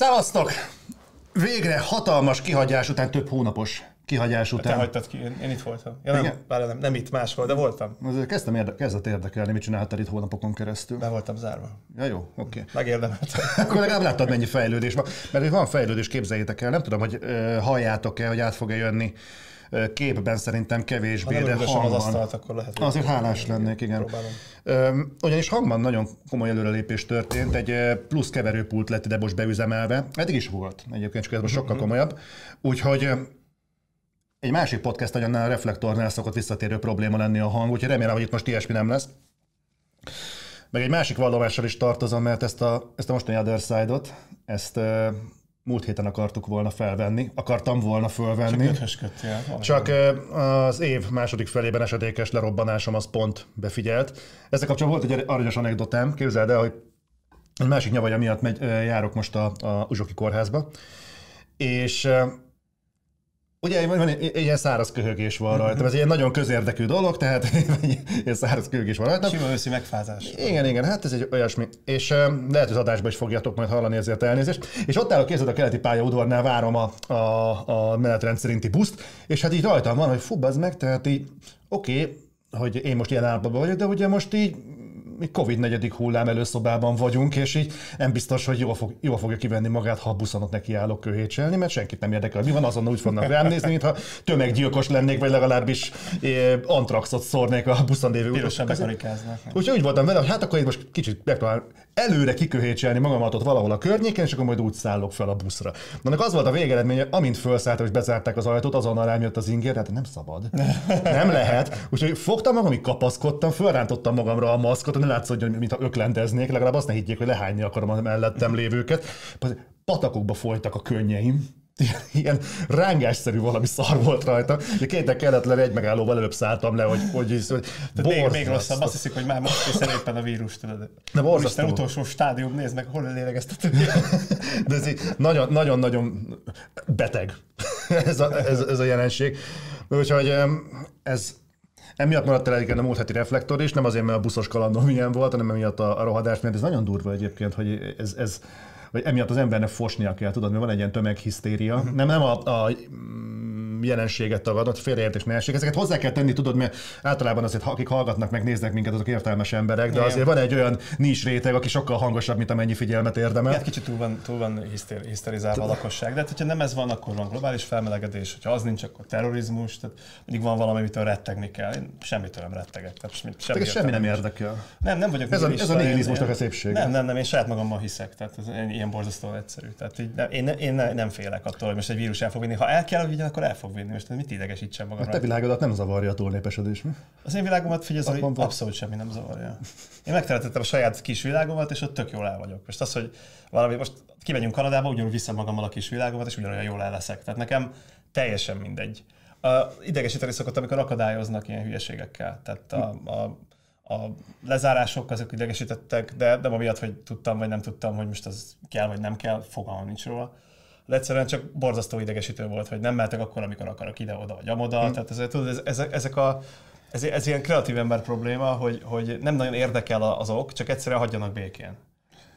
Szevasztok! Végre hatalmas kihagyás után, több hónapos kihagyás Te után. hagytad ki, én, én itt voltam. Ja, nem, bár nem, nem itt máshol, de voltam. Azért kezdtem érde- kezdett érdekelni, mit csináltad itt hónapokon keresztül. Be voltam zárva. Ja, jó, oké. Megérdemeltem. Akkor legalább láttad, mennyi fejlődés van. Mert hogy van fejlődés, képzeljétek el. Nem tudom, hogy ö, halljátok-e, hogy át fog-e jönni képben szerintem Ha kevésbé, nem de üldösöm az hangban. asztalt, akkor lehet, hogy... Azért hálás lennék, igen. Próbálom. Ugyanis hangban nagyon komoly előrelépés történt, egy plusz keverőpult lett ide most beüzemelve. Eddig is volt, egyébként csak ez most sokkal komolyabb. Úgyhogy egy másik podcast annál a reflektornál szokott visszatérő probléma lenni a hang, úgyhogy remélem, hogy itt most ilyesmi nem lesz. Meg egy másik vallomással is tartozom, mert ezt a, ezt a mostani Other Side-ot, ezt múlt héten akartuk volna felvenni, akartam volna fölvenni. Csak ö, az év második felében esedékes lerobbanásom az pont befigyelt. Ezzel kapcsolatban volt egy aranyos anekdotám, képzeld el, hogy egy másik nyavaja miatt megy, járok most a, a Uzsoki kórházba, és Ugye van ilyen száraz köhögés van rajtam, ez egy nagyon közérdekű dolog, tehát ilyen száraz köhögés van rajtam. Sima őszi megfázás. Igen, igen, hát ez egy olyasmi. És lehet, hogy az adásban is fogjátok majd hallani ezért elnézést. És ott állok készült a keleti pályaudvarnál, várom a, a, a menetrend szerinti buszt, és hát így rajtam van, hogy fú, az meg, tehát így oké, okay, hogy én most ilyen állapotban vagyok, de ugye most így mi Covid negyedik hullám előszobában vagyunk, és így nem biztos, hogy jól, fog, jól fogja kivenni magát, ha a buszon ott nekiállok köhécselni, mert senkit nem érdekel, mi van, azonnal úgy fognak rám nézni, mintha tömeggyilkos lennék, vagy legalábbis eh, antraxot szórnék a buszon lévő Pirosan utasok közé. bekarikáznak. Úgyhogy úgy voltam vele, hogy hát akkor én most kicsit megpróbálom előre kiköhécselni magamat ott valahol a környéken, és akkor majd úgy szállok fel a buszra. Na, annak az volt a végeredménye, amint felszálltam és bezárták az ajtót, azonnal rám jött az inger, hát nem szabad. Nem lehet. Úgyhogy fogtam magam, így kapaszkodtam, fölrántottam magamra a maszkot, hogy ne látszódjon, mintha öklendeznék, legalább azt ne higgyék, hogy lehányni akarom a mellettem lévőket. Patakokba folytak a könnyeim, ilyen rángásszerű valami szar volt rajta. Ugye kétek kellett le, egy megállóval előbb szálltam le, hogy, hogy, hogy még, még rosszabb, azt hiszik, hogy már most kész éppen a vírus, tudod. De borzasztó. Úristen, utolsó stádium, nézd meg, hol lélegeztető. De ez így nagyon- nagyon-nagyon beteg ez a, ez, ez a jelenség. Úgyhogy ez Emiatt maradt el egyébként a múlt heti reflektor is, nem azért, mert a buszos kalandom milyen volt, hanem emiatt a, a rohadás miatt. Ez nagyon durva egyébként, hogy ez, ez vagy emiatt az embernek fosnia kell, tudod, mert van egy ilyen tömeghisztéria. Nem, nem a, a mm, jelenséget tagadott, félreértés ne. Ezeket hozzá kell tenni, tudod, mert általában azért, akik hallgatnak, meg néznek minket, azok értelmes emberek, de Igen. azért van egy olyan nis réteg, aki sokkal hangosabb, mint amennyi figyelmet érdemel. Hát kicsit túl van, túl van hisztér, hiszterizálva a lakosság, de hát, hogyha nem ez van, akkor van globális felmelegedés, hogyha az nincs, akkor terrorizmus, tehát mindig van valami, amitől rettegni kell. Én semmitől nem rettegek. Tehát semmi, semmi, semmi nem érdekel. Nem, nem vagyok Ez a- ez a nihilizmusnak a szépsége. Nem, nem, nem, én saját magammal hiszek, tehát ez én- ilyen borzasztóan egyszerű. Tehát így, nem, én, én ne, nem félek attól, hogy most egy vírus el fog vinni. Ha el kell, vigyen, akkor el fog vinni. Most mit idegesítsem magam Te rajta? világodat nem zavarja a túlnépesedés, mi? Az én világomat figyelj, Abban hogy abszolút semmi nem zavarja. Én megteremtettem a saját kis világomat, és ott tök jól el vagyok. Most az, hogy valami, most kimegyünk Kanadába, ugyanúgy viszem magammal a kis világomat, és ugyanolyan jól el leszek. Tehát nekem teljesen mindegy. A, idegesíteni szokott, amikor akadályoznak ilyen hülyeségekkel. Tehát a, a, a lezárások azok idegesítettek, de nem amiatt, hogy tudtam vagy nem tudtam, hogy most az kell vagy nem kell, fogalmam nincs róla. De egyszerűen csak borzasztó idegesítő volt, hogy nem mehetek akkor, amikor akarok ide-oda vagy amoda. Hmm. Tehát ez, tudod, ez, ezek, ezek a, ez, ez ilyen kreatív ember probléma, hogy, hogy nem nagyon érdekel az ok, csak egyszerűen hagyjanak békén.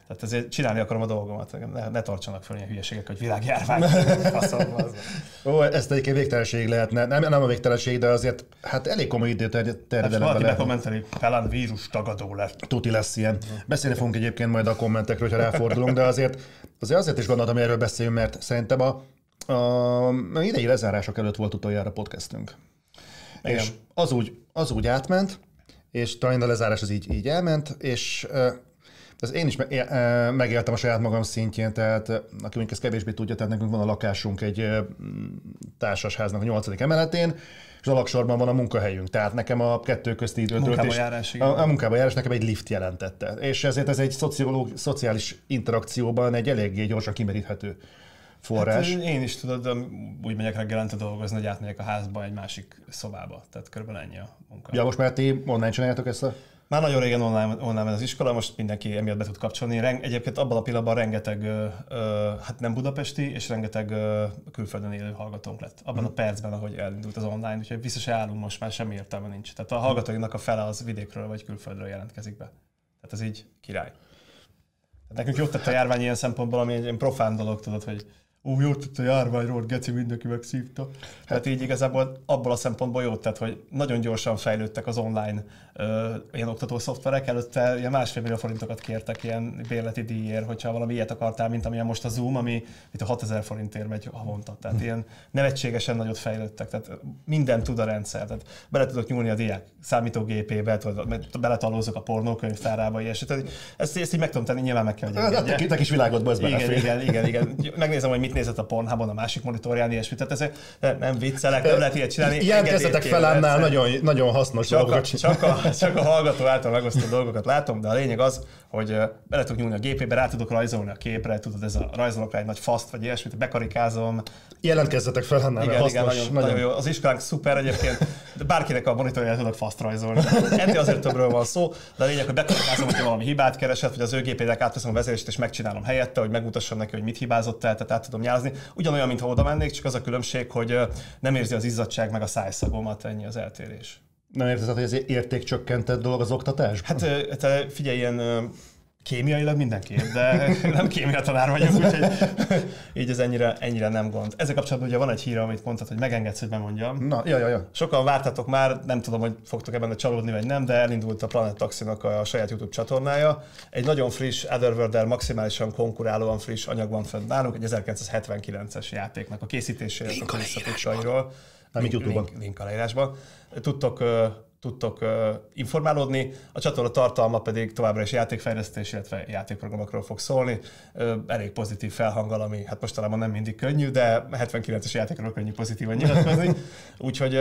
Tehát ezért csinálni akarom a dolgomat, ne, ne tartsanak fel ilyen hülyeségek, hogy világjárvány. Ó, ezt egyébként végtelenség lehetne. Nem, nem a végtelenség, de azért hát elég komoly idő ter- Hát terjedelemben valaki lehet. bekommenteli, talán vírus tagadó lett. Tuti lesz ilyen. Beszélni fogunk egyébként majd a kommentekről, ha ráfordulunk, de azért, azért, azért is gondoltam, hogy erről beszéljünk, mert szerintem a, a, idei lezárások előtt volt utoljára podcastünk. Igen. És az úgy, az úgy átment, és talán a lezárás az így, így elment, és ez én is megéltem a saját magam szintjén, tehát aki mondjuk ezt kevésbé tudja, tehát nekünk van a lakásunk egy társasháznak a nyolcadik emeletén, és a laksorban van a munkahelyünk. Tehát nekem a kettő közti Munkába járás, igen. a, a munkába járás nekem egy lift jelentette. És ezért ez egy szociológ, szociális interakcióban egy eléggé gyorsan kimeríthető forrás. Hát, én is tudod, úgy megyek reggelente dolgozni, hogy átmegyek a házba egy másik szobába. Tehát körülbelül ennyi a munka. Ja, most már ti online csináljátok ezt a... Már nagyon régen online, online az iskola, most mindenki emiatt be tud kapcsolni. Ren, egyébként abban a pillanatban rengeteg, ö, ö, hát nem budapesti, és rengeteg ö, külföldön élő hallgatónk lett. Abban a percben, ahogy elindult az online, úgyhogy vissza se állunk most, már semmi értelme nincs. Tehát a hallgatóinknak a fele az vidékről vagy külföldről jelentkezik be. Tehát ez így király. Nekünk jót tett a járvány ilyen szempontból, ami egy ilyen profán dolog, tudod, hogy ó, jót tett a járványról, geci, mindenki megszívta. Hát így igazából abból a szempontból jót tett, hogy nagyon gyorsan fejlődtek az online ö, ilyen oktató szoftverek, előtte ilyen másfél millió forintokat kértek ilyen bérleti díjért, hogyha valami ilyet akartál, mint amilyen most a Zoom, ami itt a 6000 forintért megy havonta. Tehát ilyen nevetségesen nagyot fejlődtek, tehát minden tud a rendszer. Tehát bele tudok nyúlni a diák számítógépébe, beletalózok a pornókönyvtárába, ilyesmi. Tehát ezt, ezt így meg tudom tenni, nyilván meg kell, hogy Hát a kis ez igen, igen, igen, igen. Megnézem, hogy mit nézett a Pornhubon a másik monitorján, ilyesmi. Tehát ez nem, nem viccelek, nem lehet ilyet csinálni. Jelentkezzetek Engedélyt fel annál, nagyon, nagyon hasznos csak a, dolgokat csinál. csak, a, csak a hallgató által megosztott dolgokat látom, de a lényeg az, hogy ö, bele tudok nyúlni a gépébe, rá tudok rajzolni a képre, tudod, ez a rajzolok rá egy nagy faszt, vagy ilyesmit, bekarikázom. Jelentkezzetek fel mert Igen, igen, hasznos. nagyon, nagyon, jó. Az iskolánk szuper egyébként, de bárkinek a monitorján tudok faszt rajzolni. Ennél azért többről van szó, de a lényeg, hogy bekarikázom, hogyha valami hibát keresett, vagy az ő gépének átveszem a vezérést, és megcsinálom helyette, hogy megmutassam neki, hogy mit hibázott el, tehát át tudom nyázni. Ugyanolyan, mintha oda mennék, csak az a különbség, hogy nem érzi az izzadság meg a szájszagomat, ennyi az eltérés. Nem érted, hogy ez értékcsökkentett dolog az oktatás? Hát te figyelj, ilyen kémiailag mindenképp, de nem kémia tanár vagyok, úgyhogy így ez ennyire, ennyire nem gond. Ezzel kapcsolatban ugye van egy hír, amit mondtad, hogy megengedsz, hogy bemondjam. Na, ja, ja, ja. Sokan vártatok már, nem tudom, hogy fogtok ebben csalódni, vagy nem, de elindult a Planet Taxinak a saját YouTube csatornája. Egy nagyon friss, otherworld maximálisan konkurálóan friss anyag van fent nálunk, egy 1979-es játéknak a készítéséről, a visszatutkairól. Amit YouTube-on. Link, link a leírásban. Tudtok, tudtok informálódni, a csatorna tartalma pedig továbbra is játékfejlesztés, illetve játékprogramokról fog szólni. Elég pozitív felhanggal, ami hát mostanában nem mindig könnyű, de 79-es játékról könnyű pozitívan nyilatkozni. Úgyhogy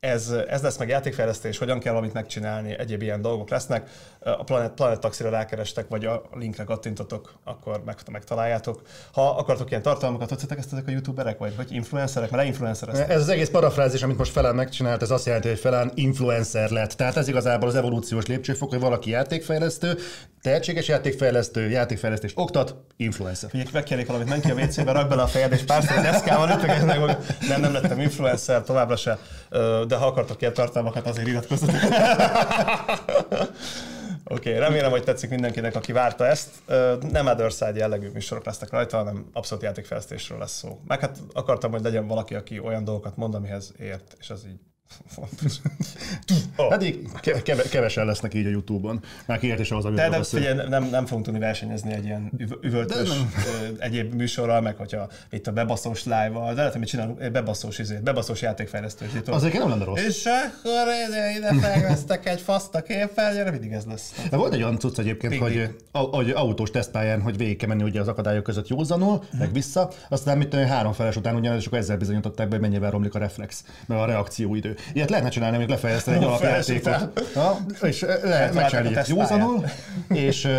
ez, ez lesz meg játékfejlesztés, hogyan kell valamit megcsinálni, egyéb ilyen dolgok lesznek. A Planet, Planet Taxira rákerestek, vagy a linkre kattintotok, akkor meg, megtaláljátok. Ha akartok ilyen tartalmakat, tetszettek ezt ezek a youtuberek, vagy, vagy influencerek, mert leinfluencereztek. Ez az egész parafrázis, amit most Felán megcsinált, ez azt jelenti, hogy Felán influencer lett. Tehát ez igazából az evolúciós lépcsőfok, hogy valaki játékfejlesztő, tehetséges játékfejlesztő, játékfejlesztést oktat, influencer. Figyelj, megkérnék valamit, menj ki a WC-be, rakd bele a fejed, és párszor a deszkával hogy nem, nem lettem influencer, továbbra se. De ha akartok ilyen tartalmakat, azért iratkozzatok. Oké, okay, remélem, hogy tetszik mindenkinek, aki várta ezt. Nem Other Side jellegű műsorok lesznek rajta, hanem abszolút játékfejlesztésről lesz szó. Meg hát akartam, hogy legyen valaki, aki olyan dolgokat mond, amihez ért, és az így fontos. Pedig ke- keve- kevesen lesznek így a Youtube-on. Már kiért is ahhoz, De, amiről de figyelj, nem, nem fogunk tudni versenyezni egy ilyen üv- üvöltös ö, egyéb műsorral, meg hogyha itt a bebaszós live-val, de lehet, hogy mi csinálunk bebaszós izét, bebaszós játékfejlesztőt. itt ott. Az egyébként nem lenne rossz. És akkor ide, fejlesztek egy faszt a képernyőre, mindig ez lesz. De volt egy olyan cucc egyébként, hogy, hogy autós tesztpályán, hogy végig kell menni ugye az akadályok között józanul, meg vissza, aztán mit három feles után ugyanez, és akkor ezzel bizonyították be, hogy mennyivel romlik a reflex, meg a reakcióidő. Ilyet lehetne csinálni, még lefejleszteni egy alapjátékot. Ha, és eh, lehet megcsinálni józanul, és uh,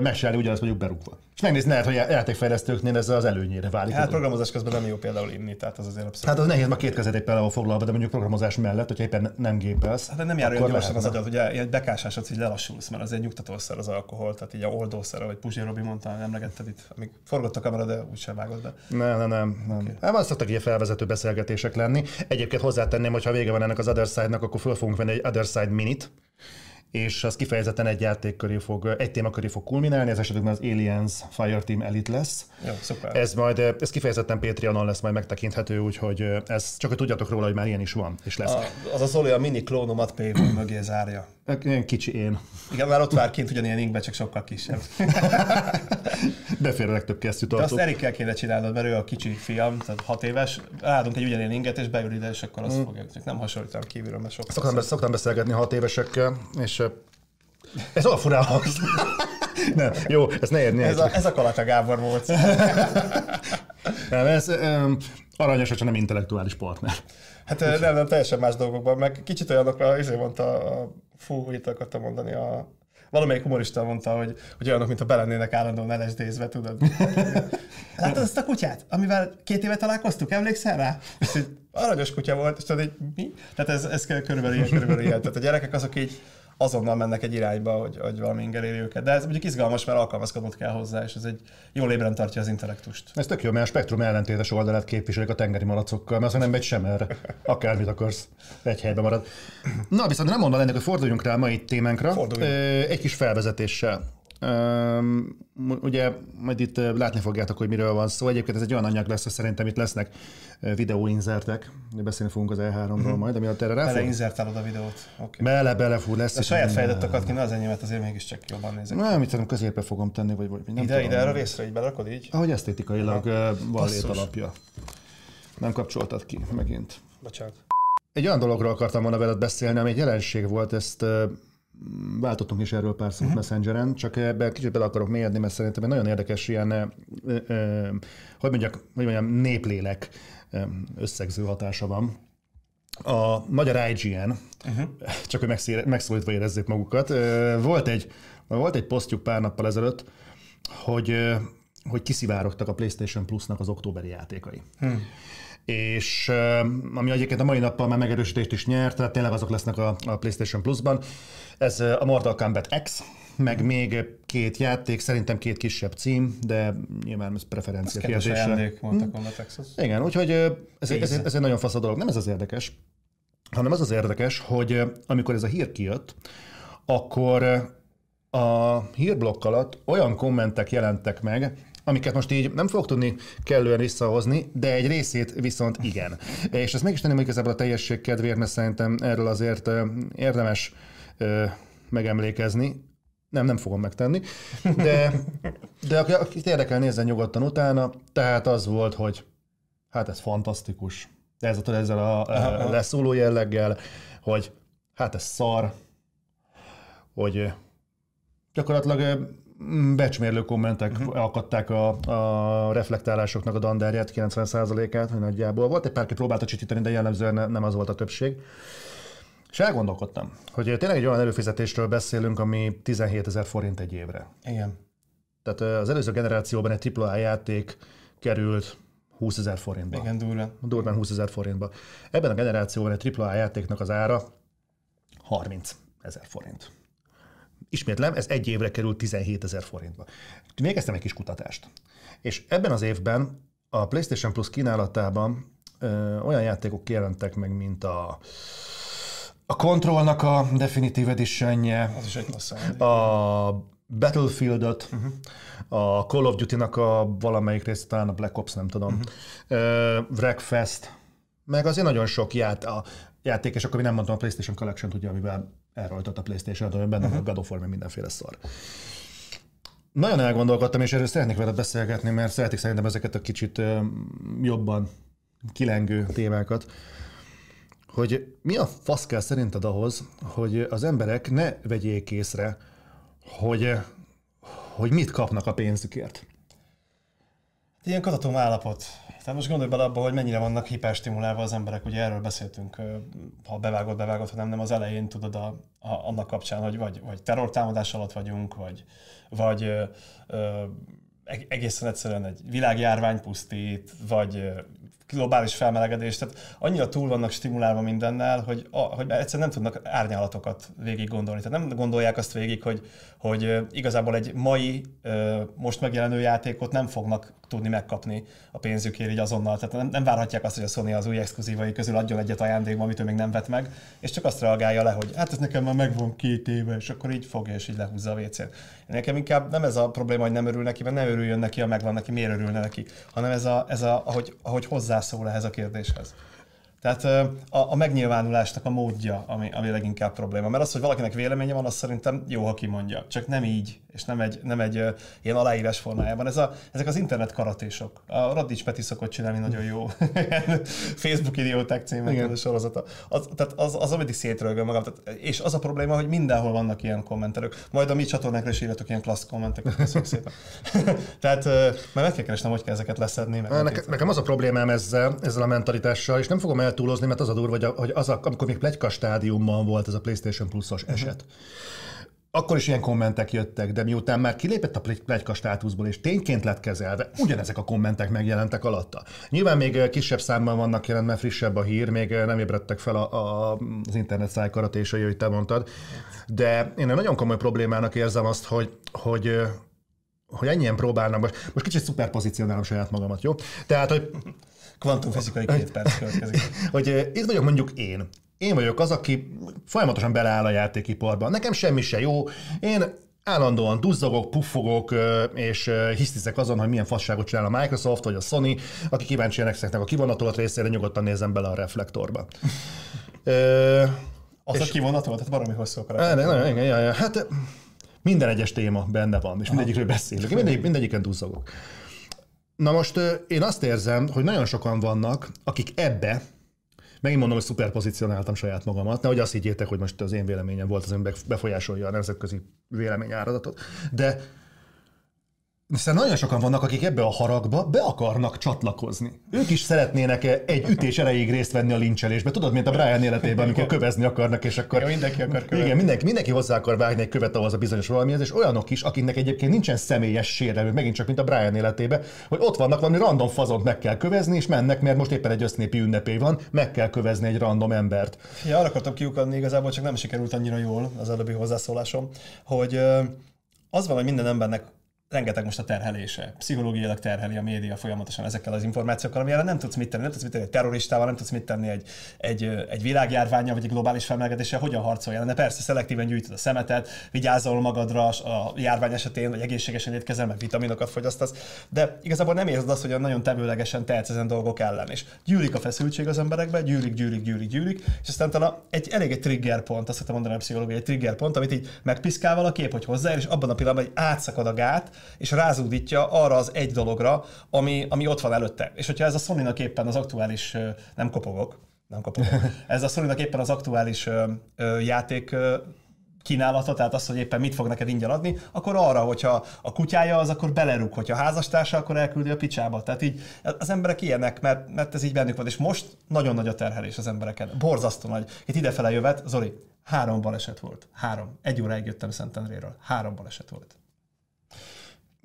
megcsinálni ugyanazt mondjuk berúgva. És megnézni lehet, hogy játékfejlesztőknél ez az előnyére válik. Hát programozás közben nem jó például inni, tehát az azért abszolút. Hát az nehéz, ma két kezed egy például foglalva, de mondjuk programozás mellett, hogyha éppen nem gépelsz. Hát de nem jár olyan gyorsan az agyad, ugye ilyen bekásásod, hogy lelassulsz, mert az egy nyugtatószer az alkohol, tehát így a oldószer, vagy Puzsi Robi mondta, emlegetted itt, amíg forgott a kamera, de úgysem vágod be. Nem, nem, nem. nem. Okay. Hát szoktak ilyen felvezető beszélgetések lenni. Egyébként hozzátenném, hogy ha vége van ennek az Other Side-nak, akkor föl fogunk venni egy Other Side minit, és az kifejezetten egy játék köré fog, egy téma köré fog kulminálni, ez esetünkben az Aliens Fireteam Elite lesz. Jó, szuper. Ez majd, ez kifejezetten Patreonon lesz majd megtekinthető, úgyhogy ez csak hogy tudjatok róla, hogy már ilyen is van, és lesz. A, az a Zoli a mini klónomat Paywall mögé zárja. Ilyen kicsi én. Igen, már ott vár kint ugyanilyen inkbe, csak sokkal kisebb. Befér a legtöbb De azt. Erikkel kéne csinálnod, mert ő a kicsi fiam, tehát hat éves, ráadunk egy ugyanilyen inget, és beül ide, és akkor azt fogja. Csak nem hasonlítom kívülről, mert sokkal Szoktam, szoktam beszélgetni hat évesekkel, és ö, ez olyan furán. Nem, jó, ezt ne érni. Ez a, ez a Kalata Gábor volt. Nem, ez um, aranyos, hogyha nem intellektuális partner. Hát ö, nem, nem, teljesen más dolgokban, meg kicsit olyanokra, izé mondta, a, fú, itt akartam mondani, a, valamelyik humorista mondta, hogy, hogy olyanok, mint a belennének állandóan LSD-zve, tudod. Látod azt a kutyát, amivel két éve találkoztuk, emlékszel rá? És aranyos kutya volt, és tudod, így mi? Tehát ez, ez körülbelül ilyen, körülbelül ilyen. Tehát a gyerekek azok így azonnal mennek egy irányba, hogy, hogy valami inger éri őket. De ez mondjuk izgalmas, mert alkalmazkodnod kell hozzá, és ez egy jól ébren tartja az intellektust. Ez tök jó, mert a spektrum ellentétes oldalát képviselik a tengeri malacokkal, mert aztán nem megy sem erre. Akármit akarsz, egy helyben marad. Na, viszont nem mondom ennek, hogy forduljunk rá a mai témánkra. Forduljunk. Egy kis felvezetéssel. Ugye majd itt látni fogjátok, hogy miről van szó. Egyébként ez egy olyan anyag lesz, hogy szerintem itt lesznek videóinzertek. Beszélni fogunk az E3-ról uh-huh. majd, ami a erre ráfog. Beleinzertálod a videót. Okay. Bele, bele fú, lesz. A saját fejedet akart ki, az enyémet azért mégiscsak jobban nézek. Nem, mit tudom, középre fogom tenni, vagy, vagy nem Ide, tudom. ide erre részre így berakod így? Ahogy esztétikailag van lét alapja. Nem kapcsoltad ki megint. Bocsánat. Egy olyan dologról akartam volna veled beszélni, ami egy jelenség volt, ezt váltottunk is erről pár szót uh-huh. Messengeren, csak ebbe kicsit bele akarok mélyedni, mert szerintem egy nagyon érdekes ilyen, ö, ö, hogy mondjak, hogy mondjam, néplélek összegző hatása van. A magyar IGN, uh-huh. csak hogy megszólítva érezzék magukat, volt egy, volt egy posztjuk pár nappal ezelőtt, hogy, hogy kiszivárogtak a PlayStation Plus-nak az októberi játékai. Hmm és ami egyébként a mai nappal már megerősítést is nyert, tehát tényleg azok lesznek a, a PlayStation Plus-ban. Ez a Mortal Kombat X, meg még két játék, szerintem két kisebb cím, de nyilván ez preferencia ez kérdése. Mortal Kombat X. Igen, úgyhogy ez, ez, ez, egy nagyon fasz a dolog. Nem ez az érdekes, hanem az az érdekes, hogy amikor ez a hír kijött, akkor a hírblokk alatt olyan kommentek jelentek meg, amiket most így nem fogok tudni kellően visszahozni, de egy részét viszont igen. És ezt mégis tenném igazából a teljesség kedvéért, mert szerintem erről azért érdemes megemlékezni. Nem, nem fogom megtenni. De, de aki, akit érdekel, nézzen nyugodtan utána. Tehát az volt, hogy hát ez fantasztikus. De ez a, ezzel a, a leszóló jelleggel, hogy hát ez szar, hogy gyakorlatilag becsmérlő kommentek uh-huh. akadták a, a reflektálásoknak a dandárját, 90%-át, hogy nagyjából. Volt egy pár, aki próbálta csitítani, de jellemzően nem az volt a többség. És elgondolkodtam, hogy tényleg egy olyan előfizetésről beszélünk, ami 17 ezer forint egy évre. Igen. Tehát az előző generációban egy AAA játék került 20 ezer forintba. Igen, durván. Durván 20 ezer forintba. Ebben a generációban egy AAA játéknak az ára 30 ezer forint. Ismétlem, ez egy évre került 17 ezer forintba. Végeztem egy kis kutatást. És ebben az évben a PlayStation Plus kínálatában ö, olyan játékok jelentek meg, mint a a Controlnak a Definitive edition Az is egy A Battlefield-ot, uh-huh. a Call of Duty-nak a valamelyik rész, talán a Black Ops, nem tudom, uh-huh. uh, Wreckfest, meg azért nagyon sok ját, a játék, és akkor mi nem mondtam a PlayStation Collection, ugye, amivel elrajtott a PlayStation, de benne uh-huh. a God of War, mindenféle szar. Nagyon elgondolkodtam, és erről szeretnék veled beszélgetni, mert szeretik szerintem ezeket a kicsit jobban kilengő témákat, hogy mi a fasz kell szerinted ahhoz, hogy az emberek ne vegyék észre, hogy, hogy mit kapnak a pénzükért. Ilyen katatom állapot. Tehát most gondolj bele abba, hogy mennyire vannak hiperstimulálva az emberek, ugye erről beszéltünk, ha bevágod, bevágod, ha nem, nem az elején tudod a, a, annak kapcsán, hogy vagy, vagy terrortámadás alatt vagyunk, vagy, vagy ö, ö, egészen egyszerűen egy világjárvány pusztít, vagy globális felmelegedés, tehát annyira túl vannak stimulálva mindennel, hogy, a, hogy egyszerűen nem tudnak árnyalatokat végig gondolni. Tehát nem gondolják azt végig, hogy, hogy igazából egy mai, most megjelenő játékot nem fognak tudni megkapni a pénzükért így azonnal. Tehát nem, nem várhatják azt, hogy a Sony az új exkluzívai közül adjon egyet ajándékba, amit ő még nem vett meg, és csak azt reagálja le, hogy hát ez nekem már megvan két éve, és akkor így fogja, és így lehúzza a WC-t. Nekem inkább nem ez a probléma, hogy nem örül neki, mert ne örüljön neki, ha megvan neki, miért örülne neki, hanem ez a, ez a ahogy, ahogy hozzászól ehhez a kérdéshez. Tehát a, a megnyilvánulásnak a módja, ami, ami leginkább probléma. Mert az, hogy valakinek véleménye van, az szerintem jó, ha kimondja. Csak nem így, és nem egy, nem egy ilyen aláírás formájában. Ez a, ezek az internet karatésok. A Radics Peti szokott csinálni nagyon jó Facebook idióták című a sorozata. Az, tehát az, az ameddig szétrölgöl magam. Tehát, és az a probléma, hogy mindenhol vannak ilyen kommentelők. Majd a mi csatornákra is írjatok ilyen klassz kommenteket. Köszönjük szépen. tehát már meg kell keresnem, hogy kell ezeket leszedni. Meg Neke, nekem az a problémám ezzel, ezzel a mentalitással, és nem fogom el túlozni, mert az a durva, hogy, az a, amikor még plegyka stádiumban volt ez a PlayStation Plus-os uh-huh. Akkor is ilyen kommentek jöttek, de miután már kilépett a plegyka státuszból, és tényként lett kezelve, ugyanezek a kommentek megjelentek alatta. Nyilván még kisebb számban vannak jelent, mert frissebb a hír, még nem ébredtek fel a, a, az internet szájkaratésai, hogy te mondtad, de én nagyon komoly problémának érzem azt, hogy, hogy hogy ennyien próbálnak, most, most kicsit szuperpozícionálom saját magamat, jó? Tehát, hogy Kvantumfizikai két perc következik. hogy itt vagyok mondjuk én. Én vagyok az, aki folyamatosan beleáll a játékiparban. Nekem semmi se jó. Én állandóan duzzogok, puffogok, és hisztizek azon, hogy milyen fasságot csinál a Microsoft vagy a Sony, aki kíváncsi ezeknek a kivonatolt részére, nyugodtan nézem bele a reflektorba. Ö, Az a kivonatolt, tehát baromi hosszú igen, ja. Hát minden egyes téma benne van, és mindegyikről beszélünk. Én Mindegyik, mindegyiken duzzogok. Na most én azt érzem, hogy nagyon sokan vannak, akik ebbe, megint mondom, hogy szuperpozícionáltam saját magamat, nehogy azt higgyétek, hogy most az én véleményem volt az, ami befolyásolja a nemzetközi véleményáradatot, de hiszen nagyon sokan vannak, akik ebbe a haragba be akarnak csatlakozni. Ők is szeretnének egy ütés erejéig részt venni a lincselésbe. Tudod, mint a Brian életében, amikor kövezni akarnak, és akkor... Igen, mindenki akar követni. Igen, mindenki, mindenki hozzá akar vágni egy követ ahhoz a bizonyos valamihez, és olyanok is, akiknek egyébként nincsen személyes sérelmük, megint csak, mint a Brian életében, hogy ott vannak valami random fazont meg kell kövezni, és mennek, mert most éppen egy össznépi ünnepé van, meg kell kövezni egy random embert. Ja, arra akartam kiukadni igazából, csak nem sikerült annyira jól az előbbi hozzászólásom, hogy az van, hogy minden embernek rengeteg most a terhelése. Pszichológiailag terheli a média folyamatosan ezekkel az információkkal, amire nem tudsz mit tenni. Nem tudsz mit tenni egy terroristával, nem tudsz mit tenni egy, egy, egy világjárványa, vagy egy globális felmelegedéssel, hogyan harcoljál. De persze szelektíven gyűjtöd a szemetet, vigyázol magadra a járvány esetén, vagy egészségesen étkezel, meg vitaminokat fogyasztasz. De igazából nem érzed azt, hogy nagyon tevőlegesen tehetsz ezen dolgok ellen. És gyűlik a feszültség az emberekbe, gyűlik, gyűlik, gyűlik, gyűlik, és aztán talán egy elég egy trigger pont, azt szoktam mondani a pszichológia, egy trigger pont, amit így megpiszkál épp, hogy hozzáér, és abban a pillanatban egy átszakad a gát, és rázúdítja arra az egy dologra, ami, ami ott van előtte. És hogyha ez a sony éppen az aktuális, nem kopogok, nem kopogok, ez a sony éppen az aktuális ö, ö, játék ö, kínálata, tehát az, hogy éppen mit fog neked ingyen adni, akkor arra, hogyha a kutyája az, akkor belerúg, hogyha a házastársa, akkor elküldi a picsába. Tehát így az emberek ilyenek, mert, mert ez így bennük van, és most nagyon nagy a terhelés az embereken. Borzasztó nagy. Itt idefele jövet, Zoli, három baleset volt. Három. Egy óráig jöttem Szentendréről. Három baleset volt.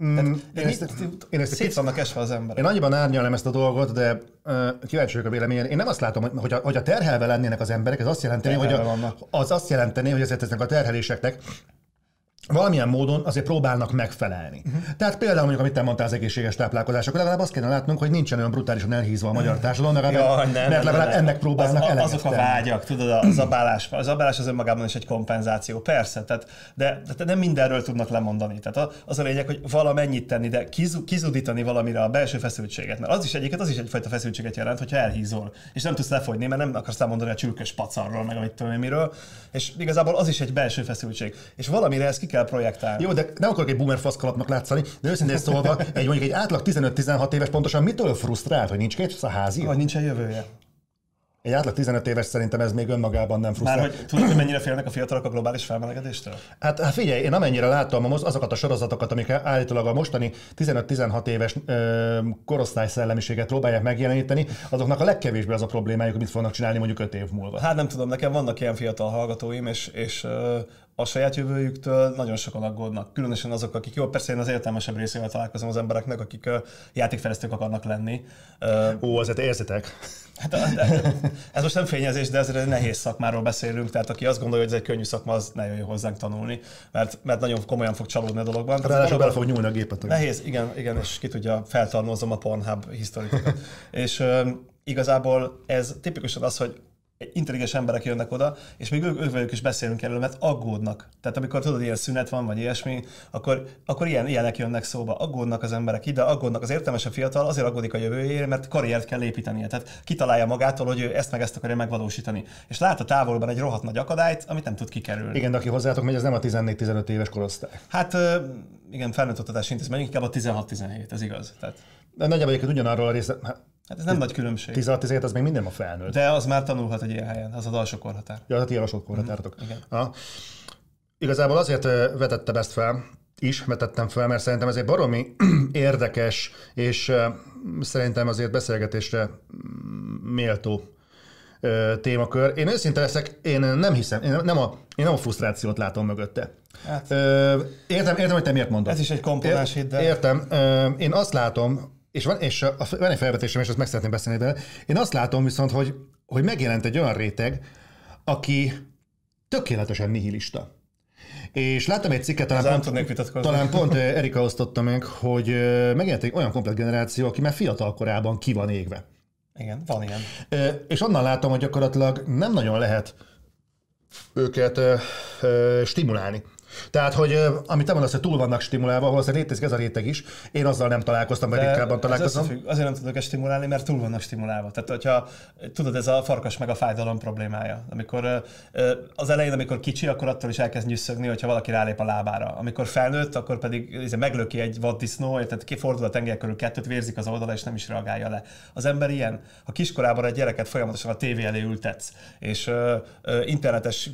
Mm, én, ezt, én, ezt, szét vannak esve az emberek. én annyiban árnyalom ezt a dolgot, de uh, kíváncsi vagyok a véleményen. Én nem azt látom, hogy, hogy, a, hogy a terhelve lennének az emberek, ez azt jelenteni, hogy a, vannak. az azt jelenteni, hogy ezért ezek a terheléseknek valamilyen módon azért próbálnak megfelelni. Uh-huh. Tehát például mondjuk, amit te mondtál az egészséges táplálkozásokra, legalább azt kéne látnunk, hogy nincsen olyan brutálisan elhízva a magyar társadalom, legalább, Jaj, nem, mert nem, legalább nem. ennek próbálnak az, Azok a vágyak, tudod, a zabálás, a zabálás az önmagában is egy kompenzáció, persze, tehát, de, de nem mindenről tudnak lemondani. Tehát az a lényeg, hogy valamennyit tenni, de kizu, kizudítani valamire a belső feszültséget, mert az is egyébként az is egyfajta feszültséget jelent, hogyha elhízol, és nem tudsz lefogyni, mert nem akarsz lemondani a csülkös pacarról, meg amit tudom miről, és igazából az is egy belső feszültség. És valamire ezt ki kell projektálni. Jó, de nem akarok egy boomer faszkalapnak látszani, de őszintén szólva, egy mondjuk egy átlag 15-16 éves pontosan mitől frusztrált, hogy nincs két a házi? Vagy nincsen jövője. Egy átlag 15 éves szerintem ez még önmagában nem Már frusztrál. hogy tudod, hogy mennyire félnek a fiatalok a globális felmelegedéstől? Hát, hát figyelj, én amennyire láttam az- azokat a sorozatokat, amik állítólag a mostani 15-16 éves ö, korosztály szellemiséget próbálják megjeleníteni, azoknak a legkevésbé az a problémájuk, hogy mit fognak csinálni mondjuk 5 év múlva. Hát nem tudom, nekem vannak ilyen fiatal hallgatóim, és, és ö, a saját jövőjüktől nagyon sokan aggódnak. Különösen azok, akik, jó, persze én az értelmesebb részével találkozom az embereknek, akik ö, játékfejlesztők akarnak lenni. Ó, azért érzitek. Hát ez most nem fényezés, de ezért egy nehéz szakmáról beszélünk, tehát aki azt gondolja, hogy ez egy könnyű szakma, az ne jöjjön hozzánk tanulni, mert, mert nagyon komolyan fog csalódni a dologban. Ráadásul bele fog nyúlni a gépet. Nehéz, igen, igen, és ki tudja, feltarnózom a Pornhub historikukat. és igazából ez tipikusan az, hogy intelligens emberek jönnek oda, és még ők, ők velük is beszélünk erről, mert aggódnak. Tehát amikor tudod, ilyen szünet van, vagy ilyesmi, akkor, akkor ilyen, ilyenek jönnek szóba. Aggódnak az emberek ide, aggódnak az értelmesebb fiatal, azért aggódik a jövőjére, mert karriert kell építenie. Tehát kitalálja magától, hogy ő ezt meg ezt akarja megvalósítani. És lát a távolban egy rohadt nagy akadályt, amit nem tud kikerülni. Igen, de aki hozzátok megy, az nem a 14-15 éves korosztály. Hát igen, felnőtt oktatási intézmény, inkább a 16-17, ez igaz. Tehát, De nagyjából egyébként ugyanarról a része, hát ez nem nagy különbség. 16-17 az még minden a felnőtt. De az már tanulhat egy ilyen helyen, az az alsó korhatár. Ja, hát ilyen lasult korhatártok. Igen. Ha. Igazából azért vetettem ezt fel, is vetettem fel, mert szerintem ez egy baromi érdekes, és szerintem azért beszélgetésre mm, méltó témakör. Én őszinte leszek, én nem hiszem, én nem a, én nem a frusztrációt látom mögötte. Hát. Értem, értem, hogy te miért mondod. Ez is egy komponens de- Értem. Én azt látom, és van, és a, van egy felvetésem, és azt meg szeretném beszélni vele. Én azt látom viszont, hogy, hogy megjelent egy olyan réteg, aki tökéletesen nihilista. És láttam egy cikket, talán nem pont, talán pont Erika osztotta meg, hogy megjelent egy olyan komplet generáció, aki már fiatal korában ki van égve. Igen, van ilyen. És onnan látom, hogy gyakorlatilag nem nagyon lehet őket ö, ö, stimulálni. Tehát, hogy amit te mondasz, hogy túl vannak stimulálva, valószínűleg létezik ez a réteg is. Én azzal nem találkoztam, vagy ritkábban találkozom. összefügg. Azért nem tudok ezt stimulálni, mert túl vannak stimulálva. Tehát, hogyha tudod, ez a farkas meg a fájdalom problémája. Amikor az elején, amikor kicsi, akkor attól is elkezd nyüsszögni, hogyha valaki rálép a lábára. Amikor felnőtt, akkor pedig ez, meglöki egy vaddisznó, tehát kifordul a tenger körül kettőt, vérzik az oldala, és nem is reagálja le. Az ember ilyen. Ha kiskorában egy gyereket folyamatosan a tévé elé ültetsz, és internetes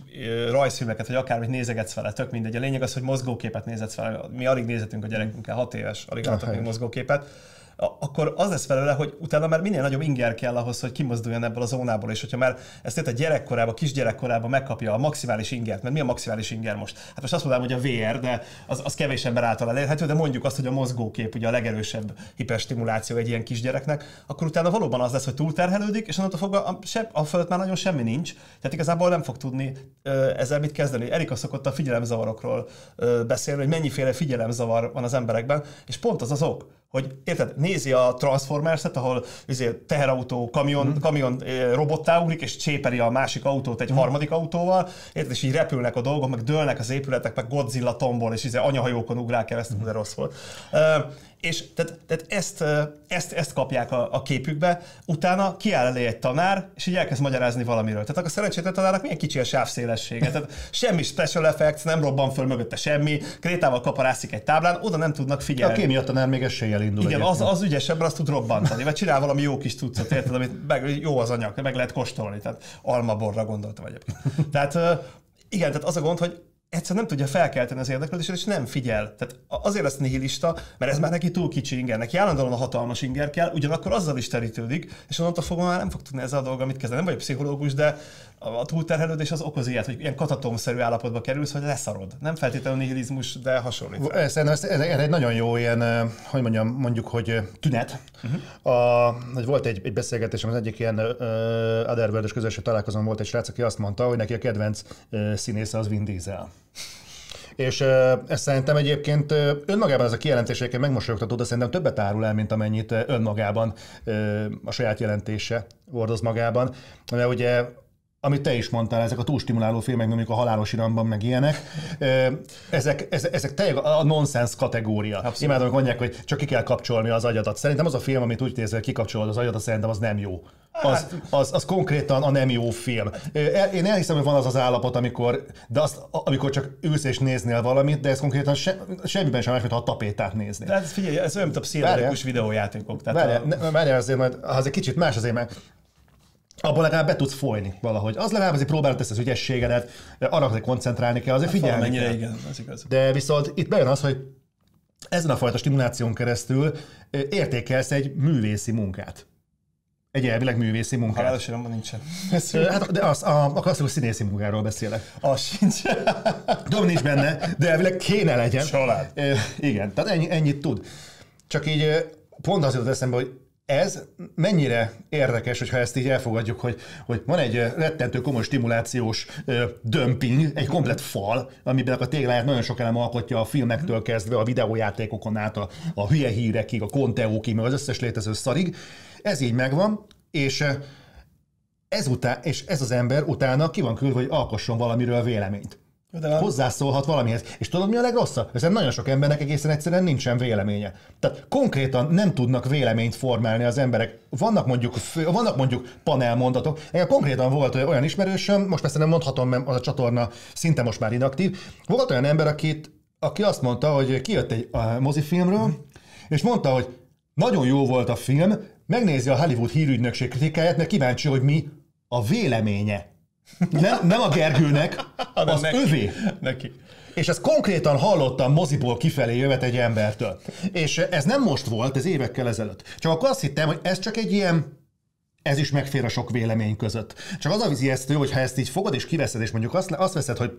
rajzfilmeket, vagy akármit nézegetsz vele, tök mindegy. A lényeg az, hogy mozgóképet nézetsz vele. Mi alig nézetünk a gyerekünkkel, hat éves, alig látok még mozgóképet akkor az lesz belőle, hogy utána már minél nagyobb inger kell ahhoz, hogy kimozduljon ebből a zónából, és hogyha már ezt a gyerekkorában, kisgyerekkorában megkapja a maximális ingert, mert mi a maximális inger most? Hát most azt mondanám, hogy a VR, de az, az kevés ember által elérhető, de mondjuk azt, hogy a mozgókép ugye a legerősebb hiperstimuláció egy ilyen kisgyereknek, akkor utána valóban az lesz, hogy túlterhelődik, és onnantól fogva a, se, a fölött már nagyon semmi nincs, tehát igazából nem fog tudni ö, ezzel mit kezdeni. Erika szokott a figyelemzavarokról ö, beszélni, hogy mennyiféle figyelemzavar van az emberekben, és pont az az ok, hogy érted, nézi a Transformers-et, ahol izé, teherautó, kamion, mm. kamion eh, robottá ugrik, és cséperi a másik autót egy mm. harmadik autóval, érted, és így repülnek a dolgok, meg dőlnek az épületek, meg Godzilla tombol, és izé anyahajókon ugrál keresztül, de rossz volt. Uh, és tehát, tehát ezt, ezt, ezt kapják a, a képükbe, utána kiáll elé egy tanár, és így elkezd magyarázni valamiről. Tehát akkor a szerencsétlen tanárnak milyen kicsi a sávszélessége. Tehát semmi special effects, nem robban föl mögötte semmi, krétával kaparászik egy táblán, oda nem tudnak A figyelni. kémia tanár még eséllyel indul. Igen, az, az ügyesebb, azt tud robbantani, vagy csinál valami jó kis cuccot, érted, amit meg, jó az anyag, meg lehet kóstolni, tehát almaborra gondoltam egyébként. Tehát igen, tehát az a gond, hogy egyszer nem tudja felkelteni az érdeklődését, és nem figyel. Tehát azért lesz nihilista, mert ez már neki túl kicsi inger. Neki állandóan a hatalmas inger kell, ugyanakkor azzal is terítődik, és onnantól fogva már nem fog tudni ezzel a dolga mit kezdeni. Nem vagyok pszichológus, de a túlterhelődés az okoz ilyet, hogy ilyen katatomszerű állapotba kerülsz, hogy leszarod. Nem feltétlenül nihilizmus, de hasonlít. Ez, ez, ez, ez egy nagyon jó ilyen, eh, hogy mondjam, mondjuk, hogy eh, tünet. Uh-huh. A, hogy volt egy, egy beszélgetésem, az egyik ilyen uh, Otherworld-es közösség találkozón volt egy srác, aki azt mondta, hogy neki a kedvenc uh, színésze az Vin Diesel. És ez szerintem egyébként önmagában ez a kijelentés egyébként megmosolyogtató, de szerintem többet árul el, mint amennyit önmagában a saját jelentése hordoz magában. Mert ugye amit te is mondtál, ezek a túlstimuláló filmek, mondjuk a halálos iramban, meg ilyenek, ezek, ezek, ezek tényleg a nonsens kategória. Abszolút. Imádom, hogy mondják, hogy csak ki kell kapcsolni az agyadat. Szerintem az a film, amit úgy nézel, hogy kikapcsolod az agyadat, szerintem az nem jó. Az, az, az konkrétan a nem jó film. Én elhiszem, hogy van az az állapot, amikor, de azt, amikor csak ülsz és néznél valamit, de ez konkrétan se, semmiben sem más, mint ha a tapétát néznél. De hát figyelj, ez olyan, mint a pszichedelikus videójátékok. Tehát Várjál, a, ne- várjál azért, majd az egy kicsit más azért, mert abból legalább be tudsz folyni valahogy. Az legalább azért próbálod ezt az ügyességedet, arra azért koncentrálni kell, azért figyelni valamennyire kell. igen, az igaz. De viszont itt bejön az, hogy ezen a fajta stimuláción keresztül ö, értékelsz egy művészi munkát. Egy elvileg művészi munkát. Halálos iramban nincsen. Ö, Hát, de az, a, a klasszikus színészi munkáról beszélek. Az sincs. Tudom, nincs benne, de elvileg kéne legyen. Család. Igen, tehát ennyi, ennyit tud. Csak így pont az jutott eszembe, hogy ez mennyire érdekes, hogyha ezt így elfogadjuk, hogy, hogy van egy rettentő komoly stimulációs ö, dömping, egy komplet fal, amiben a tégláját nagyon sok elem alkotja a filmektől kezdve, a videójátékokon át, a, a hülye hírekig, a konteókig, meg az összes létező szarig. Ez így megvan, és ezután, és ez az ember utána ki van küldve, hogy alkosson valamiről véleményt de van- hozzászólhat valamihez. És tudod, mi a legrosszabb? Ezen nagyon sok embernek egészen egyszerűen nincsen véleménye. Tehát konkrétan nem tudnak véleményt formálni az emberek. Vannak mondjuk, vannak mondjuk panelmondatok. Engem konkrétan volt olyan ismerősöm, most persze nem mondhatom, mert az a csatorna szinte most már inaktív. Volt olyan ember, akit, aki azt mondta, hogy kijött egy mozifilmről, és mondta, hogy nagyon jó volt a film, megnézi a Hollywood hírügynökség kritikáját, mert kíváncsi, hogy mi a véleménye. Nem, nem a Gergőnek, az neki. övé. Neki. És ezt konkrétan hallottam moziból kifelé jövet egy embertől. És ez nem most volt, ez évekkel ezelőtt. Csak akkor azt hittem, hogy ez csak egy ilyen ez is megfér a sok vélemény között. Csak az a vizijesztő, hogy ha ezt így fogod és kiveszed, és mondjuk azt, azt veszed, hogy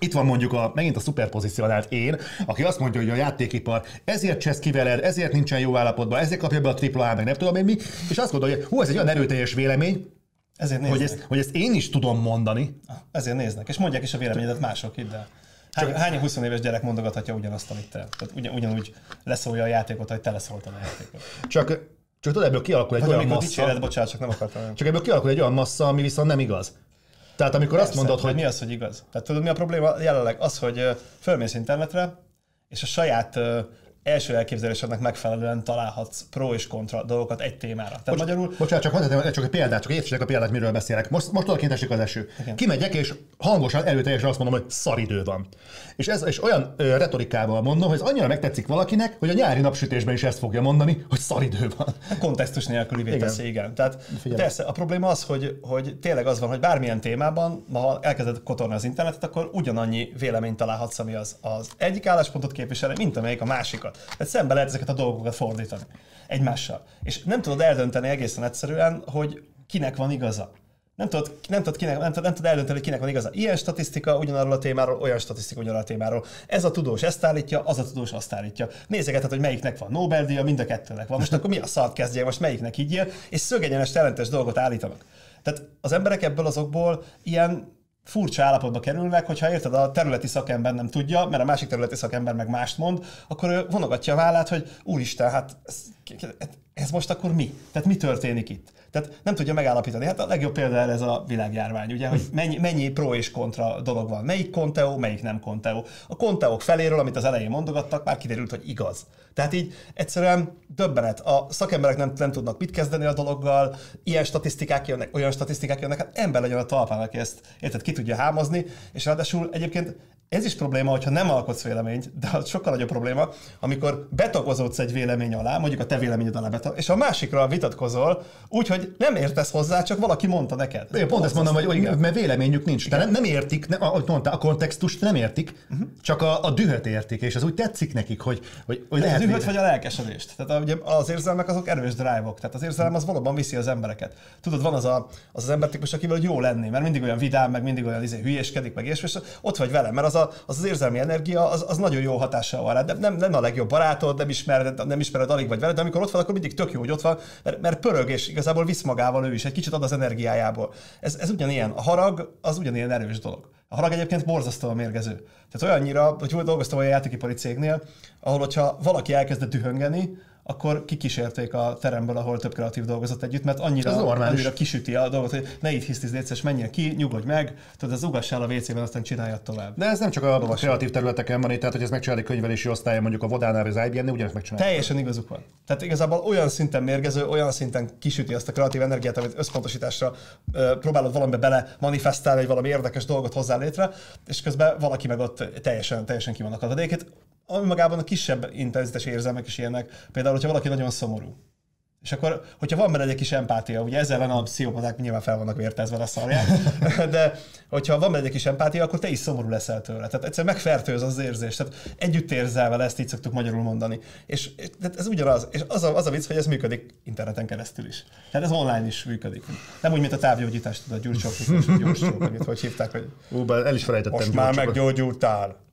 itt van mondjuk a, megint a szuperpozícionált én, aki azt mondja, hogy a játékipar ezért csesz ki veled, ezért nincsen jó állapotban, ezért kapja be a tripla A, meg nem tudom én mi, és azt gondolja, hogy hú, ez egy olyan erőteljes vélemény, Ezért néznek. hogy ezt, hogy ezt én is tudom mondani, Ezért néznek. És mondják is a véleményedet mások itt, de hány, hány 20 éves gyerek mondogathatja ugyanazt, amit te? Tehát ugyan, ugyanúgy leszólja a játékot, hogy te leszóltad a játékot. csak, csak tudod, ebből kialakul egy Vagy olyan massza, dicséred, bocsánat, csak nem akartam. csak ebből kialakul egy olyan massza, ami viszont nem igaz. Tehát amikor azt mondod, hogy mi az, hogy igaz? Tehát tudod, mi a probléma jelenleg? Az, hogy fölmész internetre, és a saját első elképzelésednek megfelelően találhatsz pro és kontra dolgokat egy témára. Tehát Bocs, magyarul Bocsánat, csak mondhatom, csak egy példát, csak értsétek a példát, miről beszélek. Most, most odakint esik az eső. Kimegyek, és hangosan, előteljesen azt mondom, hogy szaridő van. És, ez, és olyan ö, retorikával mondom, hogy ez annyira megtetszik valakinek, hogy a nyári napsütésben is ezt fogja mondani, hogy szaridő van. kontextus nélküli Igen. teszi, igen. Tehát persze, a probléma az, hogy, hogy tényleg az van, hogy bármilyen témában, ha elkezded kotorni az internetet, akkor ugyanannyi véleményt találhatsz, ami az, az egyik álláspontot képvisel, mint amelyik a másikat. Tehát szembe lehet ezeket a dolgokat fordítani egymással. És nem tudod eldönteni egészen egyszerűen, hogy kinek van igaza. Nem tudod, nem, tudod kinek, nem, tudod, nem tudod eldönteni, hogy kinek van igaza. Ilyen statisztika ugyanarról a témáról, olyan statisztika ugyanarról a témáról. Ez a tudós ezt állítja, az a tudós azt állítja. Nézegeted, hogy melyiknek van Nobel-díja, mind a kettőnek van. Most akkor mi a szart kezdje, most melyiknek higgyél, és szögegyenes ellentes dolgot állítanak. Tehát az emberek ebből azokból ilyen furcsa állapotba kerülnek, hogyha érted, a területi szakember nem tudja, mert a másik területi szakember meg mást mond, akkor ő vonogatja a vállát, hogy úristen, hát ez, ez most akkor mi? Tehát mi történik itt? Tehát nem tudja megállapítani. Hát a legjobb példa ez a világjárvány, ugye, hogy mennyi, mennyi pro és kontra dolog van. Melyik konteó, melyik nem konteó. A konteók feléről, amit az elején mondogattak, már kiderült, hogy igaz. Tehát így egyszerűen döbbenet. A szakemberek nem, nem tudnak mit kezdeni a dologgal, ilyen statisztikák jönnek, olyan statisztikák jönnek, hát ember legyen a talpán, aki ezt érted, ki tudja hámozni, és ráadásul egyébként ez is probléma, hogyha nem alkotsz véleményt, de az sokkal nagyobb probléma, amikor betagozódsz egy vélemény alá, mondjuk a te véleményed alá betag, és a másikra vitatkozol, úgyhogy nem értesz hozzá, csak valaki mondta neked. Én pont ezt mondom, hogy, Igen. mert véleményük nincs. De nem, nem értik, nem, ahogy mondta, a kontextust nem értik, uh-huh. csak a, a dühöt értik, és az úgy tetszik nekik, hogy, hogy, hogy Lehet a dühöt vagy a lelkesedést. Tehát a, ugye az érzelmek azok erős drive-ok. Tehát az érzelem az valóban viszi az embereket. Tudod, van az a, az, az embertípus, akivel jó lenni, mert mindig olyan vidám, meg mindig olyan izé, hülyéskedik, meg és, és ott vagy vele, mert az, a, az, az érzelmi energia az, az nagyon jó hatással van rád. Nem, nem, a legjobb barátod, nem ismered, nem ismered alig vagy vele, de amikor ott van, akkor mindig tök jó, hogy ott van, mert, mert pörög, és igazából visz magával ő is, egy kicsit ad az energiájából. Ez, ez ugyanilyen. A harag az ugyanilyen erős dolog. A harag egyébként borzasztóan mérgező. Tehát olyannyira, hogy dolgoztam olyan játékipari cégnél, ahol, hogyha valaki elkezdett dühöngeni, akkor kikísérték a teremből, ahol több kreatív dolgozott együtt, mert annyira, annyira kisüti a dolgot, hogy ne így hisztiz létszes, menjél ki, nyugodj meg, tudod, az ugassál a WC-ben, aztán csináljad tovább. De ez nem csak a kreatív területeken van, tehát hogy ez megcsinálni könyvelési osztálya mondjuk a Vodánál vagy az IBM-nél, ugyanezt megcsinálják. Teljesen igazuk van. Tehát igazából olyan szinten mérgező, olyan szinten kisüti azt a kreatív energiát, amit összpontosításra ö, próbálod valamibe bele manifestálni, hogy valami érdekes dolgot hozzá létre, és közben valaki meg ott teljesen, teljesen ki van akadva. Ami magában a kisebb intenzitás érzelmek is ilyenek, például, hogyha valaki nagyon szomorú. És akkor, hogyha van benne egy kis empátia, ugye ezzel ellen a pszichopaták nyilván fel vannak vértezve a szarják, de hogyha van benne egy kis empátia, akkor te is szomorú leszel tőle. Tehát egyszerűen megfertőz az érzés. Tehát együtt érzel vele, ezt így szoktuk magyarul mondani. És, és tehát ez ugyanaz. És az a, az a vicc, hogy ez működik interneten keresztül is. Tehát ez online is működik. Nem úgy, mint a távgyógyítás, tudod, gyurcsók, gyurcsók, amit hogy hívták, hogy Ú, el is felejtettem. most már Gyurcsókat. meggyógyultál.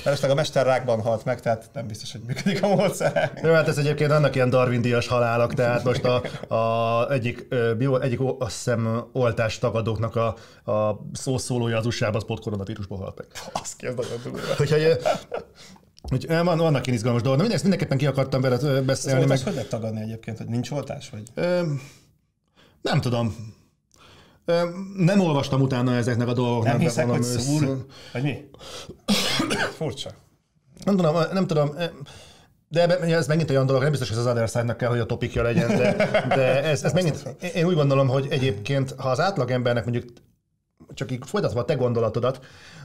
Felesleg a mester rákban halt meg, tehát nem biztos, hogy működik a módszer. Jó, hát ez egyébként annak ilyen Darwin-díjas halálok, tehát most a, a egyik, bio, egyik azt hiszem oltás tagadóknak a, a szószólója az USA-ban, az pont koronavírusból halt meg. Az ki, ez nagyon durva. Úgyhogy, ö, van, vannak ilyen izgalmas dolgok. De mindezt mindenképpen ki akartam veled ö, Az beszélni, meg hogy lehet tagadni egyébként, hogy nincs oltás? Vagy? ö, nem tudom. Nem olvastam utána ezeknek a dolgoknak. Nem hiszek, hogy valami szúr? Vagy mi? Furcsa. Nem tudom, nem tudom. De ez megint olyan dolog, nem biztos, hogy az Other Side-nak kell, hogy a topikja legyen, de, de ez, ez megint, én úgy gondolom, hogy egyébként, ha az átlagembernek mondjuk csak így folytatva a te gondolatodat,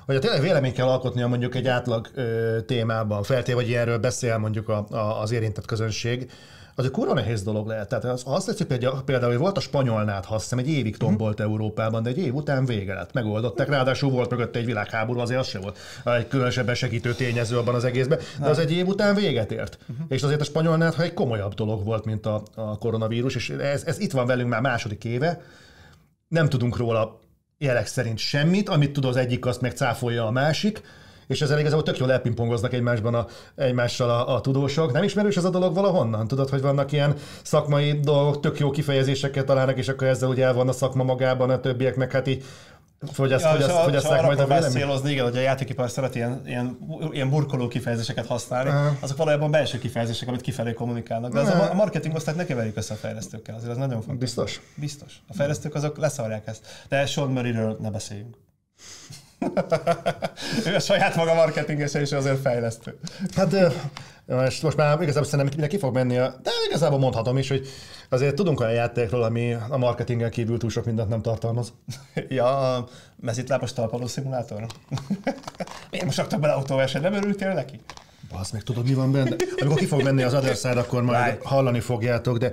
hogy ha tényleg véleményt kell alkotnia mondjuk egy átlag ö, témában, feltéve, hogy ilyenről beszél mondjuk a, a, az érintett közönség, az egy kurva nehéz dolog lehet. Tehát az, azt tetszik például, például, hogy volt a spanyolnát, ha azt hiszem, egy évig tombolt Európában, de egy év után vége lett, megoldották. Ráadásul volt mögötte egy világháború, azért az se volt egy különösebben segítő tényező abban az egészben, de az egy év után véget ért. És azért a spanyolnát, ha egy komolyabb dolog volt, mint a, a koronavírus, és ez, ez itt van velünk már második éve, nem tudunk róla jelek szerint semmit, amit tud az egyik, azt meg cáfolja a másik, és ezzel igazából tök jól elpingpongoznak egymásban a, egymással a, a tudósok. Nem ismerős ez a dolog valahonnan? Tudod, hogy vannak ilyen szakmai dolgok, tök jó kifejezéseket találnak, és akkor ezzel ugye el van a szakma magában, a többiek meg hát így Fogyaszt, Ja, fogyaszt, arra majd a próbálsz vélemény? célozni, igen, hogy a játékipar szeret ilyen, ilyen, ilyen burkoló kifejezéseket használni, Aha. azok valójában belső kifejezések, amit kifelé kommunikálnak. De az a marketing osztályt ne keverjük össze a fejlesztőkkel, azért az nagyon fontos. Biztos? Biztos. A fejlesztők azok leszarják ezt. De Sean Murrayről ne beszéljünk. Ő a saját maga marketingese és azért fejlesztő. Hát ö, most, már igazából szerintem mindenki fog menni, a, de igazából mondhatom is, hogy azért tudunk olyan játékról, ami a marketingen kívül túl sok mindent nem tartalmaz. Ja, a mezitlábas talpaló szimulátor. Miért most raktak bele autóverseny? Nem örültél neki? Az meg tudod, mi van benne? Amikor ki fog menni az Other Side, akkor majd Right. hallani fogjátok, de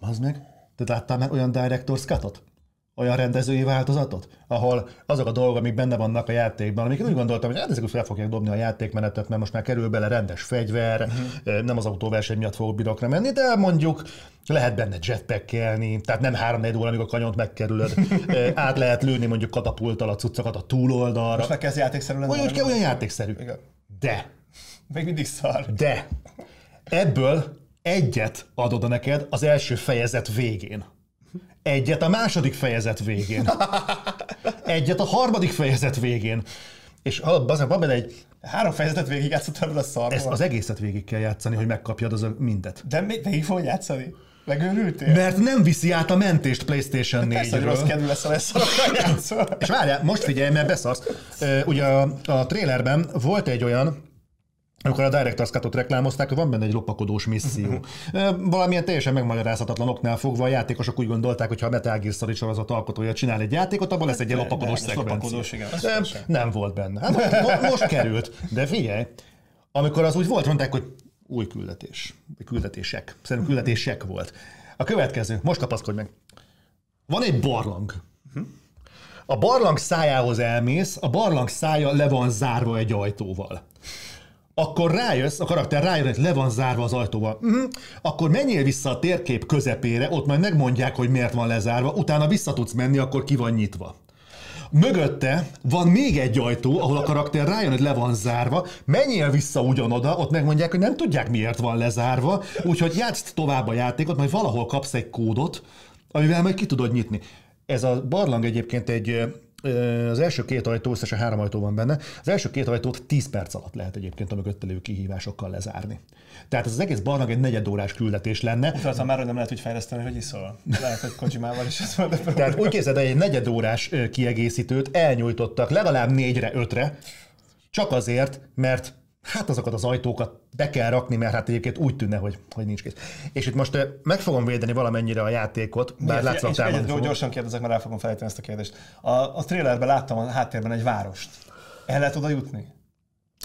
az meg, te láttál már olyan Director's Cut-ot? Olyan rendezői változatot? Ahol azok a dolgok, amik benne vannak a játékban, amik úgy gondoltam, hogy hát ezek fel fogják dobni a játékmenetet, mert most már kerül bele rendes fegyver, uh-huh. nem az autóverseny miatt fogok birokra menni, de mondjuk lehet benne jetpackelni, tehát nem 3 4 óra, amikor a kanyont megkerülöd, Ö, át lehet lőni mondjuk katapulttal a cuccokat a túloldalra. Most meg kezd játékszerű lenni. Olyan, olyan játékszerű. Igen. De Még mindig szar. de ebből egyet ad oda neked az első fejezet végén. Egyet a második fejezet végén. Egyet a harmadik fejezet végén. És bazdmeg, van benne egy, Három fejezetet végig játszottál vele szarból. ezt az egészet végig kell játszani, hogy megkapjad az a mindet. De még végig fogod játszani? Megőrültél? Mert nem viszi át a mentést PlayStation Persze, hogy rossz 4-ről. kedvű lesz, ha lesz. És várjál, most figyelj, mert beszarsz. Ugye a, a trailerben volt egy olyan, amikor a Director's Cut-ot reklámozták, van benne egy lopakodós misszió. Valamilyen teljesen megmagyarázhatatlan oknál fogva a játékosok úgy gondolták, hogy ha a Metal Gear Solid sorozat alkotója csinál egy játékot, abban lesz egy ilyen lopakodós szekvencia. lopakodós, az Nem, volt benne. Hát most, mo- most került. De figyelj, amikor az úgy volt, mondták, hogy új küldetés. Küldetések. Szerintem küldetések volt. A következő, most kapaszkodj meg. Van egy barlang. A barlang szájához elmész, a barlang szája le van zárva egy ajtóval. Akkor rájössz, a karakter rájön, hogy le van zárva az ajtóval. Uh-huh. Akkor menjél vissza a térkép közepére, ott majd megmondják, hogy miért van lezárva, utána vissza tudsz menni, akkor ki van nyitva. Mögötte van még egy ajtó, ahol a karakter rájön, hogy le van zárva, menjél vissza ugyanoda, ott megmondják, hogy nem tudják, miért van lezárva, úgyhogy játszd tovább a játékot, majd valahol kapsz egy kódot, amivel majd ki tudod nyitni. Ez a barlang egyébként egy az első két ajtó, összesen három ajtó van benne, az első két ajtót 10 perc alatt lehet egyébként a mögötte lévő kihívásokkal lezárni. Tehát ez az egész barlang egy negyedórás küldetés lenne, Tudtam már, hogy nem lehet úgy fejleszteni, hogy iszol. Lehet, hogy Kojimával is ez volt a probléma. Tehát úgy képzeld, el, egy negyedórás kiegészítőt elnyújtottak legalább négyre, ötre, csak azért, mert hát azokat az ajtókat be kell rakni, mert hát egyébként úgy tűnne, hogy, hogy nincs kész. És itt most meg fogom védeni valamennyire a játékot, bár látszólag és fogok. gyorsan kérdezek, mert el fogom felejteni ezt a kérdést. A, a trailerben láttam a háttérben egy várost. El lehet oda jutni?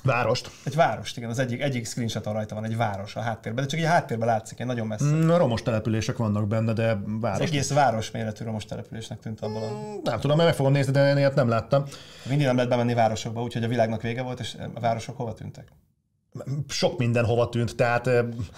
Várost. Egy várost, igen, az egyik, egyik screenshoton rajta van egy város a háttérben, de csak egy háttérben látszik, egy nagyon messze. Mm, Romos települések vannak benne, de Az város. egész város méretű romos településnek tűnt abból. A... Nem tudom, mert meg fogom nézni, de én ilyet nem láttam. Mindig nem lehet bemenni városokba, úgyhogy a világnak vége volt, és a városok hova tűntek? Sok minden hova tűnt, tehát...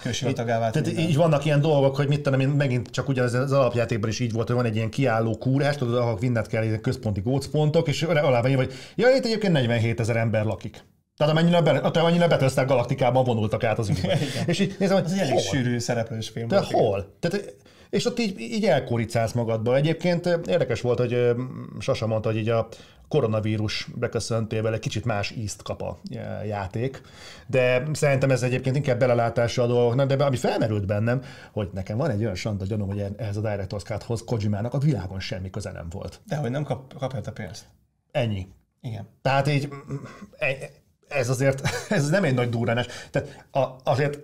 Kősivatagá vált Tehát így vannak ilyen dolgok, hogy mit tudom én, megint csak ugye az, az alapjátékban is így volt, hogy van egy ilyen kiálló kúrás, tudod, ahol vinned kell ilyen központi gócpontok, és alá írva, hogy ja, itt egyébként 47 ezer ember lakik. Tehát amennyire, be, amennyire Battlestar galaktikában vonultak át az ügybe. és így nézem, hogy Ez egy elég sűrű szereplős film igen. hol? Tehát, és ott így, így elkoricálsz magadba. Egyébként érdekes volt, hogy Sasa mondta, hogy így a koronavírus beköszöntével egy kicsit más ízt kap a játék, de szerintem ez egyébként inkább belelátása a dolgoknak, de ami felmerült bennem, hogy nekem van egy olyan sanda gyanúm, hogy ehhez a Director's Cut-hoz Kojimának a világon semmi köze nem volt. De hogy nem kap, kapja a pénzt. Ennyi. Igen. Tehát így e- ez azért, ez nem egy nagy durranás. Tehát a, azért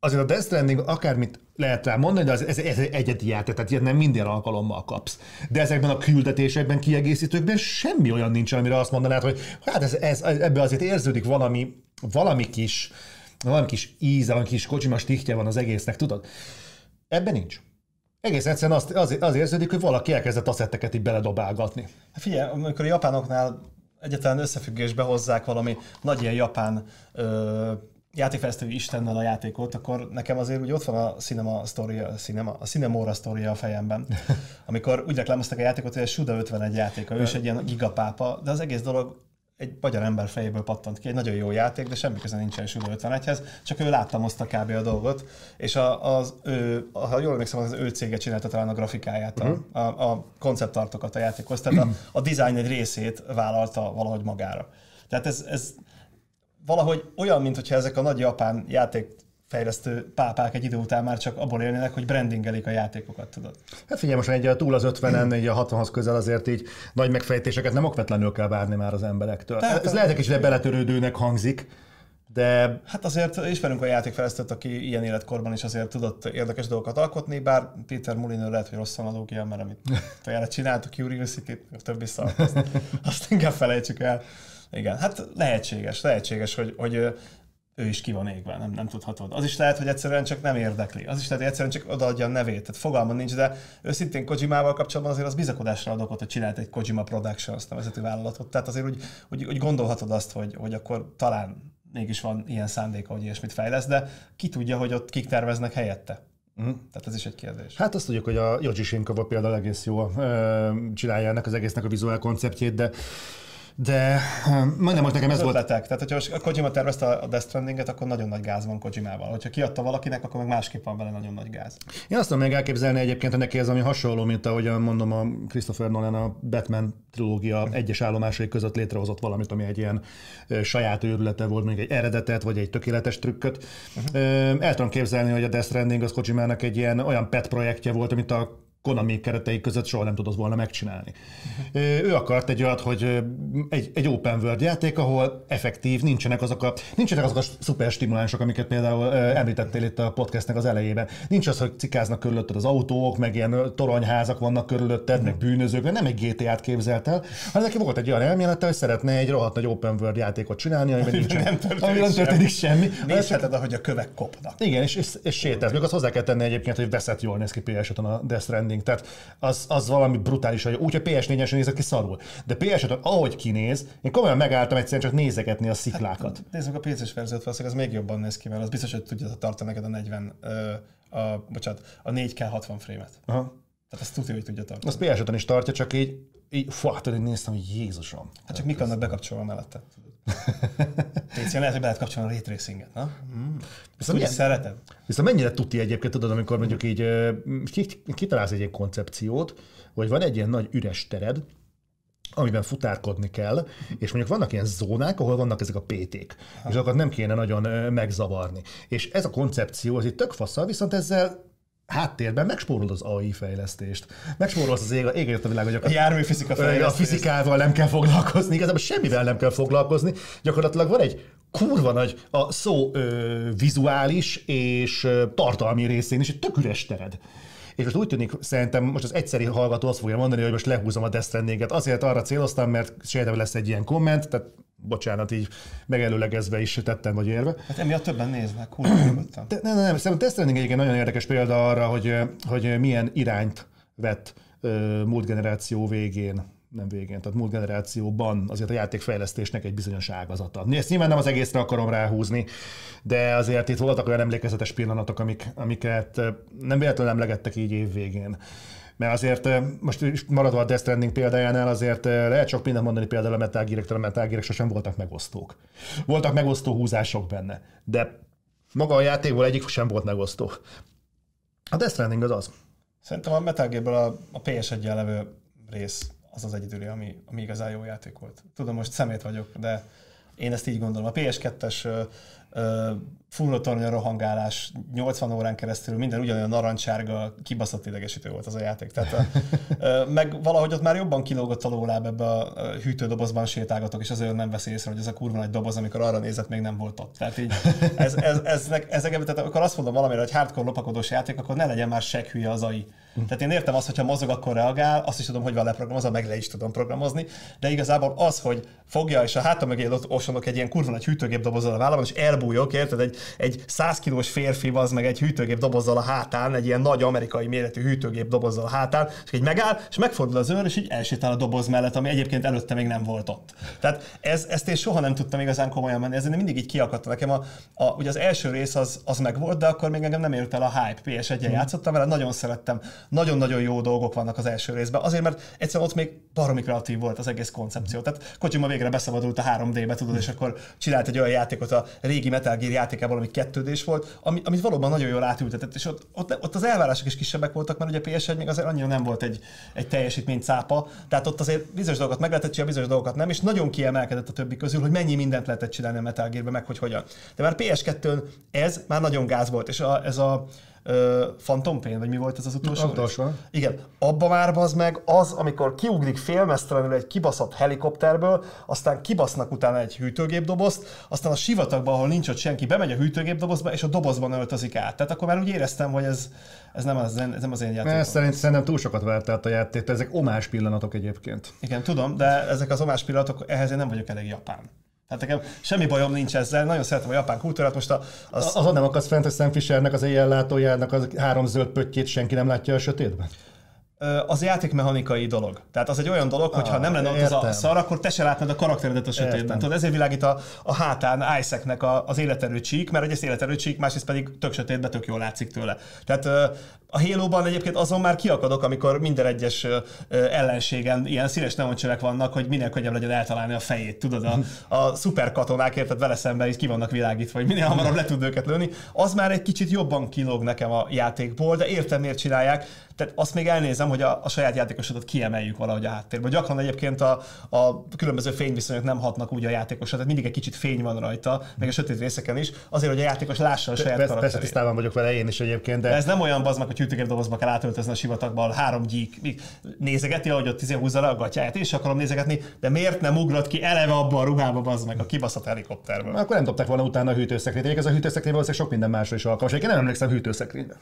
azért a Death Stranding akármit lehet rá mondani, de az, ez, ez egy egyedi játék, tehát ilyet nem minden alkalommal kapsz. De ezekben a küldetésekben, kiegészítőkben semmi olyan nincs, amire azt mondanád, hogy hát ez, ez, ebbe azért érződik valami, valami kis, valami kis íze, valami kis Kojima stichtje van az egésznek, tudod? Ebben nincs. Egész egyszerűen az, az, az érződik, hogy valaki elkezdett asszetteket így beledobálgatni. Figyelj, amikor a japánoknál egyáltalán összefüggésbe hozzák valami nagy ilyen japán ö, játékfejlesztő istennel a játékot, akkor nekem azért úgy ott van a Cinema Story, a, cinema, a Cinemora story a fejemben, amikor úgy reklámozták a játékot, hogy ez Suda 51 játéka, ő is egy ilyen gigapápa, de az egész dolog egy magyar ember fejéből pattant ki, egy nagyon jó játék, de semmi köze nincsen Sudo 51-hez, csak ő láttamozta kb. a dolgot, és a, az ő, ha jól emlékszem, az ő cége csinálta talán a grafikáját, uh-huh. a, a, a konceptartokat a játékhoz, tehát a, a design egy részét vállalta valahogy magára. Tehát ez, ez valahogy olyan, mintha ezek a nagy japán játék fejlesztő pápák egy idő után már csak abból élnének, hogy brandingelik a játékokat, tudod. Hát figyelj, most egy túl az 50-en, egy a 60-hoz közel azért így nagy megfejtéseket nem okvetlenül kell várni már az emberektől. Tehát, Ez lehet egy kicsit beletörődőnek hangzik, de... Hát azért ismerünk a játékfejlesztőt, aki ilyen életkorban is azért tudott érdekes dolgokat alkotni, bár Peter Molyneux lehet, hogy rossz analógia, mert amit tényleg csinált, a Curiosity-t, a többi szar, azt, azt inkább felejtsük el. Igen, hát lehetséges, lehetséges, hogy, hogy ő is ki van égve, nem, nem tudhatod. Az is lehet, hogy egyszerűen csak nem érdekli. Az is lehet, hogy egyszerűen csak odaadja a nevét. Tehát fogalma nincs, de őszintén Kojimával kapcsolatban azért az bizakodásra ad okot, hogy csinált egy Kojima Productions nevezetű vállalatot. Tehát azért úgy, úgy, úgy gondolhatod azt, hogy, hogy akkor talán mégis van ilyen szándéka, hogy ilyesmit fejlesz, de ki tudja, hogy ott kik terveznek helyette. Uh-huh. Tehát ez is egy kérdés. Hát azt tudjuk, hogy a Yoji Shinkova például egész jól csinálja ennek az egésznek a vizuál konceptjét, de de majdnem most nekem ez volt. Tehát, hogyha a Kojima tervezte a Death Strandinget, akkor nagyon nagy gáz van Kojimával. Hogyha kiadta valakinek, akkor meg másképp van vele nagyon nagy gáz. Én azt tudom még elképzelni egyébként, hogy neki ez ami hasonló, mint ahogy mondom a Christopher Nolan a Batman trilógia egyes állomásai között létrehozott valamit, ami egy ilyen saját őrülete volt, még egy eredetet, vagy egy tökéletes trükköt. Uh-huh. El tudom képzelni, hogy a Death Stranding az Kojimának egy ilyen olyan pet projektje volt, amit a Konami keretei között soha nem tudott volna megcsinálni. Uh-huh. Ő akart egy olyat, hogy egy, egy open world játék, ahol effektív, nincsenek azok a, nincsenek azok a szuper stimulánsok, amiket például említettél itt a podcastnek az elejében. Nincs az, hogy cikáznak körülötted az autók, meg ilyen toronyházak vannak körülötted, uh-huh. meg bűnözők, nem egy GTA-t képzelt el, hanem neki volt egy olyan elmélete, hogy szeretne egy rohadt nagy open world játékot csinálni, amiben nincsen, nem történik, amiben nem történik semmi. Nézheted, ahogy a kövek kopnak. Igen, és, és, és sétálsz. Még azt hozzá kell tenni egyébként, hogy veszett jól néz ki ps a Death Stranding, tehát az, az valami brutális, hogy úgy, hogy PS4-esen nézett ki szarul. De ps ahogy kinéz, én komolyan megálltam egyszerűen csak nézegetni a sziklákat. Hát, nézzük a PC-s verziót, valószínűleg az még jobban néz ki, mert az biztos, hogy tudja tartani neked a 40, a, bocsánat, a 4K 60 frame-et. Aha. Tehát azt tudja, hogy tudja tartani. Az ps is tartja, csak így, így tudod, így néztem, hogy Jézusom. Hát csak mik vannak bekapcsolva mellette. PC-n lehet, hogy be lehet kapcsolni a ray tracinget, na? Mm. Viszont milyen, szereted? Viszont mennyire tuti egyébként, tudod, amikor mondjuk így kitalálsz egy, koncepciót, hogy van egy ilyen nagy üres tered, amiben futárkodni kell, és mondjuk vannak ilyen zónák, ahol vannak ezek a PT-k, és azokat nem kéne nagyon megzavarni. És ez a koncepció, az itt tök faszal, viszont ezzel háttérben megspórolod az AI fejlesztést. Megspórolod az ég, égért a világ, hogy a járműfizika fejlesztést. A fizikával nem kell foglalkozni, igazából semmivel nem kell foglalkozni. Gyakorlatilag van egy kurva nagy a szó ö, vizuális és ö, tartalmi részén is egy tök üres tered. És most úgy tűnik, szerintem most az egyszeri hallgató azt fogja mondani, hogy most lehúzom a Death Stranding-et. Azért arra céloztam, mert sejtem lesz egy ilyen komment, tehát bocsánat, így megelőlegezve is tettem vagy érve. Hát emiatt többen néznek, kurva Nem, nem, nem, szerintem Stranding egyébként nagyon érdekes példa arra, hogy, hogy milyen irányt vett múlt generáció végén nem végén, tehát múlt generációban azért a játékfejlesztésnek egy bizonyos ágazata. Ezt nyilván nem az egészre akarom ráhúzni, de azért itt voltak olyan emlékezetes pillanatok, amik, amiket nem véletlenül emlegettek így év végén. Mert azért most maradva a Death Stranding példájánál azért lehet sok mindent mondani például a Metal gear a Metal gear sosem voltak megosztók. Voltak megosztó húzások benne, de maga a játékból egyik sem volt megosztó. A Death Stranding az az. Szerintem a Metal Gear-ből a, a PS1 levő rész az az egyedüli, ami, ami igazán jó játék volt. Tudom, most szemét vagyok, de én ezt így gondolom. A PS2-es fullatornya rohangálás 80 órán keresztül, minden ugyanolyan narancsárga, kibaszott idegesítő volt az a játék. Tehát a, meg valahogy ott már jobban kilógott a lóláb ebbe a hűtődobozban sétálgatok, és azért nem veszi észre, hogy ez a kurva nagy doboz, amikor arra nézett, még nem volt ott. Tehát így, ez, ez, ez, ez, ez, tehát akkor azt mondom valamire, hogy hardcore lopakodós játék, akkor ne legyen már seg hülye az AI. Tehát én értem azt, hogyha mozog, akkor reagál, azt is tudom, hogy van leprogramozva, meg le is tudom programozni, de igazából az, hogy fogja, és a hátam mögé osonok egy ilyen kurva nagy hűtőgép dobozzal a vállamon, és elbújok, érted? Egy, egy 100 kilós férfi az meg egy hűtőgép dobozzal a hátán, egy ilyen nagy amerikai méretű hűtőgép dobozzal a hátán, és így megáll, és megfordul az őr, és így elsétál a doboz mellett, ami egyébként előtte még nem volt ott. Tehát ez, ezt én soha nem tudtam igazán komolyan menni, ezért mindig így kiakadt nekem. A, a, ugye az első rész az, az meg volt, de akkor még engem nem ért el a hype. PS1-en hmm. játszottam vele, nagyon szerettem nagyon-nagyon jó dolgok vannak az első részben. Azért, mert egyszerűen ott még baromi kreatív volt az egész koncepció. Tehát Kojima végre beszabadult a 3D-be, tudod, és akkor csinált egy olyan játékot a régi Metal Gear játékában, ami 2 volt, ami, amit valóban nagyon jól átültetett, és ott, ott, ott, az elvárások is kisebbek voltak, mert ugye PS1 még azért annyira nem volt egy, egy teljesítmény cápa, tehát ott azért bizonyos dolgokat meg lehetett csinálni, bizonyos dolgokat nem, és nagyon kiemelkedett a többi közül, hogy mennyi mindent lehetett csinálni a Metal Gear-be, meg hogy hogyan. De már PS2-n ez már nagyon gáz volt, és a, ez a Phantom Pain, vagy mi volt ez az utolsó? Utolsó. Igen. Abba már az meg az, amikor kiugrik félmeztelenül egy kibaszott helikopterből, aztán kibasznak utána egy hűtőgépdobozt, aztán a sivatagban, ahol nincs ott senki, bemegy a hűtőgépdobozba, és a dobozban öltözik át. Tehát akkor már úgy éreztem, hogy ez, ez nem az, ez nem az én játékom. Mert szerint, szerintem túl sokat várt át a játék, ezek omás pillanatok egyébként. Igen, tudom, de ezek az omás pillanatok, ehhez én nem vagyok elég japán. Tehát nekem semmi bajom nincs ezzel, nagyon szeretem a japán kultúrát, most a, az... Azon nem akarsz fent, hogy Sam Fishernek az éjjellátójának az három zöld pöttyét senki nem látja a sötétben? Az játékmechanikai dolog. Tehát az egy olyan dolog, hogy ha nem lenne ott az a szar, akkor te se látnád a karakteredet a sötétben. Tudod, ezért világít a, a hátán Isaacnek a, az életerő csík, mert egyrészt életerő csík, másrészt pedig tök sötétben tök jól látszik tőle. Tehát a Halo-ban egyébként azon már kiakadok, amikor minden egyes ellenségen ilyen színes neoncsövek vannak, hogy minél könnyebb legyen eltalálni a fejét. Tudod, a, a szuper katonák érted vele szemben is ki vannak világítva, hogy minél hamarabb le tud őket lőni. Az már egy kicsit jobban kilóg nekem a játékból, de értem miért csinálják. Tehát azt még elnézem, hogy a, a saját játékosodat kiemeljük valahogy a háttérbe. Gyakran egyébként a, a különböző fényviszonyok nem hatnak úgy a játékosra, tehát mindig egy kicsit fény van rajta, meg a sötét részeken is, azért, hogy a játékos lássa a saját Persze, persze karakterét. tisztában vagyok vele én is egyébként, De de ez nem olyan bazd meg, hogy hűtőgépdobozba kell átöltözni a sivatagba, ahol három gyík nézegeti, ahogy ott izé húzza le a gatyáját. Én is akarom nézegetni, de miért nem ugrott ki eleve abba a ruhába, bazd meg, a kibaszott helikopterből? akkor nem dobták volna utána a hűtőszekrényt. Egyébként ez a hűtőszekrény valószínűleg sok minden másra is alkalmas. Egyébként nem emlékszem hűtőszekrényre.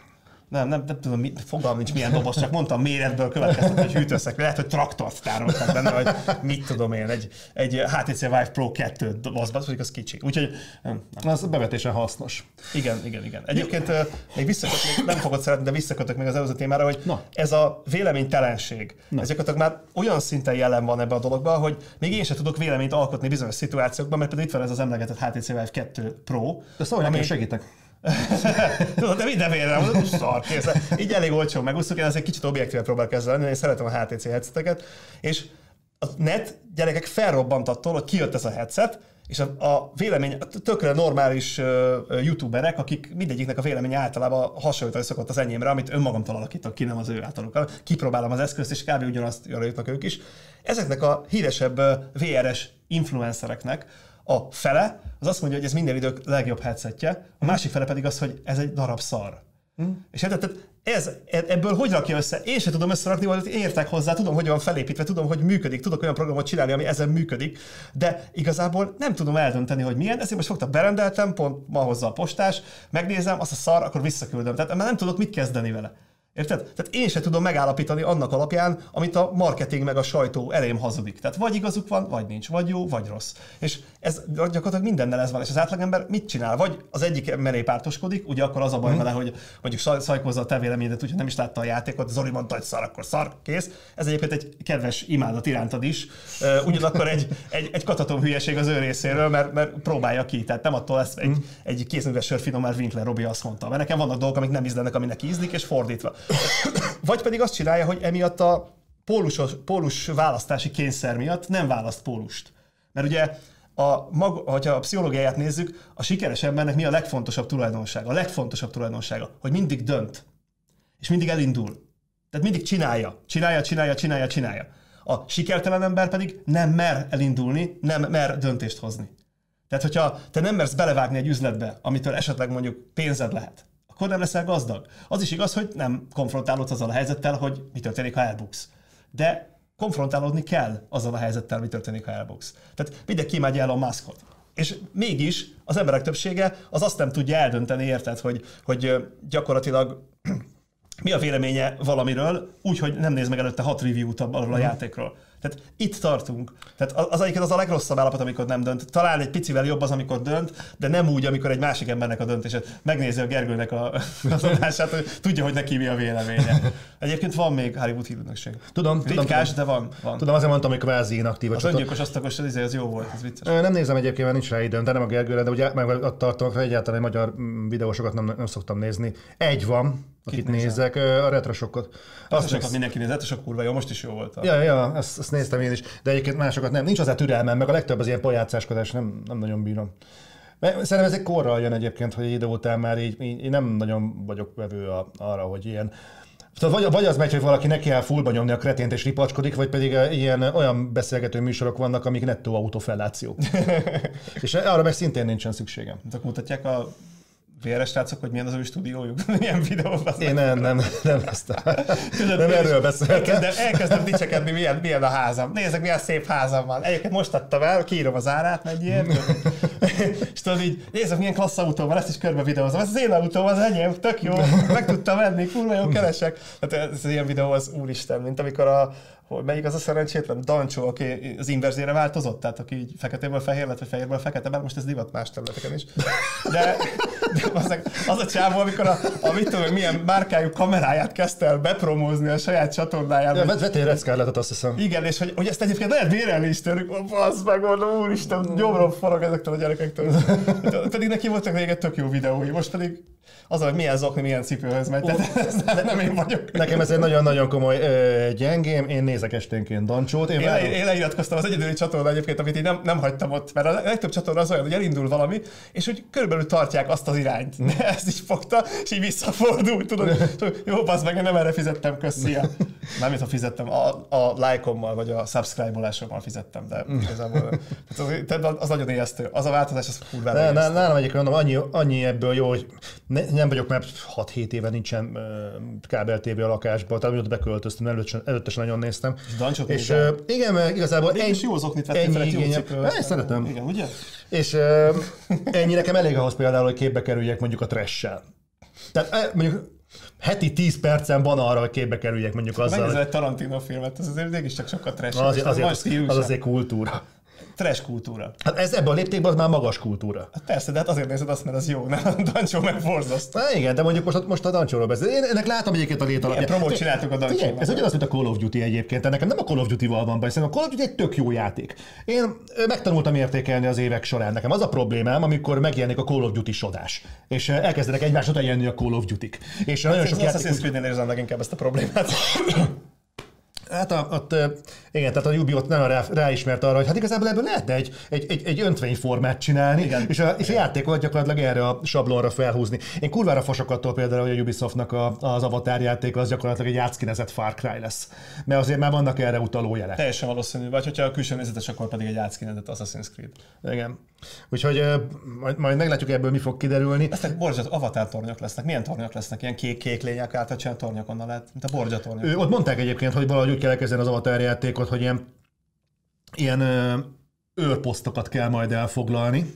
Nem, nem, nem tudom, mi, fogalmam nincs milyen doboz, csak mondtam méretből következtet, hogy hűtőszekrény. Lehet, hogy traktort tároltak benne, vagy mit tudom én, egy, egy HTC Vive Pro 2 dobozban, mondjuk az kicsi. Úgyhogy nem, nem. Az bevetésen hasznos. Igen, igen, igen. Egyébként még visszakötök, nem fogod szeretni, de visszakötök még az előző témára, hogy Na. ez a véleménytelenség, Na. ez már olyan szinten jelen van ebben a dologban, hogy még én sem tudok véleményt alkotni bizonyos szituációkban, mert például itt van ez az emlegetett HTC Vive 2 Pro, De szóval ami... segítek. Tudod, de minden vérre mondod, szar, kész. Így elég olcsó megúsztuk, én azért kicsit objektíve próbálok ezzel lenni, én szeretem a HTC headseteket, és a net gyerekek felrobbant attól, hogy kijött ez a headset, és a, a vélemény, a tökre normális uh, youtuberek, akik mindegyiknek a véleménye általában hasonlítani szokott az enyémre, amit önmagamtól alakítok ki, nem az ő általuk. Kipróbálom az eszközt, és kb. ugyanazt jutnak ők is. Ezeknek a híresebb uh, VR-es influencereknek a fele az azt mondja, hogy ez minden idők legjobb headsetje, a másik fele pedig az, hogy ez egy darab szar. Hmm. És tehát ez, e- ebből hogy rakja össze? Én sem tudom összerakni, hogy értek hozzá, tudom, hogy van felépítve, tudom, hogy működik, tudok olyan programot csinálni, ami ezen működik, de igazából nem tudom eldönteni, hogy milyen, ezért most fogtam, berendeltem, pont ma hozza a postás, megnézem, azt a szar, akkor visszaküldöm. Tehát már nem tudok mit kezdeni vele. Érted? Tehát én sem tudom megállapítani annak alapján, amit a marketing meg a sajtó elém hazudik. Tehát vagy igazuk van, vagy nincs, vagy jó, vagy rossz. És ez gyakorlatilag mindennel ez van. És az átlagember mit csinál? Vagy az egyik meré pártoskodik, ugye akkor az a baj vele, hogy mondjuk szaj- szajkózza a te véleményedet, úgyhogy nem is látta a játékot, Zoli mondta, hogy szar, akkor szar, kész. Ez egyébként egy kedves imádat irántad is. Ugyanakkor egy, egy, egy katatom hülyeség az ő részéről, mert, mert próbálja ki. Tehát nem attól lesz egy, egy kézműves sörfinom, mert Winkler Robi azt mondta. Mert nekem vannak dolgok, amik nem ízlenek, aminek ízlik, és fordítva. Vagy pedig azt csinálja, hogy emiatt a pólusos, pólus választási kényszer miatt nem választ pólust. Mert ugye a, mag, hogyha a pszichológiáját nézzük, a sikeres embernek mi a legfontosabb tulajdonsága? A legfontosabb tulajdonsága, hogy mindig dönt. És mindig elindul. Tehát mindig csinálja. Csinálja, csinálja, csinálja, csinálja. A sikertelen ember pedig nem mer elindulni, nem mer döntést hozni. Tehát, hogyha te nem mersz belevágni egy üzletbe, amitől esetleg mondjuk pénzed lehet, akkor nem leszel gazdag. Az is igaz, hogy nem konfrontálódsz azzal a helyzettel, hogy mi történik, ha elbuksz. De konfrontálódni kell azzal a helyzettel, mi történik, ha elbuksz. Tehát mindenki imádja Elon Muskot. És mégis az emberek többsége az azt nem tudja eldönteni, érted, hogy, hogy gyakorlatilag mi a véleménye valamiről, úgy, hogy nem néz meg előtte hat review-t arról a játékról. Tehát itt tartunk. Tehát az egyiket az a legrosszabb állapot, amikor nem dönt. Talán egy picivel jobb az, amikor dönt, de nem úgy, amikor egy másik embernek a döntése. Megnézi a Gergőnek a, az adását, hogy tudja, hogy neki mi a véleménye. Egyébként van még Hollywood hírügynökség. Tudom, Ritkás, tudom. de van. van. Tudom, azért mondtam, hogy kvázi inaktív. Az öngyilkos asztagos, az, az jó volt, ez vicces. Nem nézem egyébként, mert nincs rá időm, de nem a Gergőre, de ugye meg ott tartalmakra egyáltalán egy magyar mm, videósokat nem, nem szoktam nézni. Egy van, akit nézel? nézek, a retrosokot. Azt Azt sokat mindenki nézett, és a kurva jó, most is jó volt. Ja, ja, ezt, ezt, néztem én is, de egyébként másokat nem. Nincs hozzá türelmem, meg a legtöbb az ilyen pajátszáskodás, nem, nem nagyon bírom. Mert Szerintem ez egy korral jön egyébként, hogy idő után már így, így én nem nagyon vagyok vevő a, arra, hogy ilyen tehát vagy, vagy az megy, hogy valaki neki el fullba nyomni a kretént és ripacskodik, vagy pedig ilyen olyan beszélgető műsorok vannak, amik nettó autofelláció. és arra meg szintén nincsen szükségem. Azok mutatják a véres srácok, hogy milyen az új stúdiójuk, milyen videóban. Én nem, nem, nem ezt a, nem erről beszéltem. De elkezdem dicsekedni, milyen, milyen a házam. Nézzek, milyen szép házam van. Egyébként most adtam el, kiírom az árát, mennyiért. és tudod így, nézzek, milyen klassz autó van, ezt is körbe videózom. Ez az én autóm, az enyém, tök jó, meg tudtam venni, kurva jó keresek. Tehát ez az ilyen videó az úristen, mint amikor a, hogy melyik az a szerencsétlen? Dancsó, aki az inverzére változott, tehát aki így feketéből fehér lett, vagy fehérből fekete, bár most ez divat más területeken is. De, de az, a csávó, amikor a, a mit tudom, milyen márkájú kameráját kezdte el bepromózni a saját csatornáján. Ja, vet- vettél Red Scarletot, azt hiszem. igen, és hogy, hogy ezt egyébként lehet bérelni is tőlük, bassz meg, mondom, úristen, gyomrom forog ezektől a gyerekektől. pedig neki voltak régen tök jó videói, most pedig az, hogy milyen zokni, milyen cipőhöz megy, tehát ez nem, nem én vagyok. Nekem ez egy nagyon-nagyon komoly ö, gyengém, én nézek esténként Dancsót. Én, Én, le, én leiratkoztam az egyedüli csatorna egyébként, amit így nem, nem hagytam ott, mert a legtöbb csatorna az olyan, hogy elindul valami, és hogy körülbelül tartják azt az irányt. De ezt is fogta, és így visszafordult, tudod, jó, az meg, én nem erre fizettem, köszi. Mármint, ha fizettem, a, a lájkommal, vagy a subscribe-olásommal fizettem, de igazából tehát az, tehát az nagyon ijesztő. Az a változás, az kurvára Ne, nálam egyébként mondom, annyi, annyi ebből jó, hogy ne, nem vagyok már 6-7 éve nincsen uh, kábel TV a lakásban, tehát mióta beköltöztem, előtte, előtte sem nagyon néztem. Dancsot És uh, igen, mert igazából jó vettél ennyi fel, egy jó igényem- cipővel. Ne, szeretem. Igen, ugye? És uh, ennyi nekem elég ahhoz például, hogy képbe kerüljek mondjuk a trash Tehát eh, mondjuk heti 10 percen van arra, hogy képbe kerüljek mondjuk azzal. Megnézel egy Tarantino filmet, ez azért mégiscsak sokat trash. Van azért, az azért kultúra. Trash kultúra. Hát ez ebben a léptékben az már magas kultúra. Hát persze, de hát azért nézed azt, mert az jó, nem? Dancsó meg borzasztó. Na igen, de mondjuk most, most a Dancsóról beszél. Én ennek látom egyébként a lét alapján. Milyen promót csináltuk a Dancsónak? Ez ugyanaz, mint a Call of Duty egyébként. De nekem nem a Call of Duty-val van baj, a Call of Duty egy tök jó játék. Én megtanultam értékelni az évek során. Nekem az a problémám, amikor megjelenik a Call of Duty sodás. És elkezdenek egymás után jelenni a Call of Duty-k. És nagyon sok Az játék... Assassin's Creed-nél érzem leginkább ezt a problémát. Hát a, ott, igen, tehát a Ubi ott nagyon rá, ráismert arra, hogy hát igazából ebből lehetne egy, egy, egy, egy öntvényformát csinálni, Igen. és a, és a játékot gyakorlatilag erre a sablonra felhúzni. Én kurvára fosok attól például, hogy a Ubisoftnak a, az Avatar játék az gyakorlatilag egy átszkinezett Far Cry lesz. Mert azért már vannak erre utaló jelek. Teljesen valószínű. Vagy hogyha a külső nézetes, akkor pedig egy átszkinezett Assassin's Creed. Igen. Úgyhogy majd, majd meglátjuk ebből mi fog kiderülni. Lesznek borzsat, avatar tornyok lesznek. Milyen tornyok lesznek? Ilyen kék-kék lények által csinált tornyok onnan lehet, mint a borgya tornyok. Ő, ott mondták egyébként, hogy valahogy úgy kell elkezdeni az Avatar játékot, hogy ilyen, ilyen őrposztokat kell majd elfoglalni.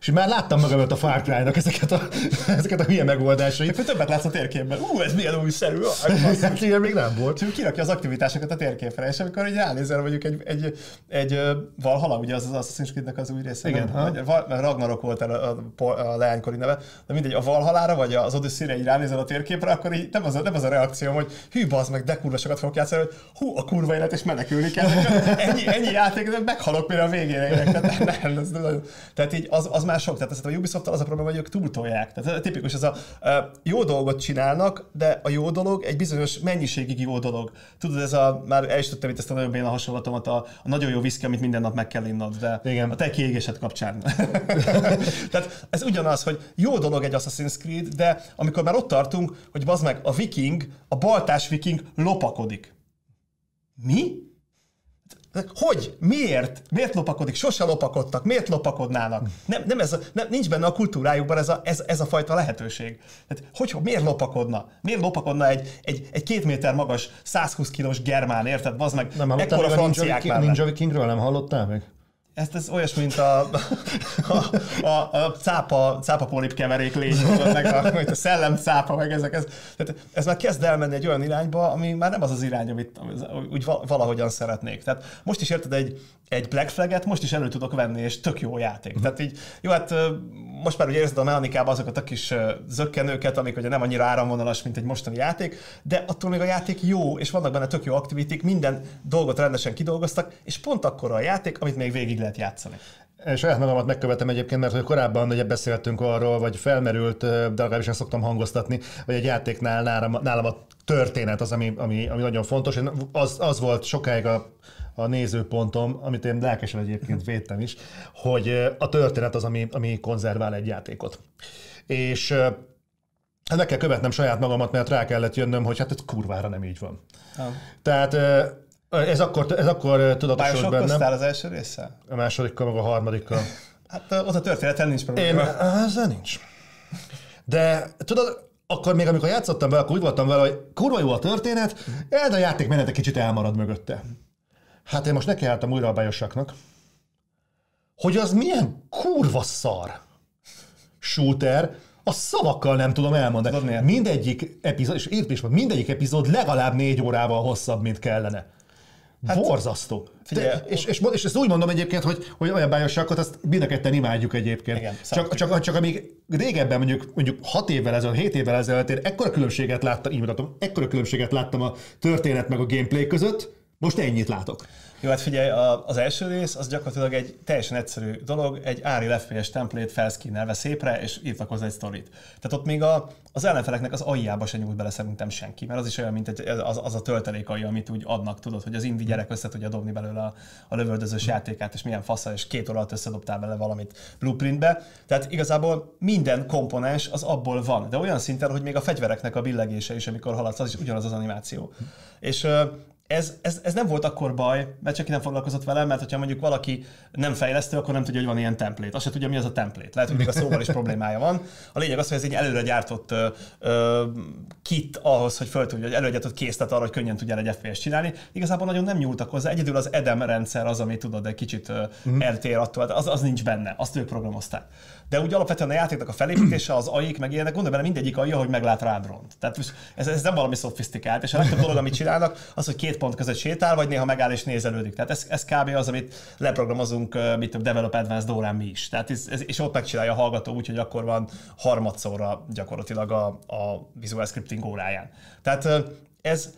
És már láttam magam előtt a Far Cry-nak ezeket a, ezeket a hülye megoldásait. Akkor többet látsz a térképben. Ú, ez milyen újszerű. Hát ilyen még nem volt. És kirakja az aktivitásokat a térképre, és amikor így ránézel mondjuk egy, egy, egy Valhalla, ugye az az Assassin's Creed-nek az új része, Igen, nem? Vagy, mert Ragnarok volt a, a, a leánykori neve, de mindegy, a Valhalára vagy az Odyssey-re így ránézel a térképre, akkor így nem az a, nem az a reakció, hogy hű, bazd meg, de kurva sokat fogok játszani, hogy hú, a kurva élet, és menekülni kell. ennyi, ennyi játék, de meghalok, mire a végére érek. Tehát, nem, ez nagyon, tehát így az, az már sok. Tehát a ubisoft az a probléma, hogy ők túltolják. Tehát ez tipikus, ez a ö, jó dolgot csinálnak, de a jó dolog egy bizonyos mennyiségig jó dolog. Tudod, ez a, már el is tudtam itt ezt a nagyon béna hasonlatomat, a, a nagyon jó viszki, amit minden nap meg kell innod, de Igen. a te kiégésed kapcsán. Tehát ez ugyanaz, hogy jó dolog egy Assassin's Creed, de amikor már ott tartunk, hogy bazd meg, a viking, a baltás viking lopakodik. Mi? Hogy? Miért? Miért lopakodik? Sose lopakodtak. Miért lopakodnának? Nem, nem ez a, nem, nincs benne a kultúrájukban ez a, ez, ez a fajta lehetőség. Tehát, hogy, miért lopakodna? Miért lopakodna egy, egy, egy két méter magas, 120 kilós germán, érted? Az meg Nem ekkora franciák Viking, mellett. Vikingről? Nem hallottál még? Ezt ez olyasmi, mint a, a, a, a cápa, cápa polip keverék lény, meg a, mint a szellem cápa, meg ezek. Ez, tehát ez már kezd elmenni egy olyan irányba, ami már nem az az irány, amit úgy valahogyan szeretnék. Tehát most is érted egy, egy Black Flag-et, most is elő tudok venni, és tök jó játék. Tehát így, jó, hát most már ugye érzed a mechanikában azokat a kis zöggenőket, amik ugye nem annyira áramvonalas, mint egy mostani játék, de attól még a játék jó, és vannak benne tök jó aktivitik, minden dolgot rendesen kidolgoztak, és pont akkor a játék, amit még végig lehet játszani. Saját magamat megkövetem egyébként, mert hogy korábban ugye beszéltünk arról, vagy felmerült, de legalábbis ezt szoktam hangoztatni, hogy egy játéknál nálam, nálam a történet az, ami, ami, ami nagyon fontos. Az, az volt sokáig a, a nézőpontom, amit én lelkesen egyébként védtem is, hogy a történet az, ami, ami konzervál egy játékot. És hát meg kell követnem saját magamat, mert rá kellett jönnöm, hogy hát ez kurvára nem így van. Ha. Tehát ez akkor, ez akkor tudatosult bennem. az első része? A másodikkal, meg a harmadikkal. Hát az a történeten nincs probléma. Én, ezzel nincs. De tudod, akkor még amikor játszottam vele, akkor úgy voltam vele, hogy kurva jó a történet, de a játék menet egy kicsit elmarad mögötte. Hát én most nekiálltam újra a Bioshocknak, hogy az milyen kurva szar shooter, a szavakkal nem tudom elmondani. Tudod, mindegyik epizód, és írtam is, mindegyik epizód legalább négy órával hosszabb, mint kellene. Hát, Borzasztó. Figyelj, és, és, és, ezt úgy mondom egyébként, hogy, hogy olyan bájosságot, azt mind a ketten imádjuk egyébként. Igen, csak, csak, csak, amíg régebben, mondjuk, mondjuk 6 évvel ezelőtt, 7 évvel ezelőtt én ekkora különbséget láttam, így mutatom, ekkora különbséget láttam a történet meg a gameplay között, most ennyit látok. Jó, hát figyelj, az első rész az gyakorlatilag egy teljesen egyszerű dolog, egy Ári FPS template felszkínelve szépre, és írtak hozzá egy sztorit. Tehát ott még a, az ellenfeleknek az aljába se nyúlt bele szerintem senki, mert az is olyan, mint egy, az, az a töltelék alja, amit úgy adnak, tudod, hogy az indi gyerek össze tudja dobni belőle a, a lövöldözős játékát, és milyen faszal, és két óra alatt összedobtál bele valamit blueprintbe. Tehát igazából minden komponens az abból van, de olyan szinten, hogy még a fegyvereknek a billegése is, amikor haladsz, az is ugyanaz az animáció. És ez, ez, ez nem volt akkor baj, mert csak nem foglalkozott vele, mert hogyha mondjuk valaki nem fejlesztő, akkor nem tudja, hogy van ilyen templét. Azt se tudja, mi az a templét. Lehet, hogy még a szóval is problémája van. A lényeg az, hogy ez egy előre gyártott ö, ö, kit ahhoz, hogy föl tudja, hogy előre gyártott készlet arra, hogy könnyen tudjál egy FPS csinálni. Igazából nagyon nem nyúltak hozzá. Egyedül az EDEM rendszer az, ami tudod, egy kicsit mm. eltér attól, az, az nincs benne. Azt ők programozták de úgy alapvetően a játéknak a felépítése, az aik, meg ilyenek, gondolj bele mindegyik aja, hogy meglát rád ront. Tehát ez, ez nem valami szofisztikált, és a legtöbb dolog, amit csinálnak, az, hogy két pont között sétál, vagy néha megáll és nézelődik. Tehát ez, ez kb. az, amit leprogramozunk, mit több Develop Advanced órán mi is. Tehát ez, ez, és ott megcsinálja a hallgató úgy, hogy akkor van harmadszorra gyakorlatilag a, a visual scripting óráján. Tehát ez,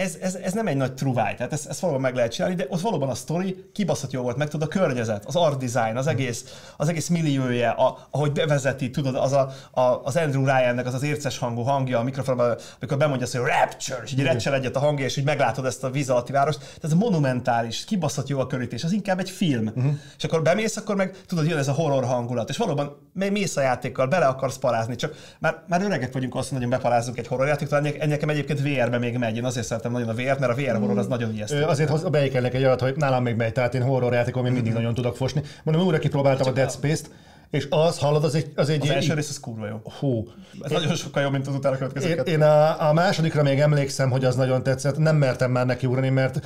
ez, ez, ez nem egy nagy truváj, tehát ezt, ezt valóban meg lehet csinálni, de ott valóban a sztori kibaszott jó volt, meg tudod, a környezet, az art design, az egész, az egész milliója, a, ahogy bevezeti, tudod, az, a, a, az Andrew Ryan-nek az az érces hangú hangja a mikrofonban, amikor bemondja azt, hogy Rapture, és így recsel egyet a hangja, és így meglátod ezt a víz alatti várost. Tehát ez monumentális, kibaszott jó a körítés, az inkább egy film. Uh-huh. És akkor bemész, akkor meg tudod, jön ez a horror hangulat, és valóban mész a játékkal, bele akarsz parázni, csak már, már öregek vagyunk azt, hogy nagyon beparázunk egy horror játékot, nekem egyébként VR-ben még megy, én azért szeretem szeretem nagyon a VR, mert a VR horror az nagyon ijesztő. Azért beékelnek egy olyat, hogy nálam még megy, tehát én horror játékon még mindig mm-hmm. nagyon tudok fosni. Mondom, újra kipróbáltam a Dead Space-t, és az, hallod, az egy... Az, egy az első rész az kurva jó. Hú. Ez nagyon sokkal jobb, mint az utána következőket. Én, én a, a, másodikra még emlékszem, hogy az nagyon tetszett. Nem mertem már neki ugrani, mert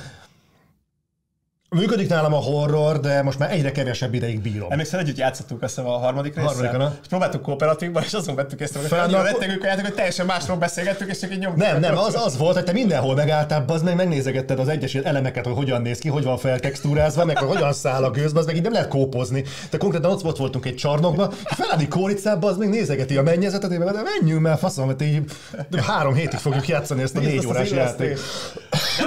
Működik nálam a horror, de most már egyre kevesebb ideig bírom. Emlékszel, együtt játszottuk azt a harmadik résszel? Harmadikon, és próbáltuk kooperatívban, és azon vettük ezt, hogy annyira ők a játék, hogy teljesen másról beszélgettük, és csak így nyomtuk. Nem, nem, az, az volt, hogy te mindenhol megálltál, az meg megnézegetted az egyes elemeket, hogy hogyan néz ki, hogy van feltextúrázva, meg hogy hogyan száll a gőzbe, az meg így nem lehet kópozni. De konkrétan ott, ott voltunk egy csarnokban, felállni kóricába, az még nézegeti a mennyezetet, de menjünk mert faszom, hogy így három hétig fogjuk játszani ezt a négy órás játékot.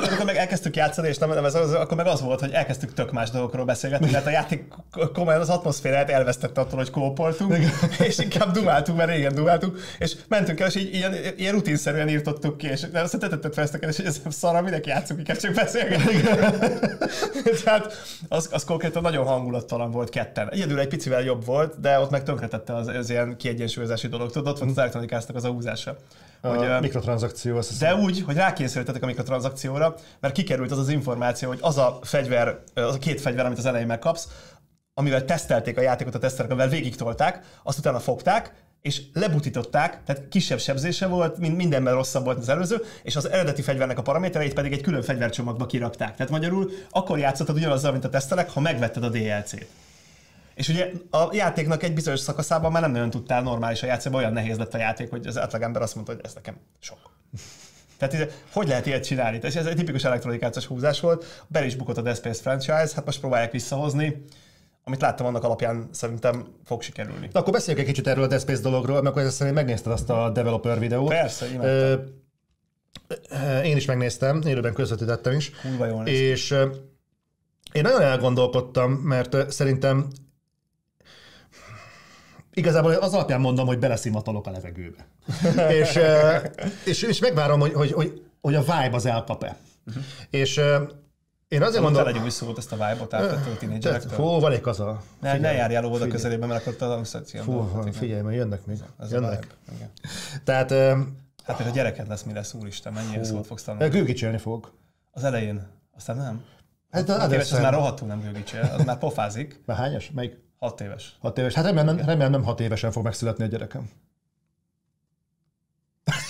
Amikor meg elkezdtük játszani, és nem, nem ez az, akkor meg az volt, hogy elkezdtük tök más dolgokról beszélgetni, tehát a játék komolyan az atmoszférát elvesztette attól, hogy kópoltunk, és inkább dumáltunk, mert régen dumáltunk, és mentünk el, és így ilyen, ilyen rutinszerűen írtottuk ki, és aztán tetettet fel ezt a kérdést, hogy ez szarra, mindenki játszunk, inkább csak beszélgetni. tehát az, az konkrétan nagyon hangulattalan volt ketten. Egyedül egy picivel jobb volt, de ott meg tönkretette az, az ilyen kiegyensúlyozási dolog, tudod, ott volt az elektronikáztak az a húzása. A hogy, mikrotranszakció. Azt de úgy, hogy rákényszerítettek a mikrotranszakcióra, mert kikerült az az információ, hogy az a fegyver, az a két fegyver, amit az elején megkapsz, amivel tesztelték a játékot a teszterek, amivel végig tolták, azt utána fogták, és lebutították, tehát kisebb sebzése volt, mint mindenben rosszabb volt az előző, és az eredeti fegyvernek a paramétereit pedig egy külön fegyvercsomagba kirakták. Tehát magyarul akkor játszottad ugyanazzal, mint a tesztelek, ha megvetted a DLC-t. És ugye a játéknak egy bizonyos szakaszában már nem nagyon tudtál normálisan játszani, olyan nehéz lett a játék, hogy az átlagember azt mondta, hogy ez nekem sok. Tehát hogy lehet ilyet csinálni? És ez egy tipikus elektronikációs húzás volt. Be is bukott a Dead Space franchise, hát most próbálják visszahozni. Amit láttam annak alapján szerintem fog sikerülni. Na, akkor beszéljünk egy kicsit erről a Dead Space dologról, mert akkor szerint megnézted azt a developer videót. Persze, imádtam. én is megnéztem, élőben közvetítettem is. Kurva jól néz. És én nagyon elgondolkodtam, mert szerintem igazából az alapján mondom, hogy beleszimatolok a levegőbe. és, és, és megvárom, hogy, hogy, hogy, hogy a vibe az elkap-e. Mhm. És én azért Mondom, legyünk vissza volt ezt a vibe-ot átvettől a tínédzserektől. hú, van egy kaza. Ne, ne járjál figyelj. közelébe, mert akkor talán Hú, dolgokat, igen. figyelj, mert jönnek még. Ez jönnek. Igen. Tehát ö, Hát például a gyereked lesz, mi lesz, úristen, mennyi szót fogsz tanulni. gőgicselni fog. Az elején, aztán nem. Hát, hát éves, az már rohadtul nem gőgicsél, az már pofázik. Már hányas? Melyik? Hat éves. Hat éves. Hát remélem, remélem nem hat évesen fog megszületni a gyerekem.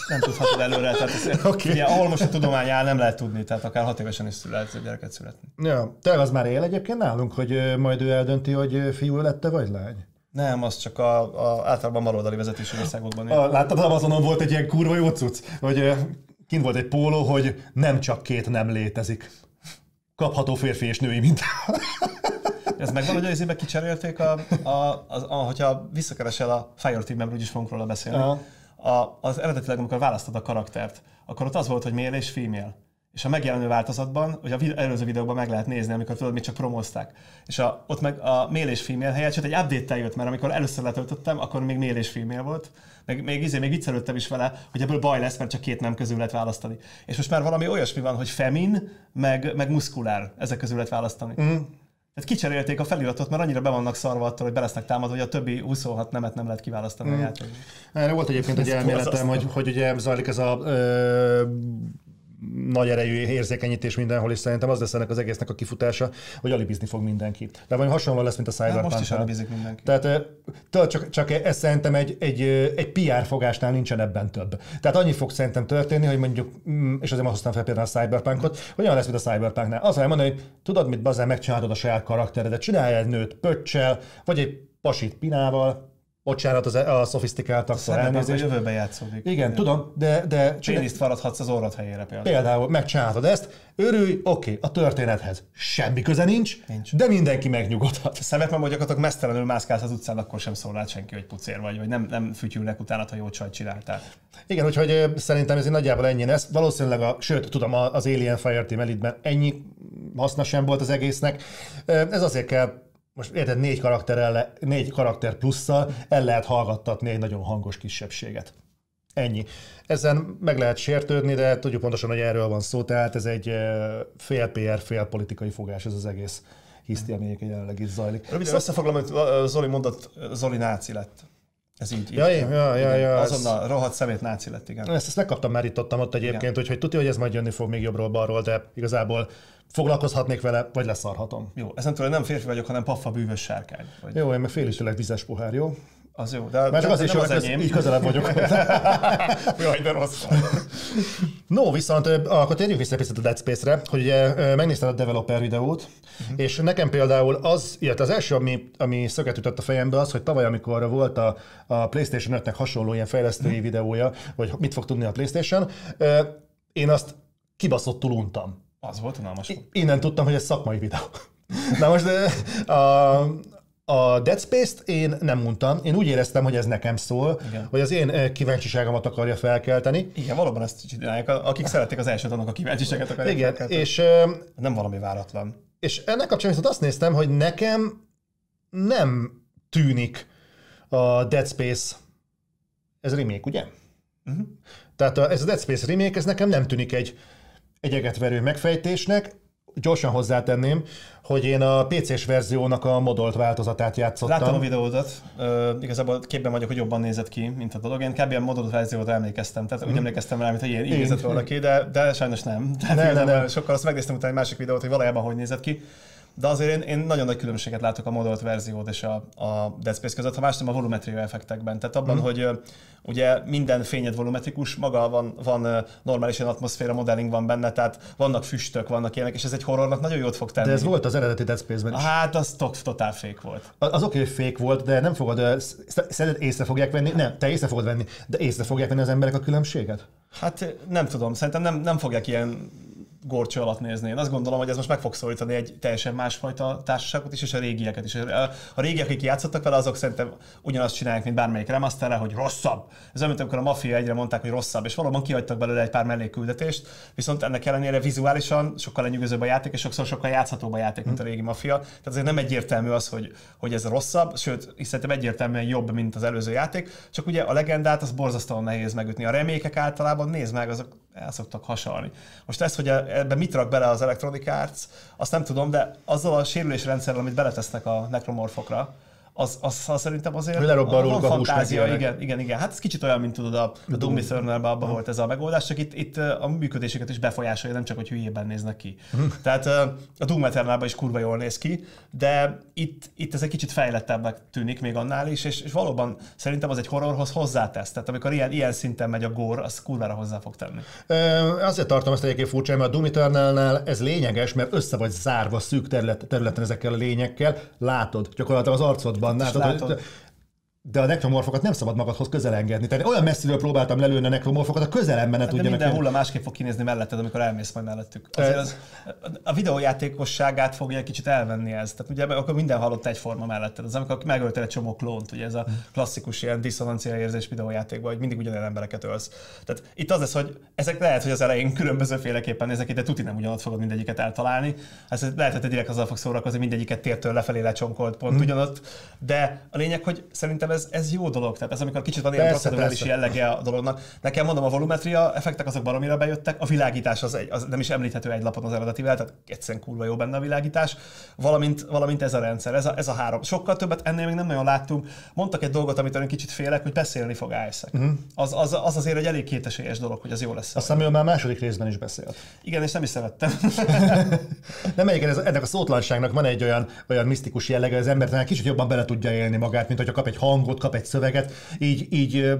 Nem tudhatod előre, tehát ez, okay. ugye, ahol most a tudomány áll, nem lehet tudni, tehát akár hat évesen is lehet egy gyereket születni. Ja, te az már él egyébként nálunk, hogy majd ő eldönti, hogy fiú lette vagy lány? Nem, az csak a, a általában baloldali vezetésű országokban. A, láttad, Amazonon volt egy ilyen kurva jó cucc, hogy kint volt egy póló, hogy nem csak két nem létezik. Kapható férfi és női mint. Ez megvan, hogy az izébe kicserélték, a, a, az, a, hogyha visszakeresel a Fire Team-ben, úgyis fogunk róla beszélni. Aha. A, az eredetileg, amikor választod a karaktert, akkor ott az volt, hogy male és female. És a megjelenő változatban, hogy a vid- előző videóban meg lehet nézni, amikor tudod, még csak promózták. És a, ott meg a male és female helyett, csak egy update jött, mert amikor először letöltöttem, akkor még male és female volt. Meg, még, izé, még viccelődtem is vele, hogy ebből baj lesz, mert csak két nem közül lehet választani. És most már valami olyasmi van, hogy femin, meg, meg muszkulár, ezek közül lehet választani. Mm. Tehát kicserélték a feliratot, mert annyira be vannak szarva attól, hogy be lesznek támadva, hogy a többi 26 nemet nem lehet kiválasztani mm. a játékban. Erre volt egyébként egy elméletem, hogy, hogy ugye zajlik ez a ö, nagy erejű érzékenyítés mindenhol, és szerintem az lesz ennek az egésznek a kifutása, hogy alibizni fog mindenki. De valami hasonló lesz, mint a Hát Cyberpunk. most is alibizik mindenki. Tehát csak, csak ez szerintem egy, egy, egy PR fogásnál nincsen ebben több. Tehát annyi fog szerintem történni, hogy mondjuk, mm, és azért ma hoztam fel például a Cyberpunkot, hogy olyan lesz, mint a Cyberpunknál. Az elmondani, hogy tudod, mit bazen, megcsinálod a saját karakteredet, csinálj egy nőt pöccsel, vagy egy pasit pinával, bocsánat, az, a szofisztikáltaktól Szerintem a elnézést. jövőben játszódik. Igen, tudom, de, de Péniszt varadhatsz az orrod helyére például. például megcsinálod ezt, örülj, oké, a történethez semmi köze nincs, Nincs. de mindenki megnyugodhat. Szemet már gyakorlatilag mesztelenül mászkálsz az utcán, akkor sem szól rád senki, hogy pucér vagy, vagy nem, nem fütyülnek utána, ha jó csajt csináltál. Igen, úgyhogy szerintem ez nagyjából ennyi lesz. Valószínűleg, a, sőt, tudom, a- az Alien Fireteam Elite-ben ennyi haszna sem volt az egésznek. Ez azért kell, most érted, négy karakter, elle, négy karakter plusszal el lehet hallgattatni egy nagyon hangos kisebbséget. Ennyi. Ezen meg lehet sértődni, de tudjuk pontosan, hogy erről van szó, tehát ez egy fél PR, fél politikai fogás ez az egész hiszti, ami jelenleg is zajlik. Röviden összefoglalom, hogy Zoli mondott, Zoli náci lett. Ez így. Ja, így ja, ja, ja, ja, ez- Azonnal rohadt szemét náci lett, igen. Ezt, ezt megkaptam már itt ott, ott egyébként, hogy, hogy tudja, hogy ez majd jönni fog még jobbról-balról, de igazából foglalkozhatnék vele, vagy leszarhatom. Jó, ezentúl nem férfi vagyok, hanem paffa bűvös sárkány. Vagy. Jó, én meg fél vizes pohár, jó? Az jó, de, Már csak de azért is jó, az köz, így közelebb vagyok. Jaj, de rossz. no, viszont akkor térjünk vissza a Dead Space-re, hogy ugye megnézted a developer videót, uh-huh. és nekem például az, illetve az első, ami, ami szöget ütött a fejembe, az, hogy tavaly, amikor volt a, a PlayStation 5-nek hasonló ilyen fejlesztői uh-huh. videója, hogy mit fog tudni a PlayStation, én azt kibaszottul untam. Az volt unalmas. Innen tudtam, hogy ez szakmai videó. Na most ö, a, a Dead Space-t én nem mondtam, én úgy éreztem, hogy ez nekem szól, Igen. hogy az én kíváncsiságomat akarja felkelteni. Igen, valóban ezt csinálják. Akik szeretik az elsőt, annak a kíváncsiságet akarják. Igen, felkelteni. és, Nem valami váratlan. és ennek kapcsán viszont azt néztem, hogy nekem nem tűnik a Dead Space, ez remake, ugye? Uh-huh. Tehát a, ez a Dead Space remake, ez nekem nem tűnik egy, egy egetverő megfejtésnek, gyorsan hozzátenném, hogy én a PC-s verziónak a modolt változatát játszottam. Láttam a videódat, uh, igazából képben vagyok, hogy jobban nézett ki, mint a dolog. Én kb. a mododot verziót emlékeztem, tehát úgy emlékeztem rá, mint hogy így nézett volna ki, de, de sajnos nem. Tehát Nem, nem, igazából nem. Sokkal azt megnéztem utána egy másik videót, hogy valójában hogy nézett ki. De azért én, én nagyon nagy különbséget látok a modolt verziót és a, a Dead Space között, ha más nem a volumetria effektekben. Tehát abban, mm. hogy ugye minden fényed volumetrikus, maga van, van ö, normálisan atmoszféra modelling van benne, tehát vannak füstök, vannak ilyenek, és ez egy horrornak nagyon jót fog tenni. De ez volt az eredeti Dead Space-ben is. Hát az tok, totál fake volt. Az oké, okay, fake volt, de nem fogod, ö, sz- szerinted észre fogják venni? Nem, te észre fogod venni, de észre fogják venni az emberek a különbséget? Hát nem tudom, szerintem nem, nem fogják ilyen gorcső alatt nézni. Én azt gondolom, hogy ez most meg fog szólítani egy teljesen másfajta társaságot is, és a régieket is. A, régiek, akik játszottak vele, azok szerintem ugyanazt csinálják, mint bármelyik remasterre, hogy rosszabb. Ez olyan, amikor a Mafia egyre mondták, hogy rosszabb, és valóban kihagytak belőle egy pár mellékküldetést, viszont ennek ellenére vizuálisan sokkal lenyűgözőbb a játék, és sokszor sokkal játszhatóbb a játék, mint a régi Mafia. Tehát azért nem egyértelmű az, hogy, hogy ez rosszabb, sőt, szerintem egyértelműen jobb, mint az előző játék, csak ugye a legendát az borzasztóan nehéz megütni. A remékek általában nézd meg, azok el szoktak hasalni. Most ez, hogy ebbe mit rak bele az Electronic Arts, azt nem tudom, de azzal a sérülésrendszerrel, amit beletesznek a nekromorfokra, az, az, az szerintem azért Lerobban róluk a fantázia, igen, igen, igen. Hát ez kicsit olyan, mint tudod, a, a Doom Eternal-ben abban volt ez a megoldás, csak itt, itt a működéseket is befolyásolja, nem csak, hogy hülyében néznek ki. Tehát a Doom eternal is kurva jól néz ki, de itt, itt ez egy kicsit fejlettebbnek tűnik még annál is, és, és valóban szerintem az egy horrorhoz hozzátesz. Tehát amikor ilyen, ilyen szinten megy a gór, az kurvára hozzá fog tenni. Ö, Azért tartom ezt egyébként furcsa, mert a Doom Eternal-nál ez lényeges, mert össze vagy zárva szűk terület, területen ezekkel a lényekkel, látod gyakorlatilag az arcodban, látod, látod. De a nekromorfokat nem szabad magadhoz közel engedni. Tehát olyan messziről próbáltam lelőni a nekromorfokat, a közelemben ne De tudjanak. minden hulla másképp fog kinézni melletted, amikor elmész majd mellettük. Azért az, a videójátékosságát fogja egy kicsit elvenni ez. Tehát ugye akkor minden halott egyforma melletted. Az amikor megöltél egy csomó klónt, ugye ez a klasszikus ilyen diszonancia érzés videójátékban, hogy mindig ugyanolyan embereket ölsz. Tehát itt az lesz, hogy ezek lehet, hogy az elején különbözőféleképpen nézek ki, de tuti nem ugyanott fogod mindegyiket eltalálni. Ez lehet, hogy te direkt azzal fog szórakozni, mindegyiket tértől lefelé lecsonkolt pont Mhm. ugyanott. De a lényeg, hogy szerintem ez, ez jó dolog. Tehát ez amikor kicsit van ilyen procedurális jellege a dolognak. Nekem mondom, a volumetria effektek azok baromira bejöttek, a világítás az, egy, az nem is említhető egy lapon az eredetivel, tehát egyszerűen kurva jó benne a világítás, valamint, valamint ez a rendszer, ez a, ez a három. Sokkal többet ennél még nem nagyon láttunk. Mondtak egy dolgot, amit én kicsit félek, hogy beszélni fog Isaac. Uh-huh. Az, az, az, azért egy elég kétesélyes dolog, hogy az jó lesz. A Samuel már második részben is beszélt. Igen, és nem is szerettem. Nem egyébként ez, ennek a szótlanságnak van egy olyan, olyan misztikus jellege, hogy az ember talán kicsit jobban bele tudja élni magát, mint hogyha kap egy hangot, kap egy szöveget, így, így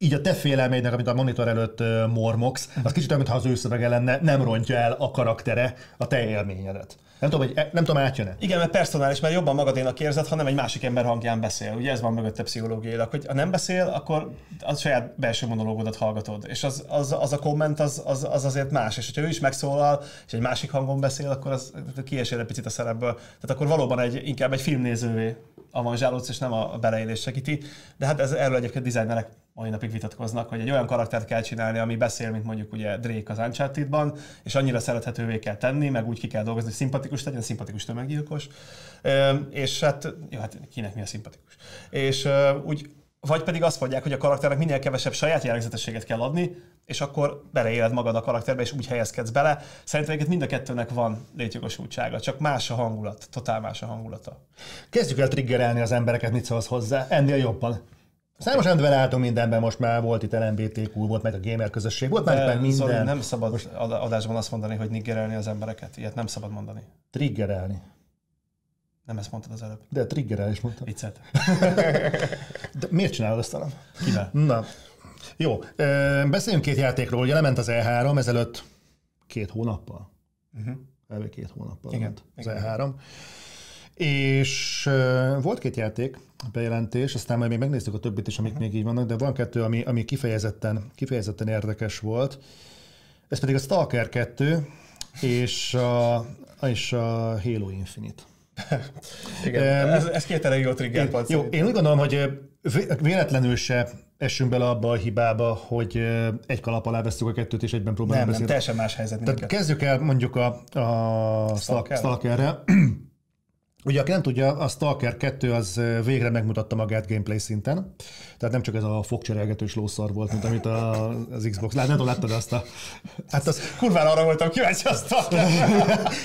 így a te félelmeidnek, amit a monitor előtt mormogsz, az kicsit olyan, mintha az ő szövege lenne, nem rontja el a karaktere a te élményedet. Nem tudom, hogy, nem tudom, átjön-e. Igen, mert personális, mert jobban magadénak érzed, ha nem egy másik ember hangján beszél. Ugye ez van mögötte pszichológiailag, hogy ha nem beszél, akkor a saját belső monológodat hallgatod. És az, az, az a komment az, az, az, azért más. És hogyha ő is megszólal, és egy másik hangon beszél, akkor az kiesél egy picit a szerepből. Tehát akkor valóban egy, inkább egy filmnézővé avanzsálódsz, és nem a beleélés segíti. De hát ez, erről egyébként dizájnerek mai napig vitatkoznak, hogy egy olyan karaktert kell csinálni, ami beszél, mint mondjuk ugye Drake az Uncharted-ban, és annyira szerethetővé kell tenni, meg úgy ki kell dolgozni, hogy szimpatikus legyen, szimpatikus tömeggyilkos. És hát, jó, hát kinek mi a szimpatikus. És úgy, vagy pedig azt mondják, hogy a karakternek minél kevesebb saját jellegzetességet kell adni, és akkor beleéled magad a karakterbe, és úgy helyezkedsz bele. Szerintem egyébként mind a kettőnek van létjogosultsága, csak más a hangulat, totál más a hangulata. Kezdjük el triggerelni az embereket, mit szólsz hozzá, ennél jobban. Számos rendben álltunk mindenben, most már volt itt LMBTQ, volt meg a gamer közösség, volt már minden. nem szabad most... adásban azt mondani, hogy niggerelni az embereket. Ilyet nem szabad mondani. Triggerelni. Nem ezt mondtad az előbb. De triggerel is mondtam. Viccet. De miért csinálod ezt talán? Kivel? Na, jó. Beszéljünk két játékról. Ugye lement az E3 ezelőtt két hónappal. Uh-huh. Elő két hónappal Igen, ment az igen. E3. És ö, volt két játék bejelentés, aztán majd még megnézzük a többit is, amik uh-huh. még így vannak, de van kettő, ami, ami kifejezetten, kifejezetten érdekes volt. Ez pedig a Stalker 2 és a, és a Halo Infinite. Igen. ez, ez két elég jó trigger. Jó, én úgy gondolom, hogy véletlenül se essünk bele abba a hibába, hogy egy kalap alá veszük a kettőt, és egyben próbálunk nem, nem, beszélni. teljesen más helyzet. Tehát kezdjük el mondjuk a, a? Stalker. Stalkerrel. Ugye, aki nem tudja, a Stalker 2 az végre megmutatta magát gameplay szinten. Tehát nem csak ez a fogcserélgetős lószar volt, mint amit a, az Xbox. Lát, nem tudom, láttad azt a... Hát az, Kurvára arra voltam kíváncsi a...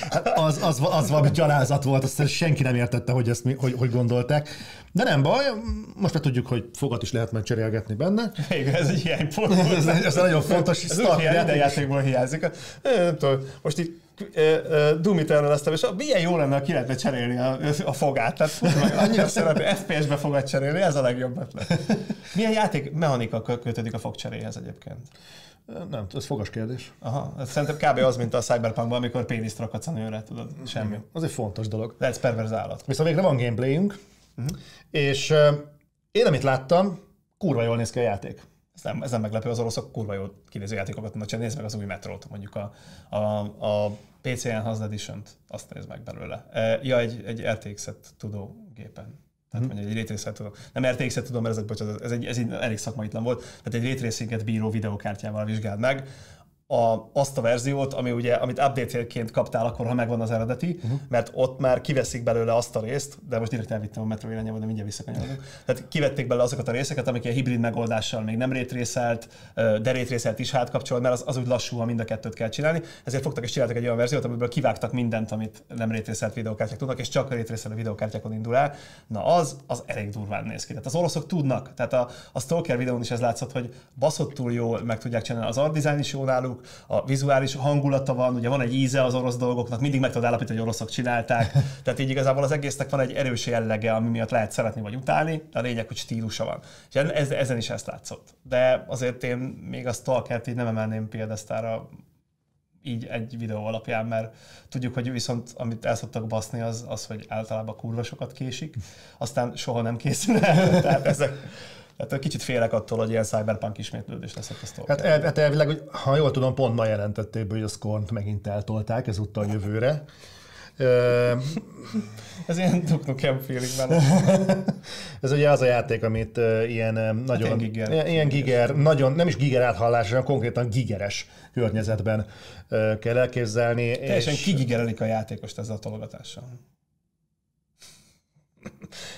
Hát az, az, az valami gyalázat volt, azt senki nem értette, hogy ezt mi, hogy, hogy gondolták. De nem baj, most már tudjuk, hogy fogat is lehet majd cserélgetni benne. Végül ez egy hiánypont. Ez, ez, ez nagyon fontos. Ez úgy Stalker hiány, játékból hiányzik. Ö, Nem tudom, most így Doom eternal és milyen jó lenne, ha ki lehetne cserélni a, a fogát. Tehát annyira szeretném, FPS-be fogad cserélni, ez a legjobb ötlet. Milyen játék mechanika kötődik a fogcseréhez egyébként? Nem, ez fogas kérdés. Aha, ez szerintem kb. az, mint a Cyberpunkban, amikor péniszt rakadsz a nőre, tudod, semmi. Az egy fontos dolog. De ez perverz állat. Viszont végre van gameplayünk, uh-huh. és uh, én amit láttam, kurva jól néz ki a játék. Ez nem, ez nem meglepő, az oroszok kurva jól kinéző játékokat tudnak csinálni. Nézd meg az új metrót, mondjuk a, a, a PC Enhanced Edition-t, azt nézd meg belőle. Ja, egy, egy RTX-et tudó gépen. Tehát mondjuk egy raytracing tudom. Nem RTX-et tudom, mert ez, ez, egy, ez egy elég szakmaitlan volt. Tehát egy raytracinget bíró videokártyával vizsgáld meg, a, azt a verziót, ami ugye, amit update-ként kaptál akkor, ha megvan az eredeti, uh-huh. mert ott már kiveszik belőle azt a részt, de most direkt elvittem a metro irányába, de mindjárt visszakanyarodunk. Tehát kivették belőle azokat a részeket, amik a hibrid megoldással még nem rétrészelt, de rétrészelt is hátkapcsol, mert az, az úgy lassú, ha mind a kettőt kell csinálni. Ezért fogtak és csináltak egy olyan verziót, amiből kivágtak mindent, amit nem rétrészelt videokártyák tudnak, és csak a rétrészelő videokártyákon indul el. Na az, az elég durván néz ki. Tehát az oroszok tudnak. Tehát a, a Stalker videón is ez látszott, hogy baszottul jól meg tudják csinálni. Az art design is jó náluk, a vizuális hangulata van, ugye van egy íze az orosz dolgoknak, mindig meg tudod állapítani, hogy oroszok csinálták. Tehát így igazából az egésznek van egy erős jellege, ami miatt lehet szeretni vagy utálni, de a lényeg, hogy stílusa van. És ez, ezen is ezt látszott. De azért én még a Stalkert így nem emelném piedesztára így egy videó alapján, mert tudjuk, hogy viszont amit el szoktak baszni, az, az hogy általában kurva sokat késik, aztán soha nem készül el. Tehát ezek, Hát kicsit félek attól, hogy ilyen cyberpunk ismétlődés lesz a. Hát, el, hát elvileg, hogy, ha jól tudom, pont ma jelentették hogy a Scorn-t megint eltolták ezúttal jövőre. Ez ilyen Duke Nukem feeling. Ez ugye az a játék, amit ilyen uh, nagyon... Hát giger. Ilyen, ilyen giger, nagyon, nem is giger áthallás, hanem konkrétan gigeres környezetben kell elképzelni. Teljesen és... kigigerelik a játékost ezzel a tologatással.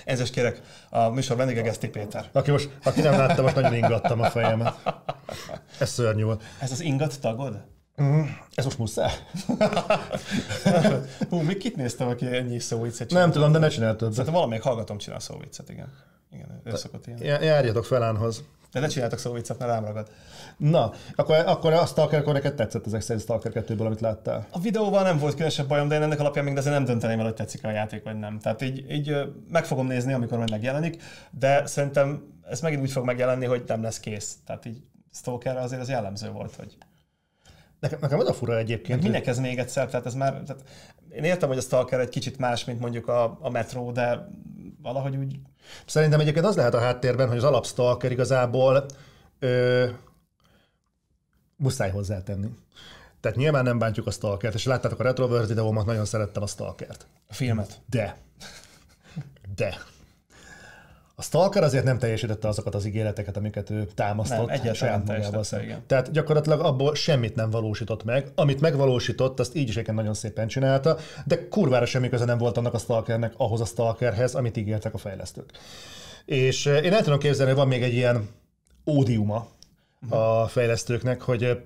Ezes kérek, a műsor vendége Geszti Péter. Aki, most, aki nem látta, most nagyon ingattam a fejemet. Ez szörnyű volt. Ez az ingat tagod? Mm, ez most muszáj? Hú, még kit néztem, aki ennyi szóviccet Nem tudom, de ne csináltad. többet. Szerintem valamelyik hallgatom csinál szóviccet, igen. Igen, ő szokott ilyen. Járjatok Felánhoz. De ne csináltak szóviccet, mert rám ragad. Na, akkor, akkor a Stalker, akkor neked tetszett ezek szerint Stalker 2-ből, amit láttál? A videóval nem volt különösebb bajom, de én ennek alapján még azért nem dönteném el, hogy tetszik a játék, vagy nem. Tehát így, így meg fogom nézni, amikor majd megjelenik, de szerintem ez megint úgy fog megjelenni, hogy nem lesz kész. Tehát így Stalker azért az jellemző volt, hogy Nekem, nekem az a fura egyébként. Minek ez még egyszer? Tehát ez már, tehát én értem, hogy a Stalker egy kicsit más, mint mondjuk a, a Metro, de valahogy úgy... Szerintem egyébként az lehet a háttérben, hogy az alap Stalker igazából ö, muszáj hozzátenni. Tehát nyilván nem bántjuk a Stalkert, és láttátok a Retroverse videómat, nagyon szerettem a Stalkert. A filmet. De. De. A Stalker azért nem teljesítette azokat az ígéreteket, amiket ő támasztott nem, saját magával. Tehát gyakorlatilag abból semmit nem valósított meg. Amit megvalósított, azt így is nagyon szépen csinálta, de kurvára semmi köze nem volt annak a Stalkernek ahhoz a Stalkerhez, amit ígértek a fejlesztők. És eh, én el tudom képzelni, hogy van még egy ilyen ódiuma a fejlesztőknek, hogy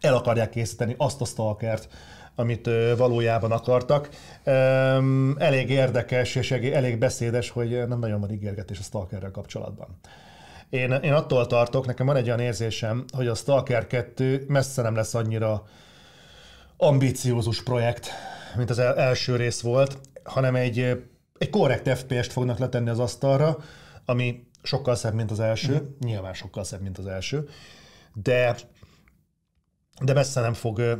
el akarják készíteni azt a stalkert, amit valójában akartak. Elég érdekes és elég beszédes, hogy nem nagyon van ígérgetés a Stalkerrel kapcsolatban. Én, én attól tartok, nekem van egy olyan érzésem, hogy a Stalker 2 messze nem lesz annyira ambiciózus projekt, mint az első rész volt, hanem egy, egy korrekt FPS-t fognak letenni az asztalra, ami sokkal szebb, mint az első, mm. nyilván sokkal szebb, mint az első, de de messze nem fog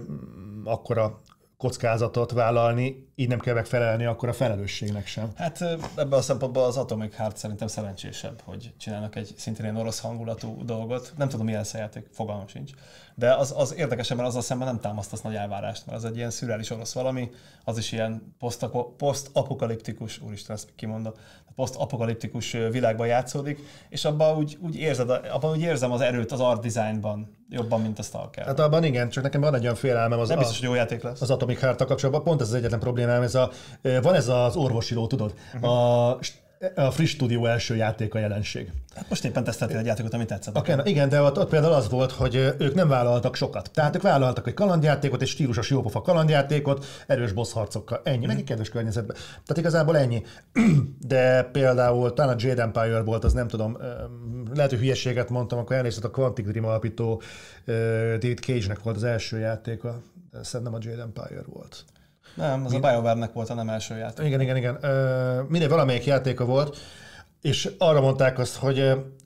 akkora kockázatot vállalni, így nem kell megfelelni akkor a felelősségnek sem. Hát ebben a szempontból az Atomic Heart szerintem szerencsésebb, hogy csinálnak egy szintén ilyen orosz hangulatú dolgot. Nem tudom, milyen játék, fogalmam sincs. De az, az érdekesebb, mert azzal szemben nem támasztasz nagy elvárást, mert az egy ilyen szürreális orosz valami, az is ilyen posztapokaliptikus, úristen, ezt kimondom, posztapokaliptikus világban játszódik, és abban úgy, úgy, érzed, abban úgy érzem az erőt az art designban jobban, mint a Stalker. Hát abban igen, csak nekem van egy olyan félelmem az, nem biztos, hogy jó játék lesz. az Atomic Heart kapcsolatban, pont ez az egyetlen problémám, ez a, van ez az orvosiló, tudod, uh-huh. a a friss stúdió első játéka jelenség. Hát most éppen teszteltél egy játékot, ami tetszett. Okay, igen, de ott, ott például az volt, hogy ők nem vállaltak sokat. Tehát ők vállaltak egy kalandjátékot, egy stílusos jópofa kalandjátékot, erős boss harcokkal. Ennyi, meg egy kedves környezetben. Tehát igazából ennyi. De például talán a Jade Empire volt, az nem tudom, lehet, hogy hülyeséget mondtam, akkor elnézett a Quantic Dream alapító David Cage-nek volt az első játéka. Szerintem a Jade Empire volt. Nem, az a BioWare-nek volt a nem első játék. Igen, igen, igen. Mindegy, valamelyik játéka volt, és arra mondták azt, hogy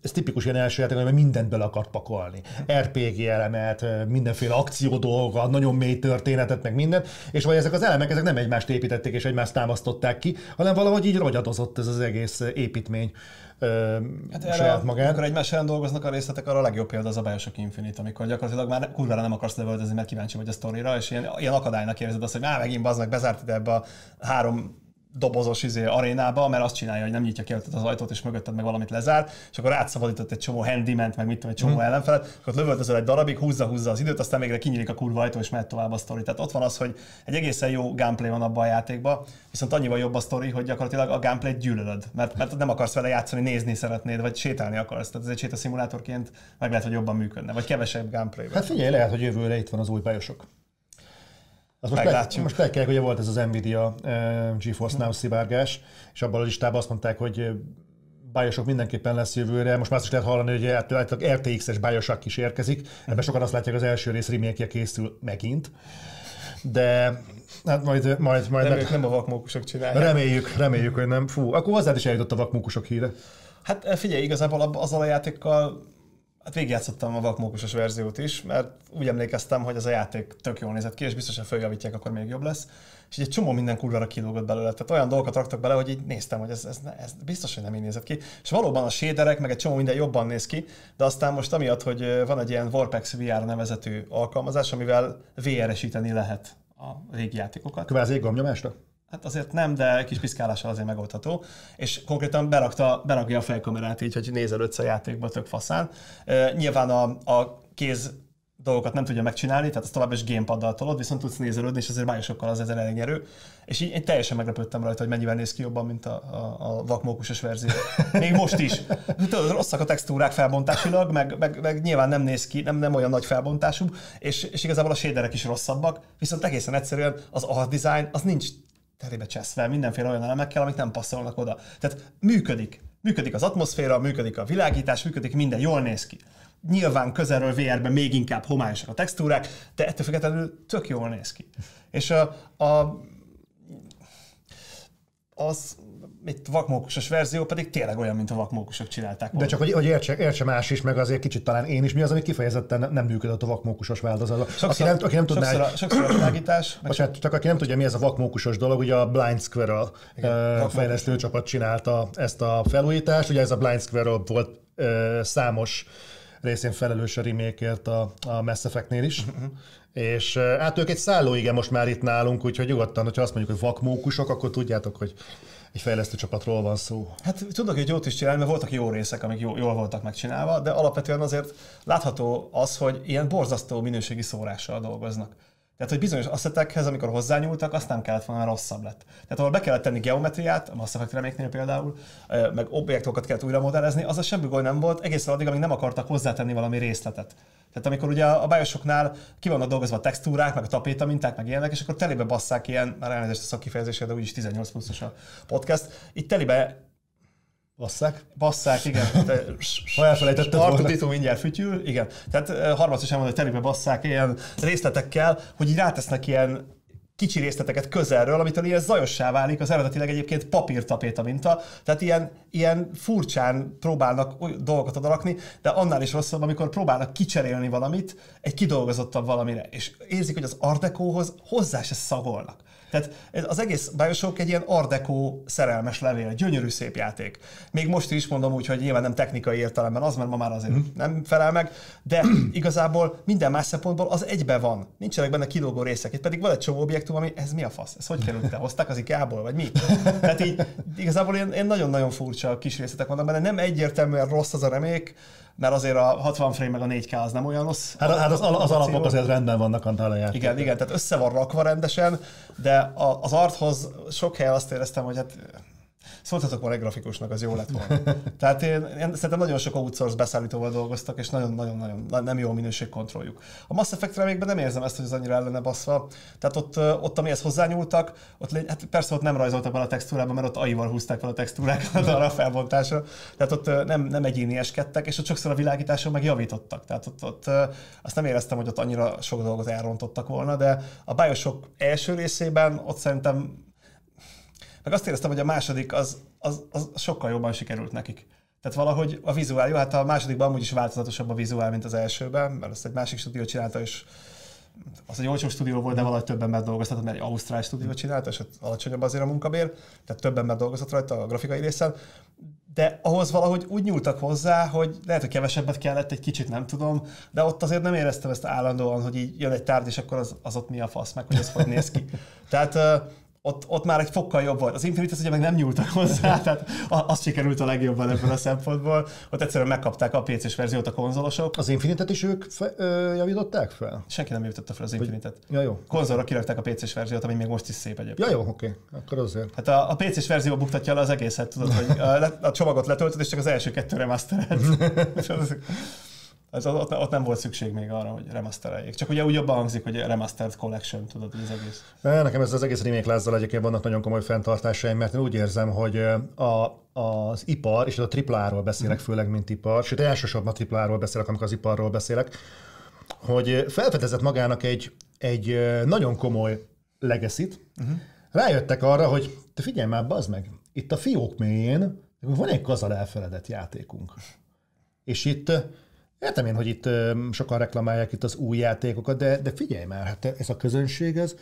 ez tipikus ilyen első játék, hogy mindent bele akart pakolni. RPG elemet, mindenféle akció dolga, nagyon mély történetet, meg minden, és vagy ezek az elemek, ezek nem egymást építették és egymást támasztották ki, hanem valahogy így rogyadozott ez az egész építmény Hát saját erre, magát. amikor egymás ellen dolgoznak a részletek, arra a legjobb példa az a Bioshock Infinite, amikor gyakorlatilag már kurvára nem akarsz lövöldözni, mert kíváncsi vagy a sztorira, és ilyen, ilyen akadálynak érzed azt, hogy már megint meg, bezárt ide ebbe a három dobozos izé, arénába, mert azt csinálja, hogy nem nyitja ki előtted az ajtót, és mögötted meg valamit lezár, és akkor átszabadított egy csomó handiment, meg mit tudom, egy csomó mm. ellenfelet, akkor lövöldözöl egy darabig, húzza-húzza az időt, aztán végre kinyílik a kurva ajtó, és mehet tovább a sztori. Tehát ott van az, hogy egy egészen jó gameplay van abban a játékban, viszont annyival jobb a sztori, hogy gyakorlatilag a gameplay gyűlölöd, mert, mert nem akarsz vele játszani, nézni szeretnéd, vagy sétálni akarsz. Tehát ez egy sétaszimulátorként meg lehet, hogy jobban működne, vagy kevesebb gameplay. Hát figyelj, lehet, hogy jövőre itt van az új Bioshock. Az most, Meglátjuk. le, most legkelek, ugye volt ez az Nvidia uh, GeForce Now szivárgás, és abban a listában azt mondták, hogy eh, Bioshock mindenképpen lesz jövőre. Most már azt is lehet hallani, hogy általában RTX-es Bioshock is érkezik. Ebben sokan azt látják, az első rész remake készül megint. De hát majd, majd, majd Nem, meg, ők nem a vakmókusok csinálják. reméljük, reméljük, hogy nem. Fú, akkor hozzád is eljutott a vakmunkusok híre. Hát eh, figyelj, igazából azzal a játékkal hát végigjátszottam a vakmókusos verziót is, mert úgy emlékeztem, hogy az a játék tök jól nézett ki, és biztosan feljavítják, akkor még jobb lesz. És így egy csomó minden kurvára kilógott belőle. Tehát olyan dolgokat raktak bele, hogy így néztem, hogy ez, ez, ez biztos, hogy nem így nézett ki. És valóban a shaderek, meg egy csomó minden jobban néz ki, de aztán most amiatt, hogy van egy ilyen Warpex VR nevezetű alkalmazás, amivel VR-esíteni lehet a régi játékokat. Kvázi gombnyomásra? Hát azért nem, de kis piszkálással azért megoldható. És konkrétan berakta, berakja a fejkamerát így, hogy nézelődsz a játékba tök faszán. Nyilván a, a kéz dolgokat nem tudja megcsinálni, tehát azt tovább is gamepaddal tolod, viszont tudsz nézelődni, és azért bájosokkal az ezen elég nyerő. És így én teljesen meglepődtem rajta, hogy mennyivel néz ki jobban, mint a, a, a vakmókusos verzió. Még most is. Tudod, rosszak a textúrák felbontásilag, meg, meg, meg, nyilván nem néz ki, nem, nem olyan nagy felbontású, és, és igazából a shaderek is rosszabbak, viszont egészen egyszerűen az art design az nincs terébe cseszve mindenféle olyan elemekkel, amik nem passzolnak oda. Tehát működik. Működik az atmoszféra, működik a világítás, működik minden, jól néz ki. Nyilván közelről VR-ben még inkább homályosak a textúrák, de ettől függetlenül tök jól néz ki. És a, a az itt vakmókusos verzió pedig tényleg olyan, mint a vakmókusok csinálták De volna. csak hogy, hogy értse, értse más is, meg azért kicsit talán én is, mi az, ami kifejezetten nem- működött a vakmókusos változatban. Aki nem, aki nem tudná, sokszor, a, sokszor a világítás, Bocsánat, csak aki nem tudja, mi ez a vakmókusos dolog, ugye a Blind Squirrel Igen, fejlesztő csapat csinálta ezt a felújítást. Ugye ez a Blind Squirrel volt ö, számos részén felelős a remake a, a Mass Effect-nél is. És ö, hát ők egy szálló, igen, most már itt nálunk, úgyhogy nyugodtan, hogyha azt mondjuk, hogy vakmókusok, akkor tudjátok, hogy egy fejlesztő csapatról van szó. Hát tudok, hogy jót is csinálni, mert voltak jó részek, amik jó, jól voltak megcsinálva, de alapvetően azért látható az, hogy ilyen borzasztó minőségi szórással dolgoznak. Tehát, hogy bizonyos asszetekhez, amikor hozzányúltak, azt nem kellett volna, mert rosszabb lett. Tehát, ahol be kellett tenni geometriát, a Mass Effect remake például, meg objektokat kellett újra modellezni, az a semmi gond nem volt, egészen addig, amíg nem akartak hozzátenni valami részletet. Tehát amikor ugye a Bioshocknál ki vannak dolgozva a textúrák, meg a tapéta minták, meg ilyenek, és akkor telibe basszák ilyen, már elnézést a szakkifejezésre, de úgyis 18 pluszos a podcast, itt telibe Basszák? Basszák, igen. De, Ha elfelejtetted volna. Artudító mindjárt fütyül, igen. Tehát eh, harmadszor sem mondom, hogy telibe basszák ilyen részletekkel, hogy így rátesznek ilyen kicsi részleteket közelről, amitől ilyen zajossá válik, az eredetileg egyébként papírtapéta minta, tehát ilyen, ilyen furcsán próbálnak dolgokat odarakni, de annál is rosszabb, amikor próbálnak kicserélni valamit egy kidolgozottabb valamire, és érzik, hogy az Art Decohoz hozzá se szagolnak. Tehát az egész Bioshock egy ilyen Art Deco szerelmes levél, gyönyörű szép játék. Még most is mondom úgy, hogy nyilván nem technikai értelemben az, mert ma már azért nem felel meg, de igazából minden más szempontból az egybe van. Nincsenek benne kilógó részek. Itt pedig van egy csomó objektum, ami ez mi a fasz? Ez hogy került ide? Hozták az IKEA-ból, vagy mi? Tehát így igazából ilyen, ilyen nagyon-nagyon furcsa kis részletek vannak benne. Nem egyértelműen rossz az a remék, mert azért a 60 frame meg a 4K az nem olyan rossz. Hát, hát az, az alapok Akció. azért rendben vannak annál a játék. Igen, igen, tehát össze van rakva rendesen, de a, az arthoz sok helyen azt éreztem, hogy hát Szóltatok volna egy grafikusnak, az jó lett volna. Tehát én, én szerintem nagyon sok outsource beszállítóval dolgoztak, és nagyon-nagyon nem jó a minőségkontrolljuk. A Mass Effect remékben nem érzem ezt, hogy az annyira ellene baszva. Tehát ott, ott amihez hozzányúltak, ott hát persze ott nem rajzoltak bele a textúrába, mert ott AI-val húzták fel a textúrákat arra a felbontásra. Tehát ott nem, nem egyénieskedtek, és ott sokszor a világításon meg javítottak. Tehát ott, ott azt nem éreztem, hogy ott annyira sok dolgot elrontottak volna, de a Bioshock első részében ott szerintem meg azt éreztem, hogy a második az, az, az sokkal jobban sikerült nekik. Tehát valahogy a vizuál, jó, hát a másodikban amúgy is változatosabb a vizuál, mint az elsőben, mert ezt egy másik stúdió csinálta, és az egy olcsó stúdió volt, de valahogy több ember dolgoztatott, mert egy ausztrál stúdió csinálta, és alacsonyabb azért a munkabér, tehát több ember dolgozott rajta a grafikai részen, de ahhoz valahogy úgy nyúltak hozzá, hogy lehet, hogy kevesebbet kellett, egy kicsit nem tudom, de ott azért nem éreztem ezt állandóan, hogy így jön egy tárgy, és akkor az, az ott mi a fasz, meg hogy ez hogy néz ki. Tehát ott, ott már egy fokkal jobb volt. Az Infinite az ugye meg nem nyúltak hozzá, tehát azt sikerült a legjobban ebből a szempontból. Ott egyszerűen megkapták a PC-s verziót a konzolosok. Az Infinitet is ők fe, ö, javították fel? Senki nem javította fel az Infinitet. Ja, jó. Konzolra kirakták a PC-s verziót, ami még most is szép egyébként. Ja, jó, oké. Okay. Akkor azért. Hát a, a PC-s verzió buktatja le az egészet, tudod, hogy a, a csomagot letöltöd, és csak az első kettő remastered. Ez, ott, ott, nem volt szükség még arra, hogy remastereljék. Csak ugye úgy jobban hangzik, hogy Remastered Collection, tudod, az egész. Nekem ez az egész remake lázzal egyébként vannak nagyon komoly fenntartásaim, mert én úgy érzem, hogy a, az ipar, és a AAA-ról beszélek mm. főleg, mint ipar, sőt elsősorban a AAA-ról beszélek, amikor az iparról beszélek, hogy felfedezett magának egy, egy nagyon komoly legacy uh-huh. rájöttek arra, hogy te figyelj már, bazd meg, itt a fiók mélyén van egy kazal elfeledett játékunk. És itt Értem én, hogy itt sokan reklamálják itt az új játékokat, de, de figyelj már, hát ez a közönség, ez,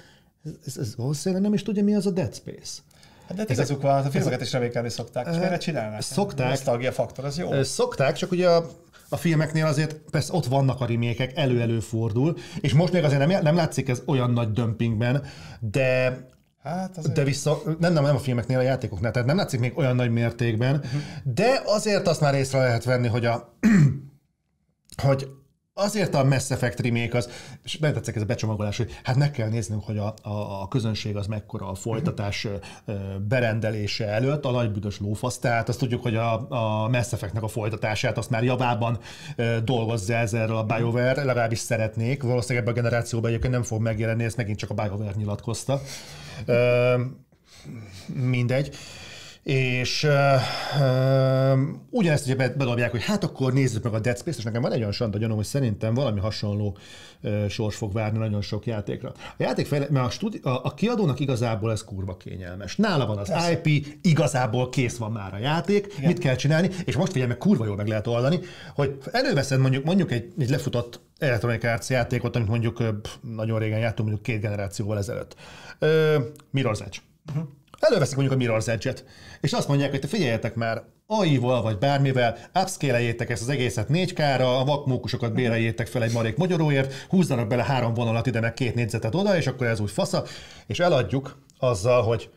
ez, ez valószínűleg nem is tudja, mi az a Dead Space. Hát de igazuk van, a filmeket is remékelni szokták, és miért csinálnak? Szokták. Nosztalgia faktor, az jó. Szokták, csak ugye a, a filmeknél azért persze ott vannak a remékek, elő-elő fordul, és most még azért nem, nem látszik ez olyan nagy dömpingben, de Hát azért... De vissza, nem, nem, nem a filmeknél, a játékoknál, tehát nem látszik még olyan nagy mértékben, uh-huh. de azért azt már észre lehet venni, hogy a hogy azért a Mass Effect remake az, és nem tetszik ez a becsomagolás, hogy hát meg kell néznünk, hogy a, a, a közönség az mekkora a folytatás berendelése előtt, a nagy büdös lófasz, tehát azt tudjuk, hogy a, a Mass Effectnek a folytatását azt már javában dolgozza ezzel a BioWare, legalábbis szeretnék, valószínűleg ebben a generációban egyébként nem fog megjelenni, ezt megint csak a BioWare nyilatkozta. mindegy és uh, ugyanezt ugye bedobják, hogy hát akkor nézzük meg a Dead Space, és nekem van egy olyan sanda gyanom, hogy szerintem valami hasonló uh, sors fog várni nagyon sok játékra. A játék fejle- mert a, studi- a, a kiadónak igazából ez kurva kényelmes. Nála van az Persze. IP, igazából kész van már a játék, Igen. mit kell csinálni, és most figyelj meg, kurva jól meg lehet oldani, hogy előveszed mondjuk, mondjuk egy, egy lefutott Electronic Arts játékot, amit mondjuk pff, nagyon régen jártunk, mondjuk két generációval ezelőtt. Uh, Mirror's Edge. Uh-huh Előveszik mondjuk a Mirror's Edge-et, és azt mondják, hogy te figyeljetek már, AI-val vagy bármivel, upscale ezt az egészet 4K-ra, a vakmókusokat béreljétek fel egy marék magyaróért, húzzanak bele három vonalat ide, meg két négyzetet oda, és akkor ez úgy fasza, és eladjuk azzal, hogy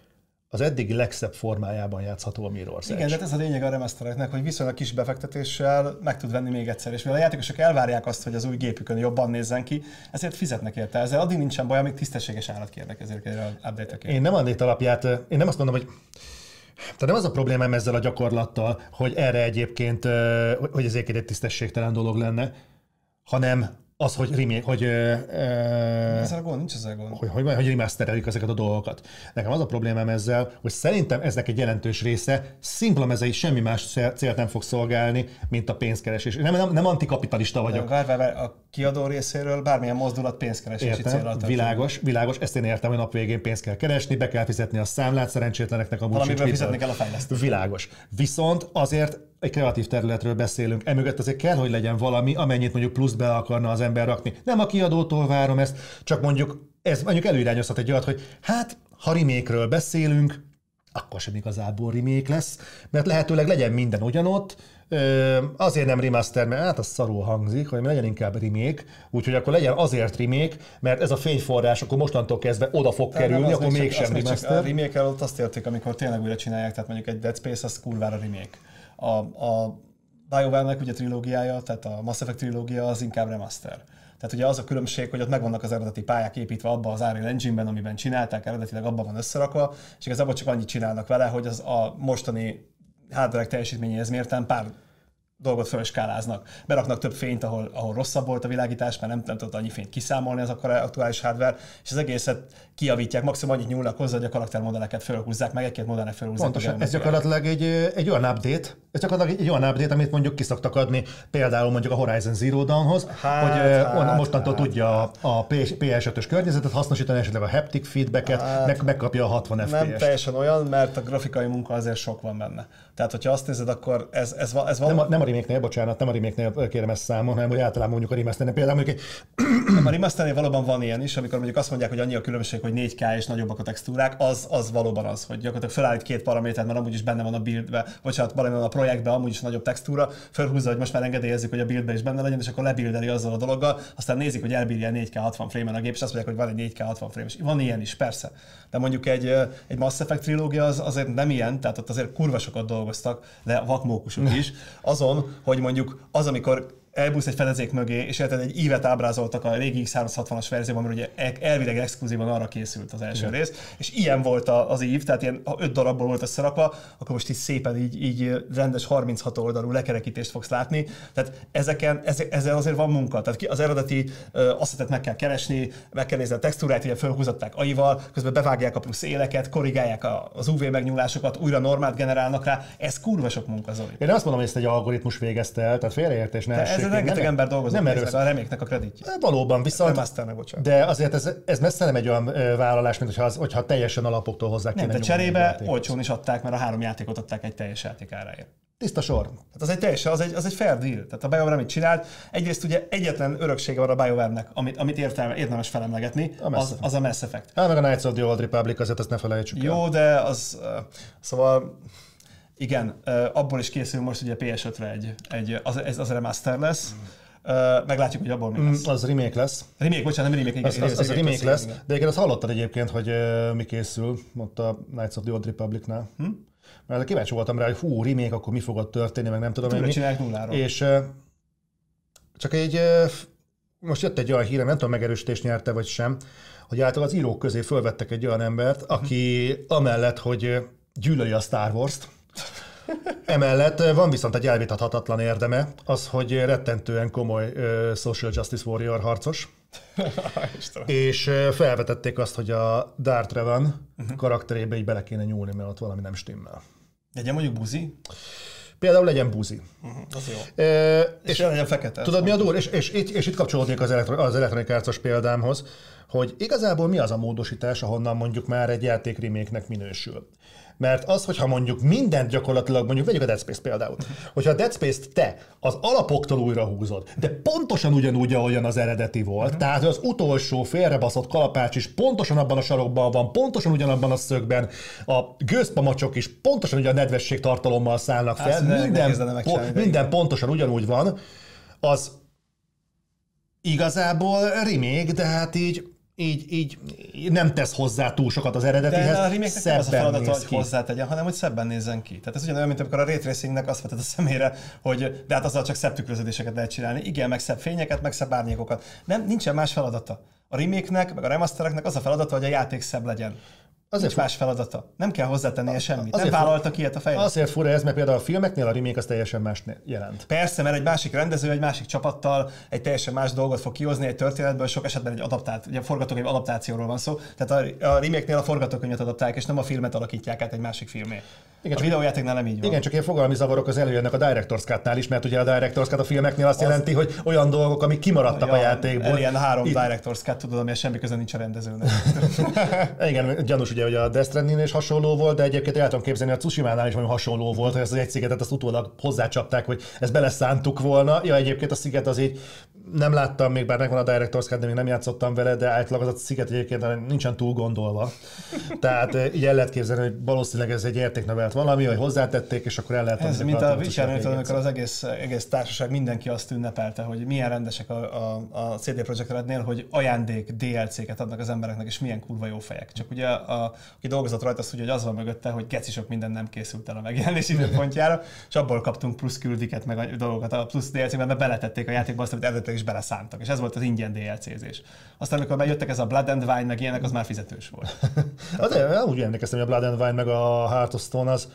az eddigi legszebb formájában játszható a Mirror's Igen, de ez a lényeg a remastereknek, hogy viszonylag kis befektetéssel meg tud venni még egyszer, és mivel a játékosok elvárják azt, hogy az új gépükön jobban nézzen ki, ezért fizetnek érte. Ezzel addig nincsen baj, amíg tisztességes árat kérnek ezért a update Én nem adnék alapját, én nem azt mondom, hogy tehát nem az a problémám ezzel a gyakorlattal, hogy erre egyébként, hogy ez egy tisztességtelen dolog lenne, hanem az, hogy, remake, hogy, ez a gond, nincs ezzel gond. Hogy, hogy, hogy remasterelik ezeket a dolgokat. Nekem az a problémám ezzel, hogy szerintem eznek egy jelentős része szimpla mezei semmi más célt nem fog szolgálni, mint a pénzkeresés. Nem, nem, nem antikapitalista vagyok. Várj, várj, a kiadó részéről bármilyen mozdulat pénzkeresési célra. Világos, világos, ezt én értem, hogy nap végén pénzt kell keresni, be kell fizetni a számlát, szerencsétleneknek a Valamiből fizetni kell a fejlesztő. Világos. Viszont azért egy kreatív területről beszélünk, emögött azért kell, hogy legyen valami, amennyit mondjuk plusz be akarna az ember rakni. Nem a kiadótól várom ezt, csak mondjuk ez mondjuk előirányozhat egy olyat, hogy hát ha rimékről beszélünk, akkor sem igazából remake lesz, mert lehetőleg legyen minden ugyanott, azért nem remaster, mert hát az szarul hangzik, hogy legyen inkább remake, úgyhogy akkor legyen azért remake, mert ez a fényforrás akkor mostantól kezdve oda fog tehát kerülni, akkor mégsem remaster. a remake előtt azt értik, amikor tényleg újra csinálják, tehát mondjuk egy Dead Space az kurvára remake a, a BioWare-nek ugye trilógiája, tehát a Mass Effect trilógia az inkább remaster. Tehát ugye az a különbség, hogy ott megvannak az eredeti pályák építve abba az Unreal Engine-ben, amiben csinálták, eredetileg abban van összerakva, és igazából csak annyit csinálnak vele, hogy az a mostani hardware teljesítményéhez mérten pár dolgot felskáláznak. Beraknak több fényt, ahol, ahol rosszabb volt a világítás, mert nem, nem tudott annyi fényt kiszámolni az akkor aktuális hardware, és az egészet kiavítják, maximum annyit nyúlnak hozzá, hogy a karaktermodelleket fölhúzzák, meg egy-két modellnek fölhúzzák. Pontosan, ez gyakorlatilag egy, egy olyan update, ez gyakorlatilag egy olyan update, amit mondjuk ki szoktak adni például mondjuk a Horizon Zero Dawnhoz, hát, hogy hát, mostantól hát, tudja hát. a PS5-ös környezetet hasznosítani, esetleg a haptic feedbacket, hát, meg, megkapja a 60 FPS-t. Nem teljesen olyan, mert a grafikai munka azért sok van benne. Tehát, hogyha azt nézed, akkor ez, ez, ez van. Nem a, nem a remake bocsánat, nem a remake kérem ezt számon, hanem hogy általában mondjuk a remaster Például mondjuk egy... nem, a remaster valóban van ilyen is, amikor mondjuk azt mondják, hogy annyi a különbség, hogy 4K és nagyobbak a textúrák, az, az valóban az, hogy gyakorlatilag felállít két paramétert, mert amúgy is benne van a buildbe, bocsánat, valami van a projektben, amúgy is nagyobb textúra, felhúzza, hogy most már engedélyezzük, hogy a buildbe is benne legyen, és akkor lebildeli azzal a dologgal, aztán nézik, hogy elbírja 4K 60 frame a gép, és azt mondják, hogy van egy 4K 60 frame. És van ilyen is, persze. De mondjuk egy, egy Mass Effect trilógia az azért nem ilyen, tehát ott azért kurva sokat dolgoztak, de vakmókusok is, azon, hogy mondjuk az, amikor elbújsz egy fedezék mögé, és érted, egy ívet ábrázoltak a régi X360-as verzióban, mert ugye elvileg exkluzívan arra készült az első Igen. rész, és ilyen volt az ív, tehát ilyen ha öt darabból volt összerakva, akkor most így szépen így, így rendes 36 oldalú lekerekítést fogsz látni. Tehát ezeken, ezzel azért van munka. Tehát az eredeti asszetet meg kell keresni, meg kell nézni a textúrát, ugye felhúzották aival, közben bevágják a plusz éleket, korrigálják az UV megnyúlásokat, újra normát generálnak rá. Ez kurva sok munka, Zoli. Én azt mondom, hogy ezt egy algoritmus végezte el, tehát félreértés ne ezen rengeteg ember dolgozik, nem erős. a reméknek a kreditje. E, valóban, viszont, de azért ez, ez messze nem egy olyan vállalás, mint hogyha, az, hogyha teljesen alapoktól hozzá kéne Nem, de cserébe olcsón is adták, mert a három játékot adták egy teljes játék áráért. Tiszta sor. Tehát az egy teljesen, az egy, az egy fair deal. Tehát a BioWare amit csinált, egyrészt ugye egyetlen öröksége van a BioWare-nek, amit, amit értelme, érdemes felemlegetni, a az, az, a Mass Effect. Hát meg a Knights of the Old Republic, azért ezt ne felejtsük Jó, el. de az, szóval igen, abból is készül most ugye PS5-re egy, egy az, ez az remaster lesz. Mm. meglátjuk, hogy abból mi lesz. Mm, az remake lesz. Remake, bocsánat, nem remake. Az, az, az, az remake lesz, lesz de egyébként azt hallottad egyébként, hogy uh, mi készül ott a Knights of the Old Republic-nál. Hm? Mert kíváncsi voltam rá, hogy hú, remake, akkor mi fog történni, meg nem tudom én mi. nulláról. És uh, csak egy, uh, most jött egy olyan híre, nem tudom megerősítést nyerte vagy sem, hogy által az írók közé fölvettek egy olyan embert, aki amellett, hogy gyűlöli a Star Wars-t, Emellett van viszont egy elvitathatatlan érdeme, az, hogy rettentően komoly uh, social justice warrior harcos. és uh, felvetették azt, hogy a Darth Revan uh-huh. karakterébe így bele kéne nyúlni, mert ott valami nem stimmel. Legyen mondjuk buzi? Például legyen buzi. Uh-huh, az jó. E, és, és legyen fekete. Tudod mi a dur? És, és, és, és itt kapcsolódnék az, elektro, az elektronikárcos példámhoz, hogy igazából mi az a módosítás, ahonnan mondjuk már egy játék remake minősül. Mert az, hogyha mondjuk mindent gyakorlatilag, mondjuk vegyük a Dead Space például, hogyha a Dead Space-t te az alapoktól újra húzod, de pontosan ugyanúgy, ahogyan az eredeti volt, uh-huh. tehát az utolsó félrebaszott kalapács is pontosan abban a sarokban van, pontosan ugyanabban a szögben, a gőzpamacsok is pontosan ugyan a nedvesség tartalommal szállnak fel, Azt minden, po- minden pontosan ugyanúgy van, az igazából remake, de hát így így, így nem tesz hozzá túl sokat az eredetihez. De a remake nem az a feladat, hogy hozzátegyen, hanem hogy szebben nézzen ki. Tehát ez ugyanolyan, mint amikor a ray tracingnek azt vetett a szemére, hogy de hát azzal csak szebb tükröződéseket lehet csinálni. Igen, meg szebb fényeket, meg szebb árnyékokat. Nem, nincsen más feladata. A remake-nek, meg a remastereknek az a feladata, hogy a játék szebb legyen. Azért Nincs más feladata. Nem kell hozzátennie semmit. Azért nem vállaltak ilyet a fejlesztő. Azért fura ez, mert például a filmeknél a remake az teljesen más jelent. Persze, mert egy másik rendező, egy másik csapattal egy teljesen más dolgot fog kihozni egy történetből, sok esetben egy adaptált, ugye forgatókönyv adaptációról van szó. Tehát a, a remake-nél a forgatókönyvet adaptálják, és nem a filmet alakítják át egy másik filmé. Igen, a videójátéknál nem így van. Igen, csak ilyen fogalmi zavarok az előjönnek a Director's Cut-nál is, mert ugye a Director's Cut a filmeknél azt az... jelenti, hogy olyan dolgok, amik kimaradtak ja, a játékból. Ilyen három Itt... Director's Cut, tudod, ami semmi köze nincs a rendezőnek. Igen, gyanús ugye, hogy a Death Stranding is hasonló volt, de egyébként el tudom képzelni, a Tsushima-nál is valami hasonló volt, hogy ezt az egy szigetet azt utólag hozzácsapták, hogy ezt beleszántuk volna. Ja, egyébként a sziget az így nem láttam még, bár megvan a Director's Cut, de még nem játszottam vele, de általában az a sziget egyébként nincsen túl gondolva. Tehát eh, így el lehet képzelni, hogy valószínűleg ez egy értéknevelt valami, hogy hozzátették, és akkor el lehet Ez mint a Witcher amikor az egész, egész társaság mindenki azt ünnepelte, hogy milyen rendesek a, a, a CD Projekt Rednél, hogy ajándék DLC-ket adnak az embereknek, és milyen kurva jó fejek. Csak ugye a, aki dolgozott rajta, azt hogy az van mögötte, hogy geci sok minden nem készült el a megjelenés időpontjára, és abból kaptunk plusz küldiket, meg a dolgokat a plusz DLC-ben, mert beletették a játékba azt, amit eredetileg is beleszántak, és ez volt az ingyen DLC-zés. Aztán, amikor bejöttek ez a Blood and Wine, meg ilyenek, az már fizetős volt. az, úgy emlékeztem, hogy a Blood and Wine meg a Heart of Stone az,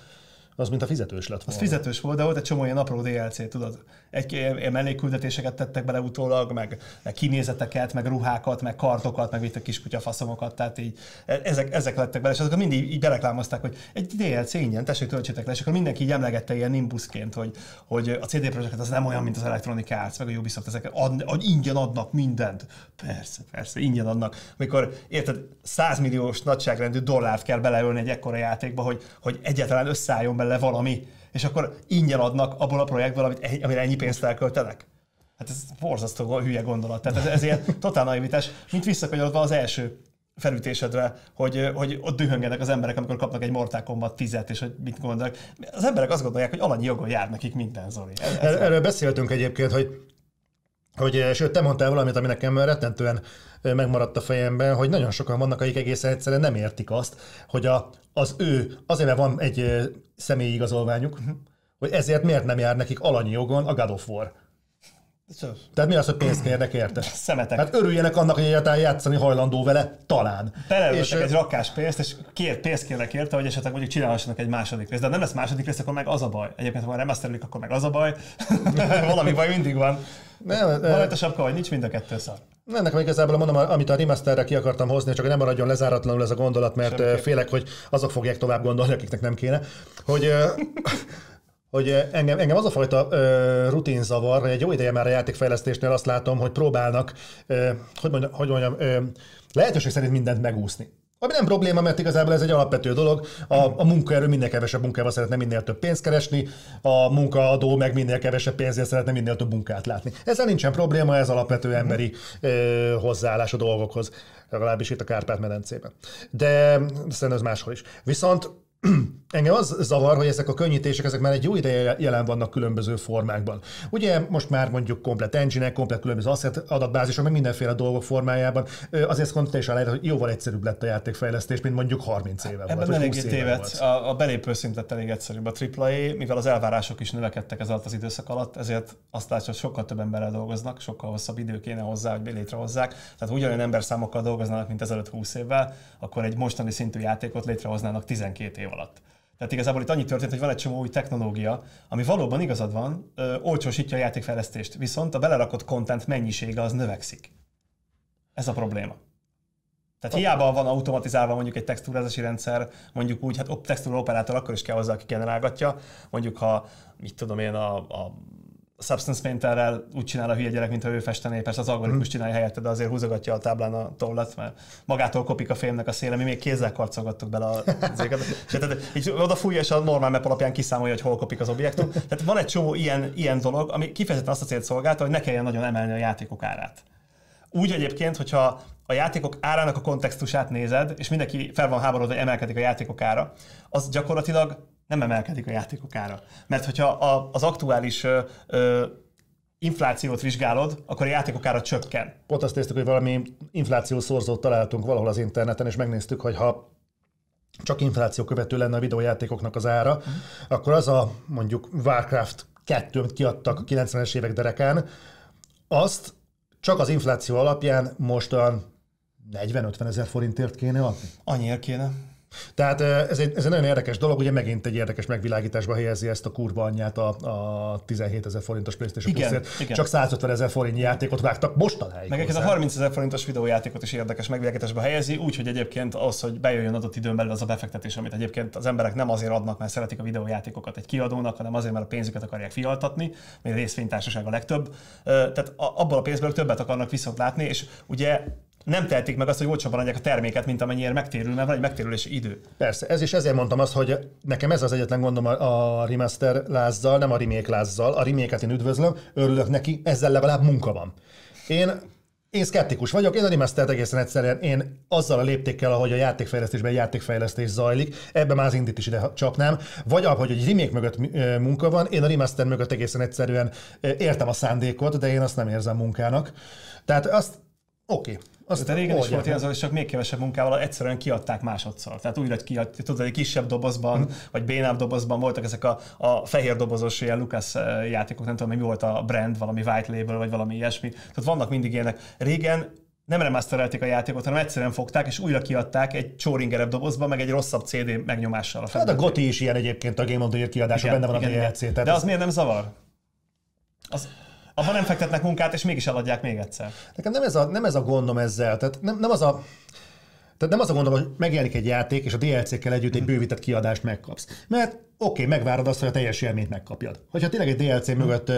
az mint a fizetős lett volna. Az fizetős volt, de volt egy csomó ilyen apró DLC, tudod. Egy ilyen mellékküldetéseket tettek bele utólag, meg, meg kinézeteket, meg ruhákat, meg kartokat, meg itt a kiskutyafaszomokat, tehát így ezek, ezek lettek bele, és azok mindig így bereklámozták, hogy egy DLC ingyen, tessék töltsétek le, és akkor mindenki így emlegette ilyen nimbusként, hogy, hogy a CD Projekt az nem olyan, mint az Electronic Arts, meg a Ubisoft, ezek ad, ad, ingyen adnak mindent. Persze, persze, ingyen adnak. Amikor érted, 100 milliós nagyságrendű dollárt kell beleölni egy ekkora játékba, hogy, hogy egyáltalán összeálljon bele valami, és akkor ingyen adnak abból a projektből, amit, amire ennyi pénzt elköltenek. Hát ez borzasztó hülye gondolat. Tehát ez, ez ilyen totál naivitás, mint visszakanyarodva az első felütésedre, hogy, hogy ott dühöngenek az emberek, amikor kapnak egy Mortal Kombat 10 és hogy mit gondolnak. Az emberek azt gondolják, hogy alanyi jogon jár nekik minden, Zoli. Ez, ez Erről beszéltünk egyébként, hogy hogy, sőt, te mondtál valamit, ami nekem rettentően megmaradt a fejemben, hogy nagyon sokan vannak, akik egészen egyszerűen nem értik azt, hogy a, az ő, azért mert van egy személyi igazolványuk, uh-huh. hogy ezért miért nem jár nekik alanyi jogon a God of War. Tehát mi az, hogy pénzt kérnek érte? Szemetek. Hát örüljenek annak, hogy egyáltalán játszani hajlandó vele, talán. és egy rakás pénzt, és két pénzt kérnek érte, hogy esetleg mondjuk csinálhassanak egy második részt. De nem lesz második rész, akkor meg az a baj. Egyébként, ha remasterelik, akkor meg az a baj. Valami baj mindig van. Nem, van a sapka, vagy nincs mind a kettő szar. Ennek meg igazából mondom, amit a remasterre ki akartam hozni, csak nem maradjon lezáratlanul ez a gondolat, mert Semmi. félek, hogy azok fogják tovább gondolni, akiknek nem kéne, hogy hogy engem, engem az a fajta ö, rutin zavar, hogy egy jó ideje már a játékfejlesztésnél azt látom, hogy próbálnak, ö, hogy mondjam, hogy mondjam ö, lehetőség szerint mindent megúszni. Ami nem probléma, mert igazából ez egy alapvető dolog. A, a munkaerő minél kevesebb munkával szeretne minél több pénzt keresni, a munkaadó meg minél kevesebb pénzért szeretne minél több munkát látni. Ezzel nincsen probléma, ez alapvető emberi ö, hozzáállás a dolgokhoz, legalábbis itt a Kárpát-medencében. De szerintem ez máshol is. Viszont Engem az zavar, hogy ezek a könnyítések, ezek már egy jó ideje jelen vannak különböző formákban. Ugye most már mondjuk komplet engine komplet különböző asset adatbázisok, meg mindenféle dolgok formájában. Azért is alá, hogy jóval egyszerűbb lett a játékfejlesztés, mint mondjuk 30 éve Ebben volt. Ebben elég téved. A, a belépő szintet elég egyszerűbb a AAA, mivel az elvárások is növekedtek ez alatt az időszak alatt, ezért azt látja, hogy sokkal több emberrel dolgoznak, sokkal hosszabb idő kéne hozzá, hogy létrehozzák. Tehát ugyanolyan emberszámokkal dolgoznának, mint ezelőtt 20 évvel, akkor egy mostani szintű játékot létrehoznának 12 év alatt. Tehát igazából itt annyi történt, hogy van egy csomó új technológia, ami valóban igazad van, ö, olcsósítja a játékfejlesztést, viszont a belerakott content mennyisége az növekszik. Ez a probléma. Tehát hiába van automatizálva mondjuk egy textúrázási rendszer, mondjuk úgy, hát textúra operátor akkor is kell hozzá, aki generálgatja. Mondjuk ha, mit tudom én, a, a Substance Painterrel úgy csinál a hülye gyerek, mintha ő festené, persze az algoritmus csinálja helyette, de azért húzogatja a táblán a tollat, mert magától kopik a fémnek a széle, mi még kézzel karcolgattuk bele a zéket. és tehát így oda fújja, és a normál map alapján kiszámolja, hogy hol kopik az objektum. Tehát van egy csomó ilyen, ilyen dolog, ami kifejezetten azt a célt szolgálta, hogy ne kelljen nagyon emelni a játékok árát. Úgy egyébként, hogyha a játékok árának a kontextusát nézed, és mindenki fel van háborodva, hogy emelkedik a játékok ára, az gyakorlatilag nem emelkedik a játékok ára. Mert hogyha a, az aktuális ö, ö, inflációt vizsgálod, akkor a játékok ára csökken. Pont azt néztük, hogy valami infláció szorzót találtunk valahol az interneten, és megnéztük, hogy ha csak infláció követő lenne a videójátékoknak az ára, uh-huh. akkor az a mondjuk Warcraft 2 amit kiadtak a 90-es évek derekán, azt csak az infláció alapján mostan 40-50 ezer forintért kéne adni. Annyiért kéne. Tehát ez egy, ez egy nagyon érdekes dolog, ugye megint egy érdekes megvilágításba helyezi ezt a kurva anyját a, a 17 ezer forintos PlayStation igen, igen. Csak 150 ezer forintnyi játékot vágtak mostanáig. Meg ez a 30 ezer forintos videójátékot is érdekes megvilágításba helyezi, úgyhogy egyébként az, hogy bejöjjön adott időn belül az a befektetés, amit egyébként az emberek nem azért adnak, mert szeretik a videójátékokat egy kiadónak, hanem azért, mert a pénzüket akarják fialtatni, mert a részvénytársaság a legtöbb. Tehát abból a pénzből többet akarnak viszont látni, és ugye nem tehetik meg azt, hogy olcsóbban adják a terméket, mint amennyire megtérül, mert van egy megtérülési idő. Persze, ez is ezért mondtam azt, hogy nekem ez az egyetlen gondom a, a remaster lázzal, nem a remake lázzal. A remake én üdvözlöm, örülök neki, ezzel legalább munka van. Én én szkeptikus vagyok, én a remastert egészen egyszerűen, én azzal a léptékkel, ahogy a játékfejlesztésben játékfejlesztés zajlik, ebben már az indít is ide csapnám, vagy ahogy egy remake mögött munka van, én a remaster mögött egészen egyszerűen értem a szándékot, de én azt nem érzem munkának. Tehát azt Oké, okay. Azt de régen is volt ilyen, hogy csak még kevesebb munkával egyszerűen kiadták másodszor. Tehát újra kiadták, tudod, egy kisebb dobozban, vagy bénább dobozban voltak ezek a, a fehér dobozos ilyen Lucas eh, játékok, nem tudom, mi volt a brand, valami white label, vagy valami ilyesmi. Tehát vannak mindig ilyenek. Régen nem remasterelték a játékot, hanem egyszerűen fogták és újra kiadták egy csóringerebb dobozba, meg egy rosszabb CD megnyomással. A hát a Goti is ilyen egyébként a Game of the Year kiadása, benne van igen, a DLC. De az, az miért nem zavar? Az, abban nem fektetnek munkát, és mégis eladják még egyszer. Nekem nem ez a, nem ez a gondom ezzel. Tehát nem, nem az a tehát nem az a gondom, hogy megjelenik egy játék, és a DLC-kkel együtt egy bővített kiadást megkapsz. Mert oké, megvárod azt, hogy a teljes élményt megkapjad. Hogyha tényleg egy DLC mögött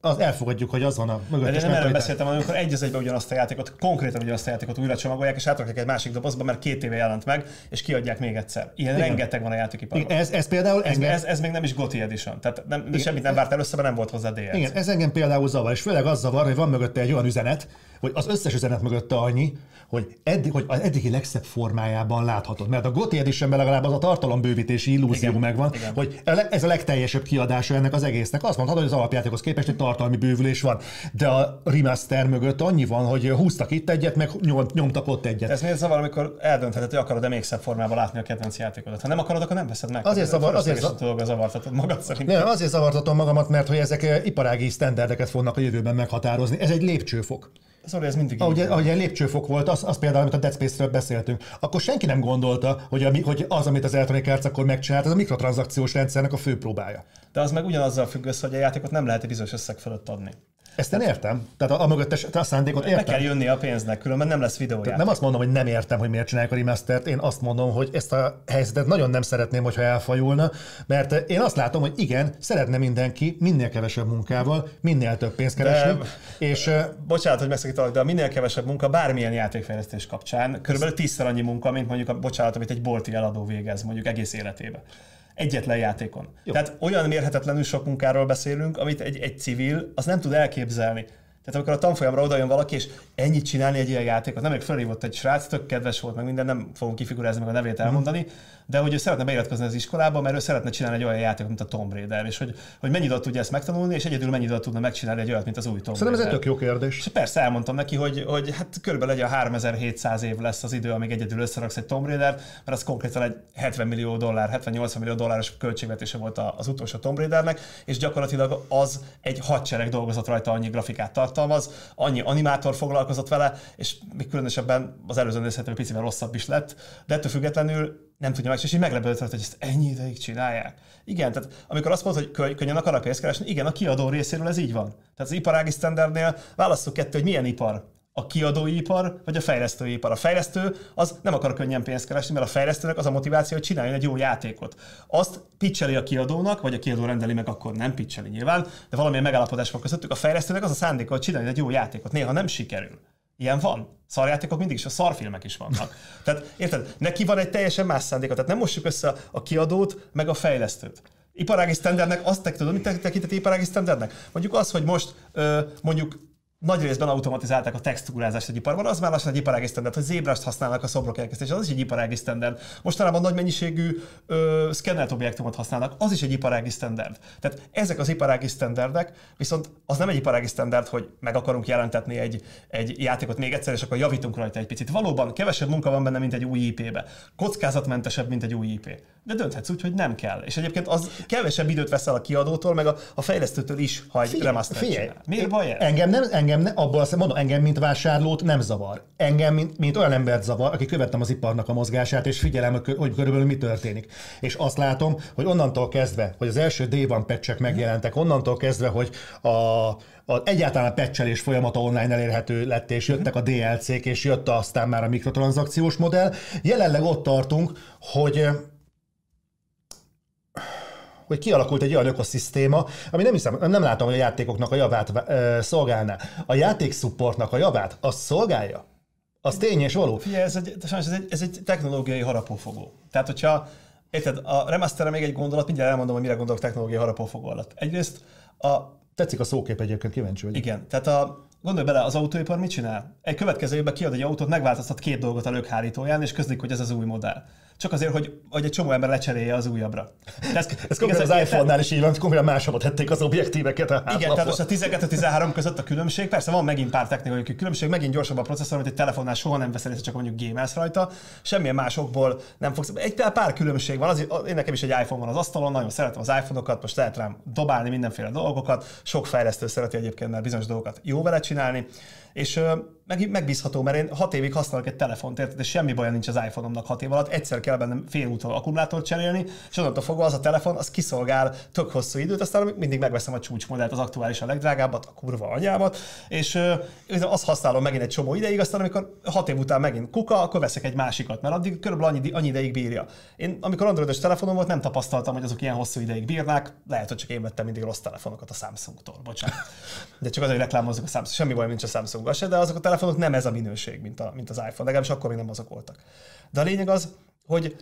az elfogadjuk, hogy az van a mögött. De nem erről beszéltem, amikor egy az egyben ugyanazt a játékot, konkrétan ugyanazt a játékot újra csomagolják, és átrakják egy másik dobozba, mert két éve jelent meg, és kiadják még egyszer. Ilyen Igen. rengeteg van a játékiparban. Ez, ez például ez, engem... ez, ez, még nem is GOTY Edition. Tehát nem, Igen. semmit nem várt először, mert nem volt hozzá DLC. Igen, ez engem például zavar, és főleg az zavar, hogy van mögötte egy olyan üzenet, hogy az összes üzenet mögötte annyi, hogy, eddig, hogy az eddigi legszebb formájában láthatod. Mert a GOTY Editionben legalább az a tartalombővítési illúzió Igen. megvan, Igen. Hogy ez a legteljesebb kiadása ennek az egésznek. Azt mondhatod, hogy az alapjátékhoz képest egy tartalmi bővülés van, de a remaster mögött annyi van, hogy húztak itt egyet, meg nyomtak ott egyet. Ez miért zavar, amikor eldöntheted, hogy akarod-e még szebb formában látni a kedvenc játékodat? Ha nem akarod, akkor nem veszed meg. Azért, zavar, azért zavar, zavartatod magad szerint. Nem, azért zavartatom magamat, mert hogy ezek iparági sztenderdeket fognak a jövőben meghatározni. Ez egy lépcsőfok. Szóval ez mindig ahogy, ahogy egy lépcsőfok volt, az, az például, amit a Dead Space-ről beszéltünk, akkor senki nem gondolta, hogy, a, hogy az, amit az Electronic Arts akkor megcsinált, az a mikrotranszakciós rendszernek a fő próbája. De az meg ugyanazzal függ össze, hogy a játékot nem lehet egy bizonyos összeg fölött adni. Ezt én értem. Tehát a, a mögöttes a szándékot értem. Meg kell jönni a pénznek, különben nem lesz videójáték. Nem azt mondom, hogy nem értem, hogy miért csinálják a remastert, én azt mondom, hogy ezt a helyzetet nagyon nem szeretném, hogyha elfajulna, mert én azt látom, hogy igen, szeretne mindenki minél kevesebb munkával, minél több pénzt keresni. De, és, bocsánat, hogy megszakítalak, de a minél kevesebb munka bármilyen játékfejlesztés kapcsán körülbelül tízszer annyi munka, mint mondjuk a bocsánat, amit egy bolti eladó végez mondjuk egész életében egyetlen játékon. Jó. Tehát olyan mérhetetlenül sok munkáról beszélünk, amit egy, egy civil az nem tud elképzelni. Tehát amikor a tanfolyamra odajön valaki, és ennyit csinálni egy ilyen játékot, nem még felhívott egy srác, tök kedves volt, meg minden, nem fogom kifigurázni meg a nevét elmondani, mm de hogy ő szeretne beiratkozni az iskolába, mert ő szeretne csinálni egy olyan játékot, mint a Tomb Raider, és hogy, hogy mennyi időt tudja ezt megtanulni, és egyedül mennyi időt tudna megcsinálni egy olyat, mint az új Tomb Szerintem ez egy tök jó kérdés. És persze elmondtam neki, hogy, hogy hát körülbelül egy a 3700 év lesz az idő, amíg egyedül összeraksz egy Tomb Raider, mert az konkrétan egy 70 millió dollár, 70-80 millió dolláros költségvetése volt az utolsó Tomb Raidernek, és gyakorlatilag az egy hadsereg dolgozott rajta, annyi grafikát tartalmaz, annyi animátor foglalkozott vele, és még különösebben az előző nézhető picivel rosszabb is lett, de ettől függetlenül nem tudja meg, és így meglepődött, hogy ezt ennyi ideig csinálják. Igen, tehát amikor azt mondod, hogy könnyen akarnak pénzt keresni, igen, a kiadó részéről ez így van. Tehát az iparági standardnél választjuk kettő, hogy milyen ipar. A kiadói ipar, vagy a fejlesztői ipar. A fejlesztő az nem akar könnyen pénzt keresni, mert a fejlesztőnek az a motiváció, hogy csináljon egy jó játékot. Azt pitcheli a kiadónak, vagy a kiadó rendeli meg, akkor nem pitcheli nyilván, de valamilyen megállapodás van közöttük. A fejlesztőnek az a szándéka, hogy csináljon egy jó játékot. Néha nem sikerül. Ilyen van. Szarjátékok mindig is, a szarfilmek is vannak. Tehát érted, neki van egy teljesen más szándéka. Tehát nem mossuk össze a kiadót, meg a fejlesztőt. Iparági standardnek azt tudod, mit tekinteti iparági standardnek? Mondjuk az, hogy most ö, mondjuk nagy részben automatizálták a textúrázást egy iparban, az már lassan egy iparági standard, hogy zébrast használnak a szobrok elkezdésére, az is egy iparági standard. Mostanában nagy mennyiségű ö, szkennelt objektumot használnak, az is egy iparági standard. Tehát ezek az iparági standardek, viszont az nem egy iparági standard, hogy meg akarunk jelentetni egy, egy játékot még egyszer, és akkor javítunk rajta egy picit. Valóban kevesebb munka van benne, mint egy új IP-be. Kockázatmentesebb, mint egy új IP. De dönthetsz úgy, hogy nem kell. És egyébként az kevesebb időt veszel a kiadótól, meg a, a fejlesztőtől is, ha egy remaster Miért baj ez? Engem nem, engem engem, abból azt mondom, engem, mint vásárlót nem zavar. Engem, mint, mint olyan embert zavar, aki követtem az iparnak a mozgását, és figyelem, hogy körülbelül mi történik. És azt látom, hogy onnantól kezdve, hogy az első D1 patchek megjelentek, onnantól kezdve, hogy a, a, egyáltalán a patchelés folyamata online elérhető lett, és jöttek a DLC-k, és jött aztán már a mikrotranszakciós modell. Jelenleg ott tartunk, hogy hogy kialakult egy olyan ökoszisztéma, ami nem hiszem, nem látom, hogy a játékoknak a javát e, szolgálná. A játékszupportnak a javát, azt szolgálja? Az tény és való? Figyelj, ez egy, ez egy, ez egy technológiai harapófogó. Tehát, hogyha Érted, a remasterre még egy gondolat, mindjárt elmondom, hogy mire gondolok technológiai harapófogó alatt. Egyrészt A, Tetszik a szókép egyébként, kíváncsi vagyok. igen, tehát a, gondolj bele, az autóipar mit csinál? Egy következő évben kiad egy autót, megváltoztat két dolgot a lökhárítóján, és közlik, hogy ez az új modell. Csak azért, hogy, hogy egy csomó ember lecserélje az újabbra. De ez, Ez konkrétan az iPhone-nál is így van, konkrétan máshova tették az objektíveket. A Igen, tehát most a 12-13 között a különbség, persze van megint pár technikai különbség, megint gyorsabb a processzor, amit egy telefonnál soha nem veszel észre, csak mondjuk gamelsz rajta, semmilyen másokból nem fogsz. Egy pár különbség van, az, én nekem is egy iPhone van az asztalon, nagyon szeretem az iPhone-okat, most lehet rám dobálni mindenféle dolgokat, sok fejlesztő szereti egyébként már bizonyos dolgokat jó vele csinálni, és meg, megbízható, mert én hat évig használok egy telefont, érted, és semmi baj nincs az iPhone-omnak hat év alatt, egyszer kell bennem fél úton akkumulátort cserélni, és onnantól fogva az a telefon, az kiszolgál tök hosszú időt, aztán mindig megveszem a csúcsmodellt, az aktuális a legdrágábbat, a kurva anyámat, és azt használom megint egy csomó ideig, aztán amikor hat év után megint kuka, akkor veszek egy másikat, mert addig körülbelül annyi, annyi ideig bírja. Én amikor androidos telefonom volt, nem tapasztaltam, hogy azok ilyen hosszú ideig bírnák, lehet, hogy csak én vettem mindig rossz telefonokat a Samsungtól, bocsánat. De csak azért reklámozzuk a Samsung, semmi baj nincs a Samsung se, de azok a telefonok nem ez a minőség, mint, a, mint az iPhone, legalábbis akkor még nem azok voltak. De a lényeg az, hogy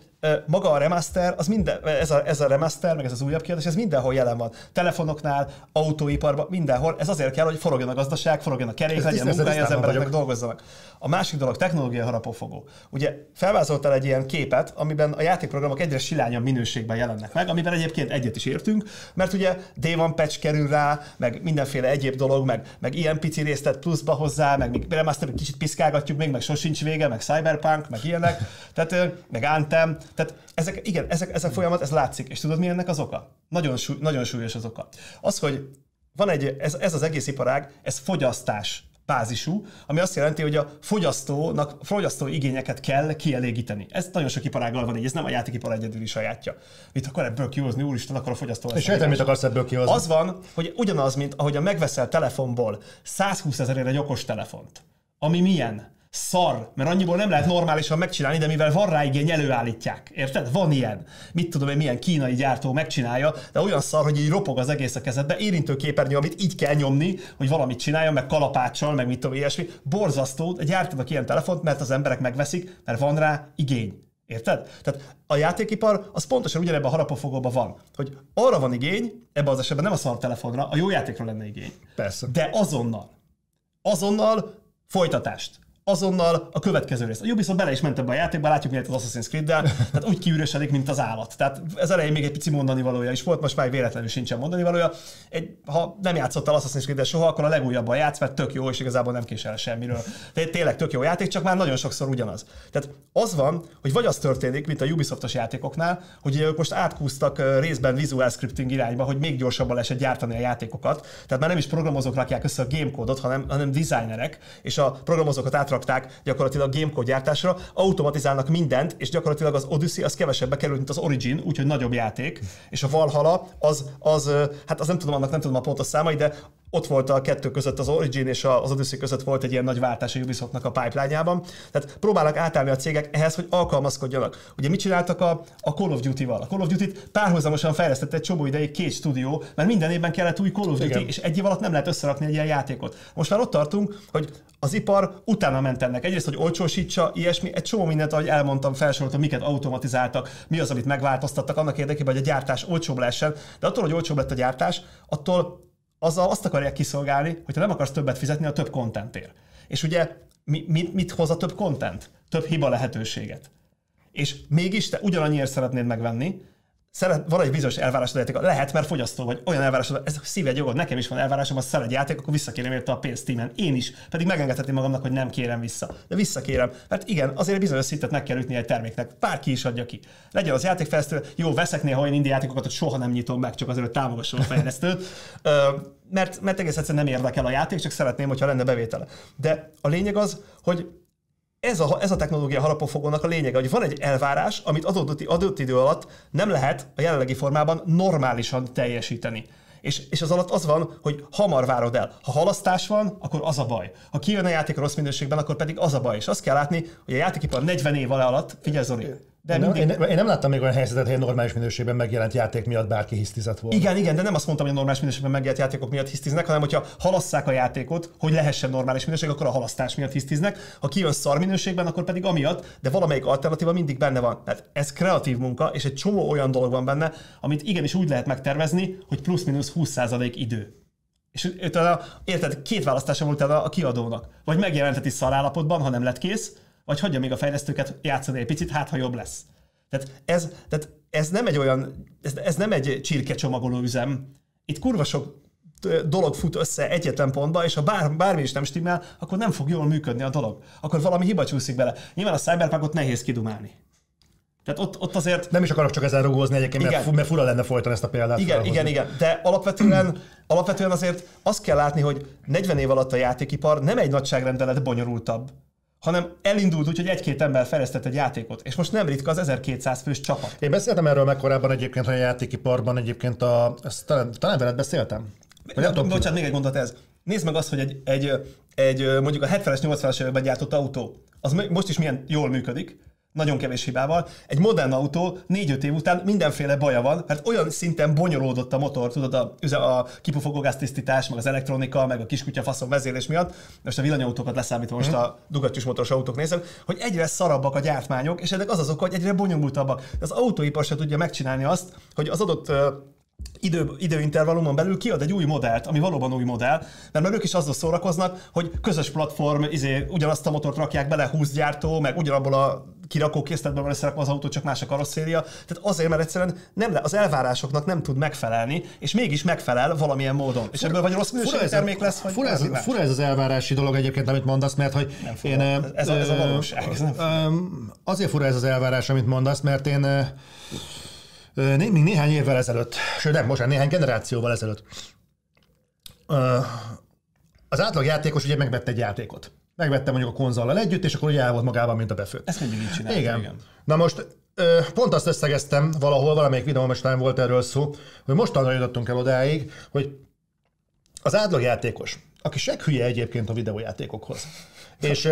maga a remaster, az minden, ez a, ez a remaster, meg ez az újabb kérdés, ez mindenhol jelen van. Telefonoknál, autóiparban, mindenhol. Ez azért kell, hogy forogjon a gazdaság, forogjon a kerék, legyen munkája, az embereknek vagyok. dolgozzanak. A másik dolog, technológia harapófogó. Ugye felvázoltál egy ilyen képet, amiben a játékprogramok egyre silányabb minőségben jelennek meg, amiben egyébként egyet is értünk, mert ugye D1 patch kerül rá, meg mindenféle egyéb dolog, meg, meg ilyen pici részt tett pluszba hozzá, meg még remaster kicsit piszkálgatjuk még, meg sosincs vége, meg Cyberpunk, meg ilyenek, tehát, meg Anthem, tehát ezek, igen, ezek, ezek folyamat, ez látszik. És tudod, mi ennek az oka? Nagyon, súly, nagyon súlyos az oka. Az, hogy van egy, ez, ez az egész iparág, ez fogyasztás bázisú, ami azt jelenti, hogy a fogyasztónak, fogyasztó igényeket kell kielégíteni. Ez nagyon sok iparággal van így, ez nem a játékipar egyedüli sajátja. Mit akar ebből kihozni, úristen, akkor a fogyasztó És a értem, mit akarsz ebből kihozni. Az van, hogy ugyanaz, mint ahogy a megveszel telefonból 120 ezerért egy okos telefont, ami milyen? Szar, mert annyiból nem lehet normálisan megcsinálni, de mivel van rá igény, előállítják. Érted? Van ilyen. Mit tudom én, milyen kínai gyártó megcsinálja, de olyan szar, hogy így ropog az egész a kezedbe, érintő képernyő, amit így kell nyomni, hogy valamit csináljon, meg kalapáccsal, meg mit tudom, ilyesmi. Borzasztó, gyártanak ilyen telefont, mert az emberek megveszik, mert van rá igény. Érted? Tehát a játékipar az pontosan ugyanebben a harapófogóban van, hogy arra van igény, ebben az esetben nem a szar telefonra, a jó játékra lenne igény. Persze. De azonnal. Azonnal folytatást. Azonnal a következő rész. A Ubisoft bele is ment ebbe a játékba, látjuk miért az Assassin's Creed-del, tehát úgy kiüresedik, mint az állat. Tehát ez elején még egy pici mondani valója is volt, most már véletlenül sincsen mondani valója. Egy, ha nem játszottál Assassin's Creed-del soha, akkor a legújabban játsz, mert tök jó, és igazából nem késel semmiről. De tényleg tök jó játék, csak már nagyon sokszor ugyanaz. Tehát az van, hogy vagy az történik, mint a Ubisoftos játékoknál, hogy ők most átkúztak részben visual scripting irányba, hogy még gyorsabban lehessen gyártani a játékokat. Tehát már nem is programozók rakják össze a gamecode-ot, hanem, hanem designerek, és a programozókat átrakták gyakorlatilag gamecode gyártásra, automatizálnak mindent, és gyakorlatilag az Odyssey az kevesebbe került, mint az Origin, úgyhogy nagyobb játék, és a Valhalla az, az, hát az nem tudom, annak nem tudom a pontos számai, de ott volt a kettő között, az Origin és az Odyssey között volt egy ilyen nagy váltás a Ubisoftnak a pipeline-jában. Tehát próbálnak átállni a cégek ehhez, hogy alkalmazkodjanak. Ugye mit csináltak a, a Call of Duty-val? A Call of Duty-t párhuzamosan fejlesztett egy csomó ideig két stúdió, mert minden évben kellett új Call of Duty, Igen. és egy év alatt nem lehet összerakni egy ilyen játékot. Most már ott tartunk, hogy az ipar utána ment ennek. Egyrészt, hogy olcsósítsa, ilyesmi, egy csomó mindent, ahogy elmondtam, felsoroltam, miket automatizáltak, mi az, amit megváltoztattak annak érdekében, hogy a gyártás olcsóbb lehessen. De attól, hogy olcsóbb lett a gyártás, attól azzal azt akarják kiszolgálni, hogyha nem akarsz többet fizetni a több contentért. És ugye mi, mit, mit hoz a több content? Több hiba lehetőséget. És mégis te ugyanannyiért szeretnéd megvenni, szeret, van egy bizonyos elvárásod a játékot, lehet, mert fogyasztó vagy, olyan elvárásod, ez szíved jogod, nekem is van elvárásom, ha szeret játék, akkor visszakérem érte a pénzt Steamen. Én is, pedig megengedhetném magamnak, hogy nem kérem vissza. De visszakérem, mert igen, azért bizonyos szintet meg kell ütni egy terméknek, bárki is adja ki. Legyen az játékfejlesztő, jó, veszek néha olyan indie játékokat, hogy soha nem nyitom meg, csak azért, hogy támogassam a fejlesztőt, mert, mert egész egyszerűen nem érdekel a játék, csak szeretném, hogyha lenne bevétele. De a lényeg az, hogy ez a, ez a technológia harapófogónak a lényege, hogy van egy elvárás, amit adott, adott idő alatt nem lehet a jelenlegi formában normálisan teljesíteni. És, és az alatt az van, hogy hamar várod el. Ha halasztás van, akkor az a baj. Ha kijön a játék rossz minőségben, akkor pedig az a baj. És azt kell látni, hogy a játékipar 40 év alatt, figyelj Zoli, De Én, nem, mindig... én, én nem láttam még olyan helyzetet, hogy egy normális minőségben megjelent játék miatt bárki hisztizett volna. Igen, igen, de nem azt mondtam, hogy a normális minőségben megjelent játékok miatt hisztiznek, hanem hogyha halasszák a játékot, hogy lehessen normális minőség, akkor a halasztás miatt hisztiznek. Ha kijön szar minőségben, akkor pedig amiatt, de valamelyik alternatíva mindig benne van. Tehát ez kreatív munka, és egy csomó olyan dolog van benne, amit igenis úgy lehet megtervezni, hogy plusz-minusz 20% idő. És érted, két választása volt a kiadónak. Vagy megjelenteti szarállapotban, ha nem lett kész, vagy hagyja még a fejlesztőket játszani egy picit, hát ha jobb lesz. Tehát ez, tehát ez nem egy olyan, ez, ez nem egy csirkecsomagoló üzem. Itt kurva sok dolog fut össze egyetlen pontba, és ha bár, bármi is nem stimmel, akkor nem fog jól működni a dolog. Akkor valami hiba csúszik bele. Nyilván a Cyberpunkot nehéz kidumálni. Tehát ott, ott azért... Nem is akarok csak ezzel rugózni egyébként, mert, fu- mert fura lenne folyton ezt a példát. Igen, felhozni. igen, igen. De alapvetően, alapvetően azért azt kell látni, hogy 40 év alatt a játékipar nem egy nagyságrendelet bonyolultabb, hanem elindult úgy, hogy egy-két ember fejlesztett egy játékot. És most nem ritka az 1200 fős csapat. Én beszéltem erről meg korábban egyébként, hogy a játékiparban egyébként a... Ezt talán, talán veled beszéltem? Vagy nem tudom, ki- Bocsánat, még egy mondat ez. Nézd meg azt, hogy egy, egy, egy mondjuk a 70-es, 80-as években gyártott autó, az mo- most is milyen jól működik, nagyon kevés hibával. Egy modern autó 4-5 év után mindenféle baja van, mert olyan szinten bonyolódott a motor, tudod, a, a kipufogógáztisztítás, meg az elektronika, meg a kiskutya faszom vezérlés miatt, most a villanyautókat leszámítva, most a dugattyús motoros autók nézem, hogy egyre szarabbak a gyártmányok, és ennek az az oka, hogy egyre bonyolultabbak. De az autóipar se tudja megcsinálni azt, hogy az adott idő, időintervallumon belül kiad egy új modellt, ami valóban új modell, mert már ők is azzal szórakoznak, hogy közös platform, izé, ugyanazt a motort rakják bele 20 gyártó, meg ugyanabból a kirakó készletből van összerakva az autó, csak más a karosszéria. Tehát azért, mert egyszerűen nem, az elvárásoknak nem tud megfelelni, és mégis megfelel valamilyen módon. És ebből vagy rossz minőségű termék lesz, vagy fura, ez, más. fura ez az elvárási dolog egyébként, amit mondasz, mert hogy fura. én... Ez a- ez a valóság, ez nem fura. Azért fura ez az elvárás, amit mondasz, mert én még néhány évvel ezelőtt, sőt nem, most már néhány generációval ezelőtt, az átlag játékos ugye megvette egy játékot. Megvette mondjuk a konzollal együtt, és akkor ugye el volt magában, mint a befőtt. Ezt mindig így csinálják. Igen. igen. Na most pont azt összegeztem valahol, valamelyik videóban most talán volt erről szó, hogy mostanra jutottunk el odáig, hogy az átlagjátékos, aki se hülye egyébként a videójátékokhoz, és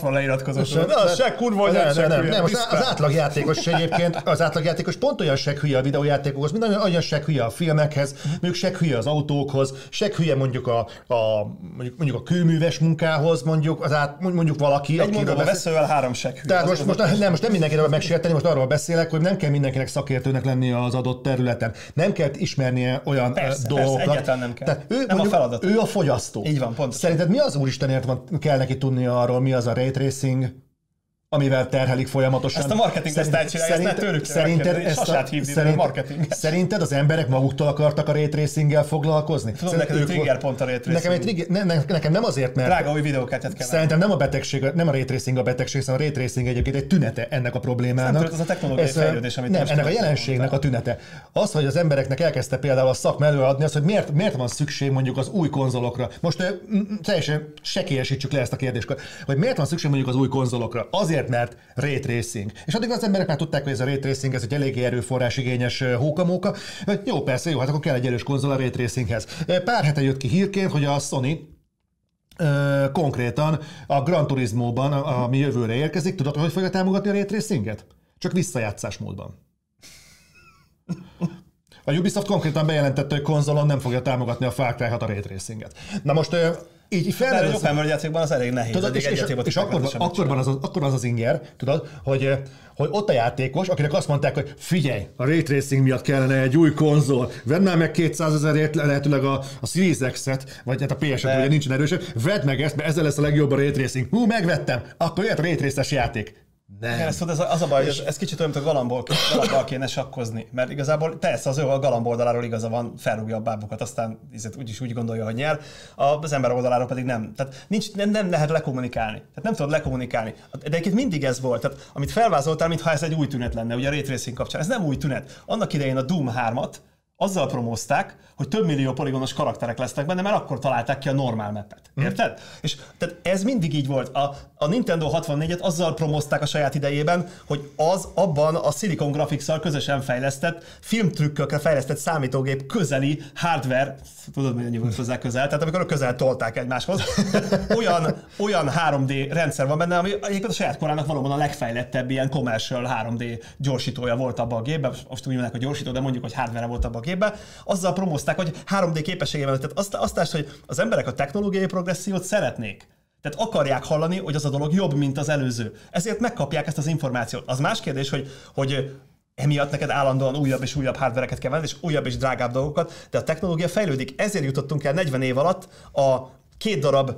van leiratkozó. nem, Na, az se kurva, hogy nem, nem, nem, most az átlagjátékos egyébként, az átlagjátékos pont olyan se hülye a videójátékokhoz, mint olyan, olyan se hülye a filmekhez, mondjuk se hülye az autókhoz, se hülye mondjuk a, a mondjuk, mondjuk a kőműves munkához, mondjuk, az át, mondjuk valaki, Egy akiről veszővel három sekhű. tehát Az- most, most, nem, most nem mindenkinek megsérteni, most arról beszélek, hogy nem kell mindenkinek szakértőnek lennie az adott területen. Nem kell ismernie olyan Persze, dolgokat. persze, egyáltalán nem kell. Tehát ő, Nem a mondjuk, feladat. ő a fogyasztó. Így van, pontosan. Szerinted mi az úristenért van, kell neki tudnia arról, mi az a ray tracing, amivel terhelik folyamatosan. Ezt a marketing csinálja, ezt ne tőlük kell szerinted, megkérdezni, ezt a, hívni, szerint, marketing. szerinted az emberek maguktól akartak a ray tracinggel foglalkozni? Tudom, Szerinted neked egy trigger pont a tracing. Nekem, egy trigger, ne, ne, nekem nem azért, mert Drága új videókártyát kell Szerintem nem a betegség, nem a ray tracing a betegség, hanem a tracing egyébként egy tünete ennek a problémának. Tudod, az a technológiai ö, fejlődés, amit Nem, ennek a jelenségnek a tünete. Az, hogy az embereknek elkezdte például a szakma előadni, az, hogy miért, miért van szükség mondjuk az új konzolokra. Most teljesen sekélyesítsük le ezt a kérdéskört, hogy miért van szükség mondjuk az új konzolokra. Azért, mert ray tracing. És addig az emberek már tudták, hogy ez a ray tracing, ez egy eléggé erőforrás igényes ö, hókamóka. Jó, persze, jó, hát akkor kell egy erős konzol a ray tracinghez. Ö, Pár hete jött ki hírként, hogy a Sony konkrétan a Gran Turismo-ban, ami jövőre érkezik, tudod, hogy fogja támogatni a Ray Tracinget? Csak visszajátszás módban. A Ubisoft konkrétan bejelentette, hogy konzolon nem fogja támogatni a Far Cry 6 a Ray Tracinget. Na most így Mert felmerül egy az- open world játékban az elég nehéz. Tudod, és, és, egy és akkor, semmit akkor, van az, az, akkor van az az inger, tudod, hogy, hogy ott a játékos, akinek azt mondták, hogy figyelj, a Ray Tracing miatt kellene egy új konzol, vedd már meg 200 ezerért lehetőleg a, a Series X-et, vagy hát a PS-et, ugye nincsen erősebb, vedd meg ezt, mert ezzel lesz a legjobb a Ray Tracing. Hú, megvettem, akkor jöhet a Ray játék. Igen, Nem. ez, tudod, ez, a- az a baj, hogy ez, ez kicsit olyan, mint a galambból, galambból kéne sakkozni. Mert igazából persze az ő a galamb oldaláról igaza van, felrúgja a bábukat, aztán ízét úgyis úgy gondolja, hogy nyer, az ember oldaláról pedig nem. Tehát nincs, nem, nem lehet lekommunikálni. Tehát nem tudod lekommunikálni. De egyébként mindig ez volt. Tehát amit felvázoltál, mintha ez egy új tünet lenne, ugye a Ray Tracing kapcsán. Ez nem új tünet. Annak idején a Doom 3-at, azzal promózták, hogy több millió poligonos karakterek lesznek benne, mert akkor találták ki a normál mapet. Érted? Mm. És tehát ez mindig így volt. A, a Nintendo 64-et azzal promózták a saját idejében, hogy az abban a Silicon Graphics-szal közösen fejlesztett, filmtrükkökre fejlesztett számítógép közeli hardware, tudod, hogy volt hozzá közel, tehát amikor közel tolták egymáshoz, olyan, olyan 3D rendszer van benne, ami egyébként a saját korának valóban a legfejlettebb ilyen commercial 3D gyorsítója volt abban a gépben, most úgy mondják, hogy gyorsító, de mondjuk, hogy hardware volt abban a gépben, azzal promózták, hogy 3D képessége van. Tehát azt, azt, azt, hogy az emberek a technológiai progressziót szeretnék. Tehát akarják hallani, hogy az a dolog jobb, mint az előző. Ezért megkapják ezt az információt. Az más kérdés, hogy, hogy emiatt neked állandóan újabb és újabb hardvereket kell venni, és újabb és drágább dolgokat, de a technológia fejlődik. Ezért jutottunk el 40 év alatt a két darab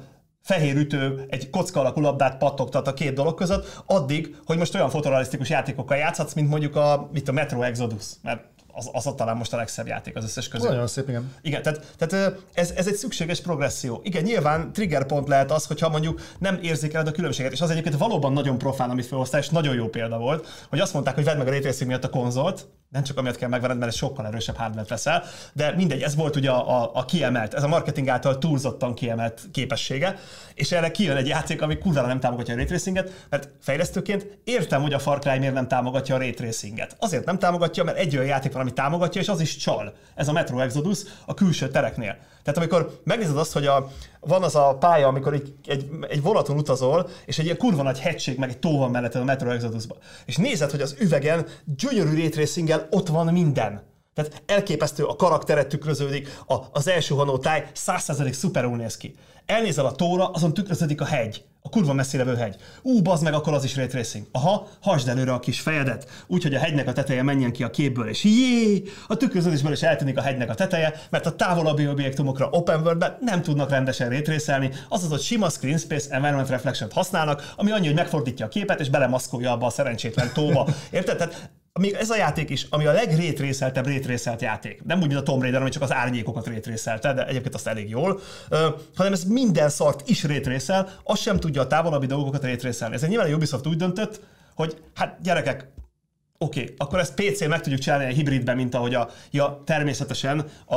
fehér ütő egy kocka alakú labdát pattogtat a két dolog között, addig, hogy most olyan fotorealisztikus játékokkal játszhatsz, mint mondjuk a, mit a Metro Exodus, mert az, az a talán most a legszebb játék az összes közül. Nagyon szép, igen. Igen, tehát, tehát ez, ez egy szükséges progresszió. Igen, nyilván triggerpont lehet az, hogyha mondjuk nem érzékeled a különbséget, és az egyébként valóban nagyon profán, amit felhoztál, és nagyon jó példa volt, hogy azt mondták, hogy vedd meg a Ray miatt a konzolt, nem csak amiatt kell megvenned, mert ez sokkal erősebb hardware veszel, de mindegy, ez volt ugye a, a, a kiemelt, ez a marketing által túlzottan kiemelt képessége, és erre kijön egy játék, ami kurvára nem támogatja a raytracinget, mert fejlesztőként értem, hogy a Far Cry miért nem támogatja a raytracinget. Azért nem támogatja, mert egy olyan játék van, ami támogatja, és az is csal. Ez a Metro Exodus a külső tereknél. Tehát amikor megnézed azt, hogy a, van az a pálya, amikor egy, egy, egy vonaton utazol, és egy ilyen kurva nagy hegység, meg egy tó van mellette a Metro Exodusban. És nézed, hogy az üvegen gyönyörű raytracinggel ott van minden. Tehát elképesztő, a karakteret tükröződik, a, az első honó táj 100% szuperul néz ki. Elnézel a tóra, azon tükröződik a hegy a kurva messzire levő hegy. Ú, bazd meg, akkor az is ray tracing. Aha, hasd előre a kis fejedet, úgy, hogy a hegynek a teteje menjen ki a képből, és jé, a tükröződésből is eltűnik a hegynek a teteje, mert a távolabbi objektumokra open world nem tudnak rendesen rétrészelni, azaz, hogy sima screen space environment reflection használnak, ami annyi, hogy megfordítja a képet, és belemaszkolja abba a szerencsétlen tóba. Érted? Tehát még ez a játék is, ami a legrétrészeltebb rétrészelt játék. Nem úgy, mint a Tomb Raider, ami csak az árnyékokat rétrészelte, de egyébként azt elég jól, uh, hanem ez minden szart is rétrészel, az sem tudja a távolabbi dolgokat rétrészelni. Ez nyilván a Ubisoft úgy döntött, hogy hát gyerekek, oké, okay, akkor ezt PC-n meg tudjuk csinálni egy hibridben, mint ahogy a, ja, természetesen a,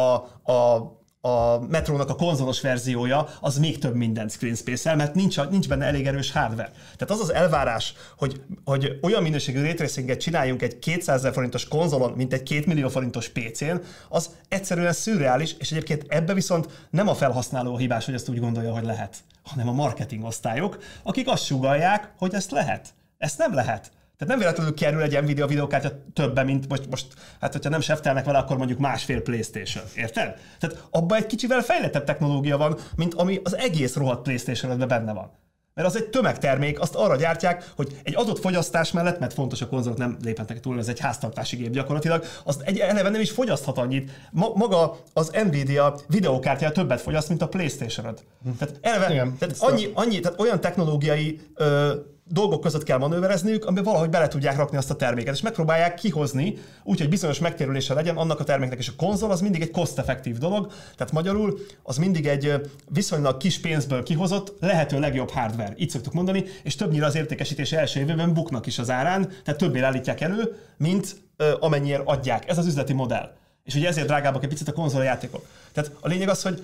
a a metrónak a konzolos verziója az még több mindent screen space mert nincs, nincs benne elég erős hardware. Tehát az az elvárás, hogy, hogy olyan minőségű raytracinget csináljunk egy 200 ezer forintos konzolon, mint egy 2 millió forintos PC-n, az egyszerűen szürreális, és egyébként ebbe viszont nem a felhasználó a hibás, hogy ezt úgy gondolja, hogy lehet, hanem a marketing osztályok, akik azt sugalják, hogy ezt lehet. Ezt nem lehet. Tehát nem véletlenül kerül egy Nvidia videókártya többen, mint most, most hát hogyha nem seftelnek vele, akkor mondjuk másfél Playstation. Érted? Tehát abban egy kicsivel fejlettebb technológia van, mint ami az egész rohadt playstation benne van. Mert az egy tömegtermék, azt arra gyártják, hogy egy adott fogyasztás mellett, mert fontos a konzolok nem léphetnek túl, ez egy háztartási gép gyakorlatilag, az egy eleve nem is fogyaszthat annyit. Ma, maga az Nvidia videókártya többet fogyaszt, mint a Playstation-öd. Tehát eleve, Igen, tehát annyi, annyi, tehát olyan technológiai ö, dolgok között kell manőverezniük, amiben valahogy bele tudják rakni azt a terméket, és megpróbálják kihozni, úgyhogy bizonyos megtérülése legyen annak a terméknek, és a konzol az mindig egy cost-effektív dolog, tehát magyarul az mindig egy viszonylag kis pénzből kihozott, lehető legjobb hardware, így szoktuk mondani, és többnyire az értékesítés első évben buknak is az árán, tehát többé állítják elő, mint amennyire adják. Ez az üzleti modell. És ugye ezért drágábbak egy picit a konzoljátékok. Tehát a lényeg az, hogy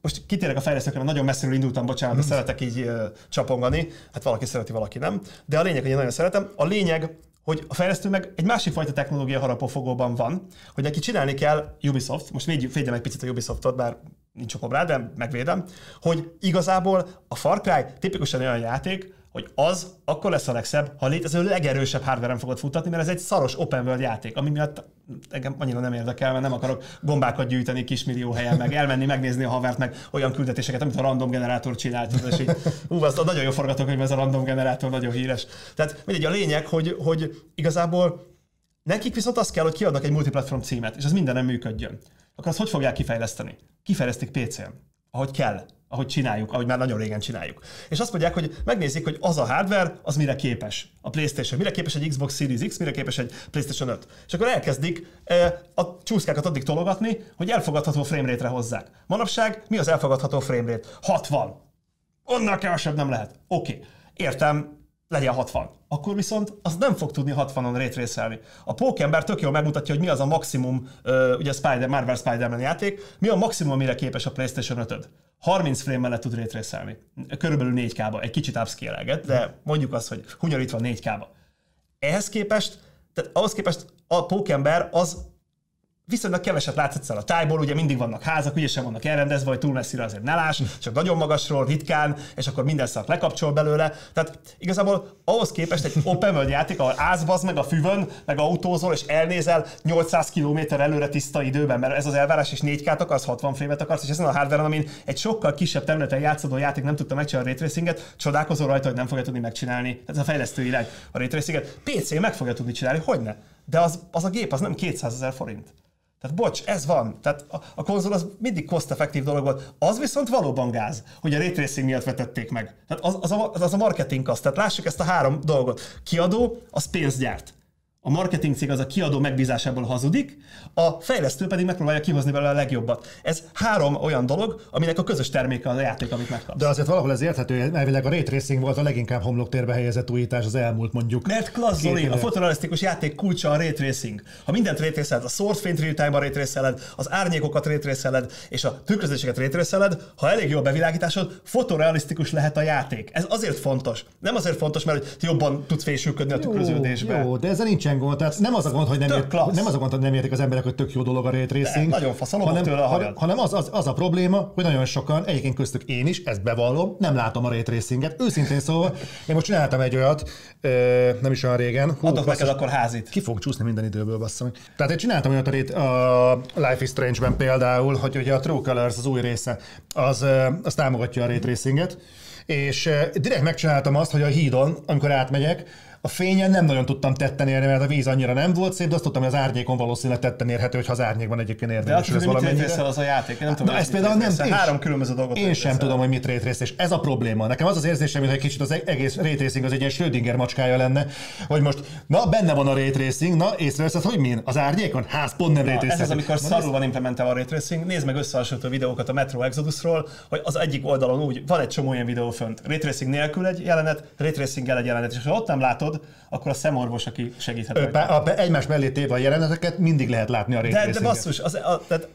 most kitérek a fejlesztőkre, mert nagyon messziről indultam, bocsánat, de mm. szeretek így uh, csapongani, hát valaki szereti, valaki nem, de a lényeg, hogy én nagyon szeretem, a lényeg, hogy a fejlesztő meg egy másik fajta technológia harapófogóban van, hogy neki csinálni kell Ubisoft, most védjem egy picit a Ubisoftot, bár nincs okom rá, de megvédem, hogy igazából a Far Cry tipikusan olyan játék, hogy az akkor lesz a legszebb, ha a létező legerősebb hardware fogod futtatni, mert ez egy szaros open world játék, ami miatt engem annyira nem érdekel, mert nem akarok gombákat gyűjteni kismillió helyen, meg elmenni, megnézni a havert, meg olyan küldetéseket, amit a random generátor csinált, és így, ú, az nagyon jó forgatókönyv, ez a random generátor nagyon híres. Tehát mindegy, a lényeg, hogy, hogy igazából nekik viszont az kell, hogy kiadnak egy multiplatform címet, és az mindenem működjön. Akkor azt hogy fogják kifejleszteni? Kifejlesztik PC-n, ahogy kell ahogy csináljuk, ahogy már nagyon régen csináljuk. És azt mondják, hogy megnézik, hogy az a hardware, az mire képes. A PlayStation, mire képes egy Xbox Series X, mire képes egy PlayStation 5. És akkor elkezdik e, a csúszkákat addig tologatni, hogy elfogadható framerate-re hozzák. Manapság mi az elfogadható framerate? 60. Onnan kevesebb nem lehet. Oké. Okay. Értem, legyen 60. Akkor viszont az nem fog tudni 60-on rétrészelni. A Pókember tök jól megmutatja, hogy mi az a maximum, ugye Spider, Marvel Spider-Man játék, mi a maximum, amire képes a PlayStation 5 30 frame mellett tud rétrészelni. Körülbelül 4K-ba, egy kicsit upscale de mondjuk azt, hogy hunyarítva 4K-ba. Ehhez képest, tehát ahhoz képest a Pókember az viszonylag keveset látsz egyszer a tájból, ugye mindig vannak házak, ügyesen vannak elrendezve, vagy túl messzire azért ne láss, csak nagyon magasról, ritkán, és akkor minden szart lekapcsol belőle. Tehát igazából ahhoz képest egy open world játék, ahol ázbaz meg a füvön, meg autózol, és elnézel 800 km előre tiszta időben, mert ez az elvárás, és 4K-t akarsz, 60 frame-et akarsz, és ezen a hardware amin egy sokkal kisebb területen játszódó játék nem tudta megcsinálni a raytracinget, csodálkozol rajta, hogy nem fogja tudni megcsinálni. Ez a fejlesztői leg a raytracinget. PC meg fogja tudni csinálni, hogy ne? De az, az a gép az nem 200 ezer forint. Tehát bocs, ez van. Tehát a, a konzol az mindig cost-effektív dolog volt. Az viszont valóban gáz, hogy a ray miatt vetették meg. Tehát az, az, a, az a marketing azt. Tehát lássuk ezt a három dolgot. Kiadó, az pénzt gyárt. A marketing cég az a kiadó megbízásából hazudik, a fejlesztő pedig megpróbálja kihozni belőle a legjobbat. Ez három olyan dolog, aminek a közös terméke a játék, amit megkapsz. De azért valahol ez érthető, elvileg a ray tracing volt a leginkább homloktérbe helyezett újítás az elmúlt mondjuk. Mert klassz, Zoli, a fotorealisztikus játék kulcsa a ray tracing. Ha mindent ray a source fényt real time ray az árnyékokat ray és a tükrözéseket ray ha elég jó a bevilágításod, fotorealisztikus lehet a játék. Ez azért fontos. Nem azért fontos, mert jobban tudsz fésülködni a tükröződésbe. Jó, de ez nincsen gond. Tehát nem az a gond, hogy nem, ért, nem, az a gond, hogy nem értik az emberek, hogy tök jó dolog a ray tracing. nagyon fasz, hanem, tőle a hanem az, az, az, a probléma, hogy nagyon sokan, egyébként köztük én is, ezt bevallom, nem látom a ray tracinget. Őszintén szóval, én most csináltam egy olyat, nem is olyan régen. Hú, Adok neked akkor házit. Ki fog csúszni minden időből, basszom. Tehát én csináltam olyat a, a Life is Strange-ben például, hogy ugye a True Colors, az új része, az, az támogatja a ray tracinget, és direkt megcsináltam azt, hogy a hídon, amikor átmegyek, a fényen nem nagyon tudtam tetten érni, mert a víz annyira nem volt szép, de azt tudtam, hogy az árnyékon valószínűleg tetten érhető, hogy ha az árnyékban egyébként érdemes. Hogy mit az a játék? Nem tudom, Na, ezt például nem. Én, három különböző dolgot. Én sem tudom, hogy mit rétrész, és ez a probléma. Nekem az az érzésem, hogy egy kicsit az egész raytracing az egy ilyen Schrödinger macskája lenne, hogy most, na, benne van a raytracing, na, észreveszed, hogy min? Az árnyékon? Ház pont nem raytracing. Ez az, amikor szarul van implementálva a raytracing. Nézd meg összehasonlító videókat a Metro Exodusról, hogy az egyik oldalon úgy van egy csomó ilyen videó fönt. Raytracing nélkül egy jelenet, raytracing egy jelenet, és ha ott nem látod, akkor a szemorvos, aki segíthet. Ö, a, a, egymás mellé téve a jeleneteket mindig lehet látni a De, de basszus, az, a, tehát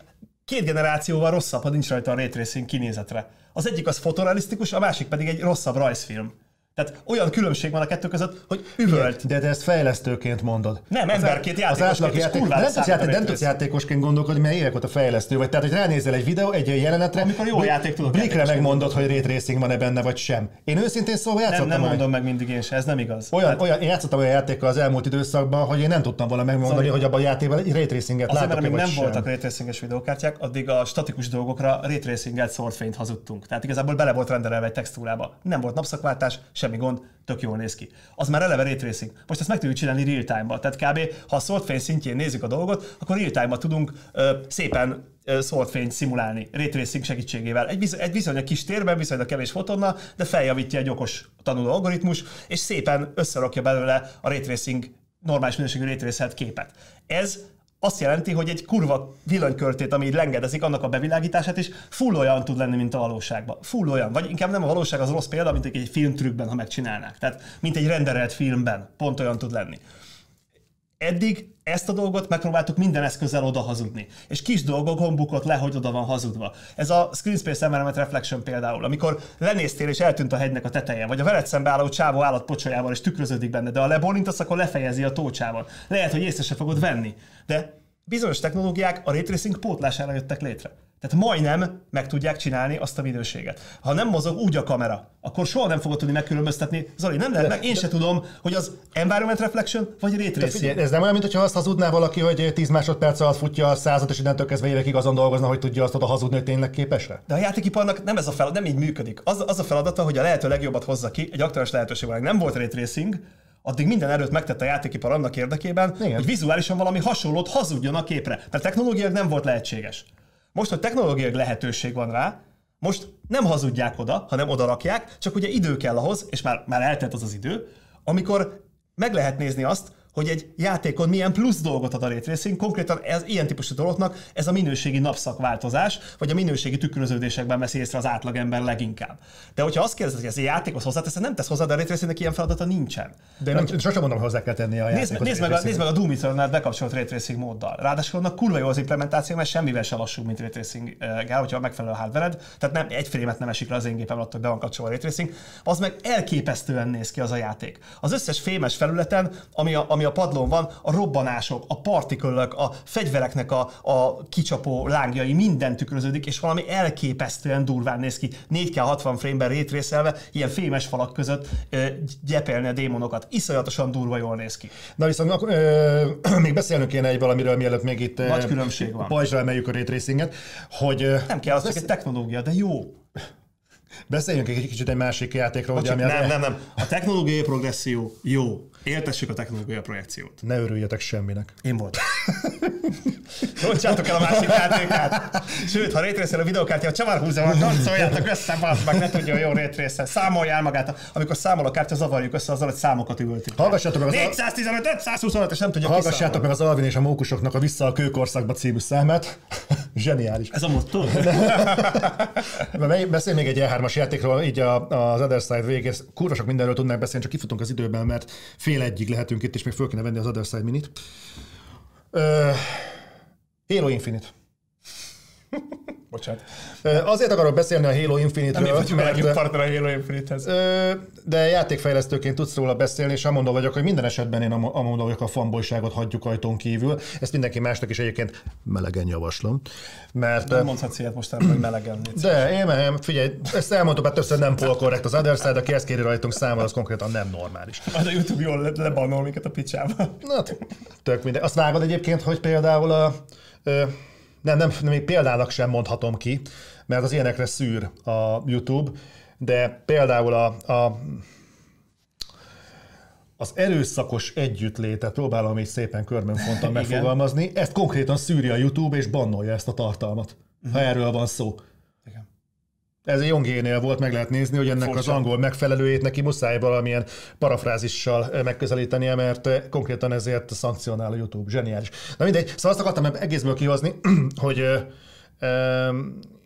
két generációval rosszabb, ha nincs rajta a raytracing kinézetre. Az egyik az fotorealisztikus, a másik pedig egy rosszabb rajzfilm. Tehát olyan különbség van a kettő között, hogy üvölt. De te ezt fejlesztőként mondod. Nem, emberként játékosként, játék, de nem, tudsz játék, nem tudsz játékosként gondolkodni, mert évek óta fejlesztő vagy. Tehát, hogy ránézel egy videó, egy jelenetre, amikor jó játék tudok. Blikre megmondod, hogy ray tracing van-e benne, vagy sem. Én őszintén szóval játszottam. Nem, nem mondom meg mindig én se, ez nem igaz. Olyan, Tehát... olyan, én játszottam olyan játékkal az elmúlt időszakban, hogy én nem tudtam volna megmondani, hogy abban a játékban egy ray tracinget látok, mert amíg nem sem. voltak ray tracinges videókártyák, addig a statikus dolgokra ray tracingelt szortfényt hazudtunk. Tehát igazából bele volt rendelve egy textúrába. Nem volt napszakváltás, semmi gond, tök jól néz ki. Az már eleve ray tracing. Most ezt meg tudjuk csinálni real time-ba. Tehát kb. ha a szoltfény szintjén nézzük a dolgot, akkor real time-ba tudunk ö, szépen szoltfényt szimulálni ray segítségével. Egy, visz, egy viszonylag kis térben, viszonylag kevés fotonnal, de feljavítja egy okos tanuló algoritmus, és szépen összerakja belőle a ray normális minőségű ray képet. Ez azt jelenti, hogy egy kurva villanykörtét, ami így lengedezik, annak a bevilágítását is full olyan tud lenni, mint a valóságban. Full olyan. Vagy inkább nem a valóság az rossz példa, mint egy filmtrükkben, ha megcsinálnák. Tehát, mint egy renderelt filmben. Pont olyan tud lenni. Eddig ezt a dolgot megpróbáltuk minden eszközzel oda hazudni. És kis dolgokon bukott le, hogy oda van hazudva. Ez a Screen Space Environment Reflection például, amikor lenéztél és eltűnt a hegynek a teteje, vagy a veled szembe álló csávó állatpocsolyával és tükröződik benne, de a lebólintasz, akkor lefejezi a tócsával. Lehet, hogy észre se fogod venni. De bizonyos technológiák a ray pótlására jöttek létre. Tehát majdnem meg tudják csinálni azt a minőséget. Ha nem mozog úgy a kamera, akkor soha nem fogod tudni megkülönböztetni. Zoli, nem lehet meg, én se tudom, hogy az environment reflection vagy tracing. Figyelj, ez nem olyan, mintha azt hazudná valaki, hogy 10 másodperc alatt futja a százat, és innentől kezdve évekig azon dolgozna, hogy tudja azt oda hazudni, hogy tényleg képes rá. De a játékiparnak nem ez a feladat, nem így működik. Az, az a feladata, hogy a lehető legjobbat hozza ki, egy aktuális lehetőség van. Nem volt tracing, addig minden erőt megtette a játékipar annak érdekében, Igen. hogy vizuálisan valami hasonlót hazudjon a képre. Mert technológiailag nem volt lehetséges. Most, hogy technológiai lehetőség van rá, most nem hazudják oda, hanem oda rakják, csak ugye idő kell ahhoz, és már, már eltelt az az idő, amikor meg lehet nézni azt, hogy egy játékon milyen plusz dolgot ad a raytracing, konkrétan ez ilyen típusú dolognak ez a minőségi napszakváltozás, vagy a minőségi tükröződésekben veszi észre az átlagember leginkább. De hogyha azt kérdezed, hogy ez egy játékhoz hozzátesz, nem tesz hozzá, de a raytracingnek ilyen feladata nincsen. De nem, sosem mondom, hozzá kell tenni a Nézd, játékot. nézd, meg, a, nézd meg a Doom Eternal bekapcsolt raytracing móddal. Ráadásul annak kurva jó az implementáció, mert semmivel se lassú, mint raytracing gál, hogyha megfelelő a hardvered. Tehát nem egy frémet nem esik le az én gépem attól, hogy be van kapcsolva a. Az meg elképesztően néz ki az a játék. Az összes fémes felületen, ami a, ami a padlón van, a robbanások, a partikölök, a fegyvereknek a, a kicsapó lángjai, minden tükröződik, és valami elképesztően durván néz ki. 4K 60 frame-ben rétrészelve, ilyen fémes falak között ö, gyepelni a démonokat. Iszonyatosan durva jól néz ki. Na viszont akkor, ö, még beszélnünk kéne egy valamiről, mielőtt még itt Nagy különbség van. pajzsra emeljük a raytracinget, hogy Nem kell, az csak egy technológia, de jó. beszéljünk egy kicsit egy másik játékról, ugye, Csak ami nem, nem, nem. A technológiai progresszió jó. Éltessük a technológiai projekciót. Ne örüljetek semminek. Én voltam. Roncsátok el a másik játékát. Sőt, ha rétrészel a videókártya, a csavar húzza, van, kancoljátok össze, bazd meg, ne tudja jó rétrészel. Számolja el magát. Amikor számol a kártya, zavarjuk össze azzal, hogy számokat üvöltünk. Hallgassátok meg az, 415, 525, és nem tudja hallgassátok meg az Alvin és a Mókusoknak a Vissza a kőkorszakba című számát. Zseniális. Ez a motto? Mely- Beszélj még egy E3-as játékról, így a, az Other Side végész. Kurva sok mindenről tudnánk beszélni, csak kifutunk az időben, mert fél egyig lehetünk itt, és még föl kéne venni az Other Side minit. Ö, Halo Infinite. Bocsánat. Azért akarok beszélni a Halo Nem Infinite-ről, legjobb mert, partner a Halo Infinite-hez. de játékfejlesztőként tudsz róla beszélni, és amondó vagyok, hogy minden esetben én am- amondó vagyok a fanboyságot hagyjuk ajtón kívül. Ezt mindenki másnak is egyébként melegen javaslom. Mert Nem mondhatsz ilyet most, hogy melegen. De én nem, figyelj, ezt elmondtam, mert többször nem polkorrekt az Other Side, aki ezt kéri rajtunk számol, az konkrétan nem normális. Majd a YouTube jól le- lebannol minket a picsába. Na, tök minden. Azt vágod egyébként, hogy például a... Nem, nem, nem, még példának sem mondhatom ki, mert az ilyenekre szűr a YouTube, de például a, a az erőszakos együttlétet próbálom így szépen körben fontan Igen. megfogalmazni, ezt konkrétan szűri a YouTube, és bannolja ezt a tartalmat, ha erről van szó. Ez egy Jongénél volt, meg lehet nézni, hogy ennek Furcsa. az angol megfelelőjét neki muszáj valamilyen parafrázissal megközelítenie, mert konkrétan ezért szankcionál a YouTube. Zseniális. Na mindegy, szóval azt akartam egészből kihozni, hogy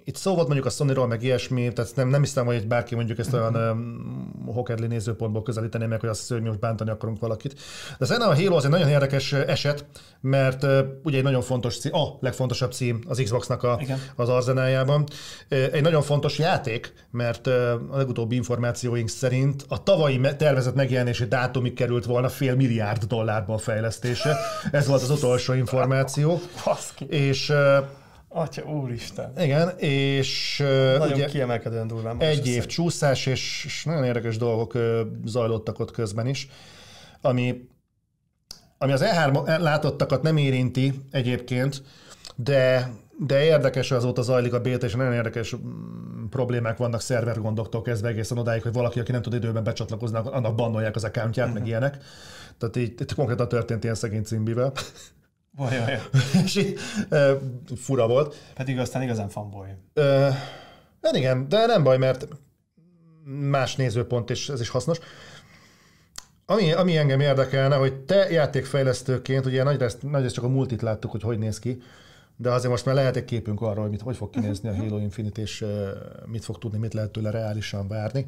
itt szó volt mondjuk a Sony-ról, meg ilyesmi, tehát nem, nem hiszem, hogy bárki mondjuk ezt olyan um, hokedli nézőpontból közelíteni meg, hogy azt hiszi, hogy most bántani akarunk valakit. De szerintem a Halo az egy nagyon érdekes eset, mert uh, ugye egy nagyon fontos cím, a legfontosabb cím az Xboxnak a, Igen. az arzenájában. Egy nagyon fontos játék, mert ö, a legutóbbi információink szerint a tavalyi tervezett megjelenési dátumig került volna fél milliárd dollárba a fejlesztése. Ez volt az utolsó információ. És ö, Atya, úristen. igen, és Nagyon ugye kiemelkedően durván. egy év összeg. csúszás, és, és nagyon érdekes dolgok zajlottak ott közben is, ami, ami az E3 látottakat nem érinti egyébként, de, de érdekes azóta zajlik a beta, és nagyon érdekes mm, problémák vannak szervergondoktól kezdve egészen odáig, hogy valaki, aki nem tud időben becsatlakozni, annak bannolják az accountját, meg ilyenek. Tehát így itt konkrétan történt ilyen szegény címbivel. Vaj, vaj. és ö, fura volt. Pedig aztán igazán fanboy. Ö, hát igen, de nem baj, mert más nézőpont, és ez is hasznos. Ami, ami engem érdekelne, hogy te játékfejlesztőként, ugye nagy részt, nagy részt csak a multit láttuk, hogy hogy néz ki, de azért most már lehet egy képünk arról, hogy mit, hogy fog kinézni a Halo Infinite, és mit fog tudni, mit lehet tőle reálisan várni.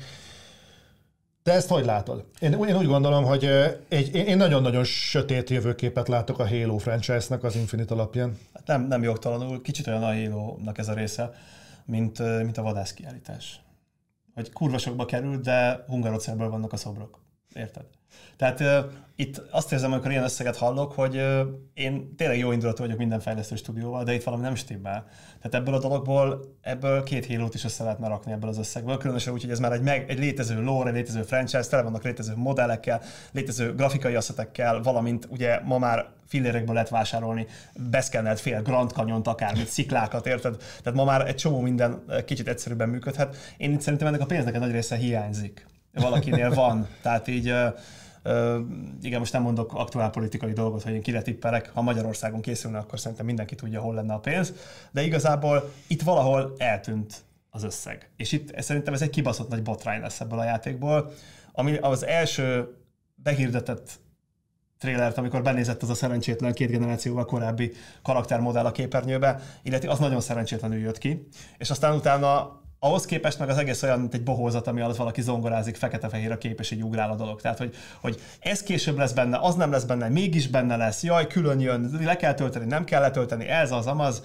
Te ezt hogy látod? Én, én úgy gondolom, hogy egy, én nagyon-nagyon sötét jövőképet látok a Halo franchise-nak az Infinite alapján. Hát nem, nem jogtalanul, kicsit olyan a Halo-nak ez a része, mint, mint a vadászkiállítás. Hogy kurva sokba kerül, de hungarocerből vannak a szobrok. Érted? Tehát uh, itt azt érzem, amikor ilyen összeget hallok, hogy uh, én tényleg jó indulatú vagyok minden fejlesztő stúdióval, de itt valami nem stimmel. Tehát ebből a dologból, ebből két hílót is össze lehetne rakni ebből az összegből, különösen úgy, hogy ez már egy, meg, egy létező lore, egy létező franchise, tele vannak létező modellekkel, létező grafikai asszetekkel, valamint ugye ma már fillérekből lehet vásárolni, beszkennelt fél Grand Canyon-t, akármit, sziklákat, érted? Tehát ma már egy csomó minden kicsit egyszerűbben működhet. Én itt szerintem ennek a pénznek egy nagy része hiányzik. Valakinél van. Tehát így igen, most nem mondok aktuál politikai dolgot, hogy én kire tippelek. Ha Magyarországon készülne, akkor szerintem mindenki tudja, hol lenne a pénz. De igazából itt valahol eltűnt az összeg. És itt szerintem ez egy kibaszott nagy botrány lesz ebből a játékból, ami az első behirdetett trailert, amikor benézett az a szerencsétlen két generációval korábbi karaktermodell a képernyőbe, illetve az nagyon szerencsétlenül jött ki. És aztán utána ahhoz képest meg az egész olyan, mint egy bohózat, ami alatt valaki zongorázik, fekete-fehér a kép, és így ugrál a dolog. Tehát, hogy, hogy ez később lesz benne, az nem lesz benne, mégis benne lesz, jaj, külön jön, le kell tölteni, nem kell letölteni, ez az, amaz.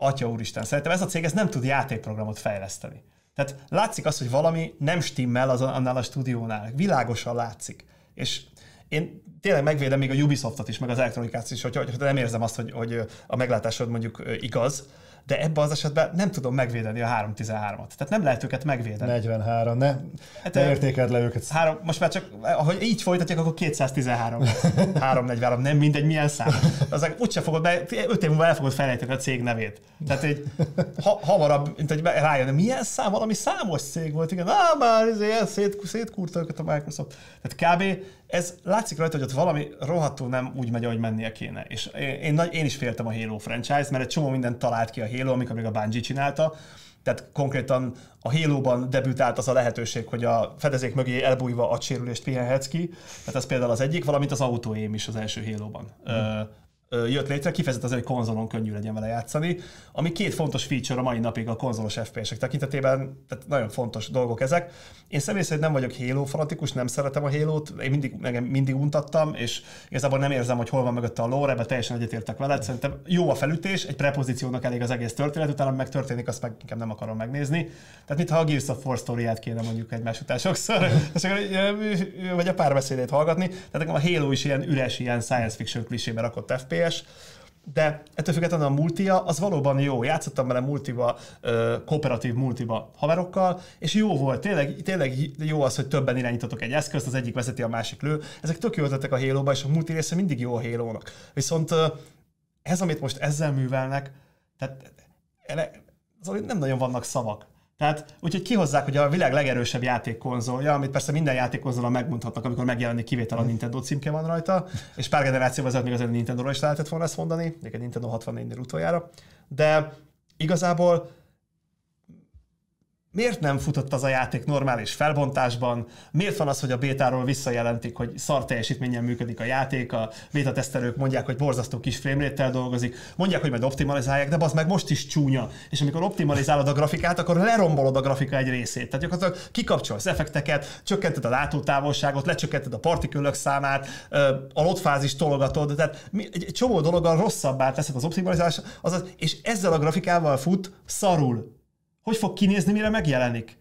Atya úristen, szerintem ez a cég ez nem tud játékprogramot fejleszteni. Tehát látszik az, hogy valami nem stimmel az, annál a stúdiónál. Világosan látszik. És én tényleg megvédem még a Ubisoftot is, meg az elektronikát is, hogy, hogy nem érzem azt, hogy, hogy a meglátásod mondjuk igaz, de ebben az esetben nem tudom megvédeni a 3-13-at. Tehát nem lehet őket megvédeni. 43, ne, hát, ne értékeld le őket. Három, most már csak, ahogy így folytatják, akkor 213. 343, nem mindegy, milyen szám. Az úgyse fogod be, 5 év múlva el fogod felejteni a cég nevét. Tehát egy ha, hamarabb, mint hogy rájön, milyen szám, valami számos cég volt, igen, á, már ezért szét, szétkúrta őket a Microsoft. Tehát kb ez látszik rajta, hogy ott valami rohadtul nem úgy megy, ahogy mennie kéne. És én, én is féltem a Halo franchise, mert egy csomó mindent talált ki a Halo, amikor még a Bungie csinálta, tehát konkrétan a Halo-ban debütált az a lehetőség, hogy a fedezék mögé elbújva a sérülést pihenhetsz ki, tehát ez például az egyik, valamint az autóém is az első Halo-ban. Mm jött létre, kifejezetten az, hogy konzolon könnyű legyen vele játszani, ami két fontos feature a mai napig a konzolos FPS-ek tekintetében, tehát nagyon fontos dolgok ezek. Én személy szerint nem vagyok Halo fanatikus, nem szeretem a Halo-t, én mindig, mindig untattam, és igazából nem érzem, hogy hol van mögötte a lore, ebben teljesen egyetértek veled. Szerintem jó a felütés, egy prepozíciónak elég az egész történet, utána megtörténik, azt meg inkább nem akarom megnézni. Tehát mintha a Gears of War story kéne mondjuk egymás után sokszor, vagy a párbeszédét hallgatni. Tehát nekem a Halo is ilyen üres, ilyen science fiction klisébe rakott FPS, FPS, de ettől függetlenül a multia az valóban jó. Játszottam bele multiba, kooperatív multiba haverokkal, és jó volt. Tényleg, tényleg jó az, hogy többen irányítotok egy eszközt, az egyik vezeti, a másik lő. Ezek tök jó a halo és a multi része mindig jó a halo Viszont ez, amit most ezzel művelnek, tehát az nem nagyon vannak szavak. Tehát úgyhogy kihozzák, hogy a világ legerősebb játékkonzolja, amit persze minden játékkonzolon megmondhatnak, amikor megjelenik kivétel a Nintendo címke van rajta, és pár generációval ezelőtt még az Nintendo-ról is lehetett volna ezt mondani, még egy Nintendo 64-nél utoljára, de igazából Miért nem futott az a játék normális felbontásban? Miért van az, hogy a bétáról visszajelentik, hogy szar teljesítményen működik a játék, a beta tesztelők mondják, hogy borzasztó kis framerate dolgozik, mondják, hogy majd optimalizálják, de az meg most is csúnya. És amikor optimalizálod a grafikát, akkor lerombolod a grafika egy részét. Tehát gyakorlatilag kikapcsolsz effekteket, csökkented a látótávolságot, lecsökkented a partikülök számát, a lotfázist tologatod, tehát egy csomó dologgal rosszabbá teszed az optimalizálás, azaz, és ezzel a grafikával fut szarul hogy fog kinézni, mire megjelenik.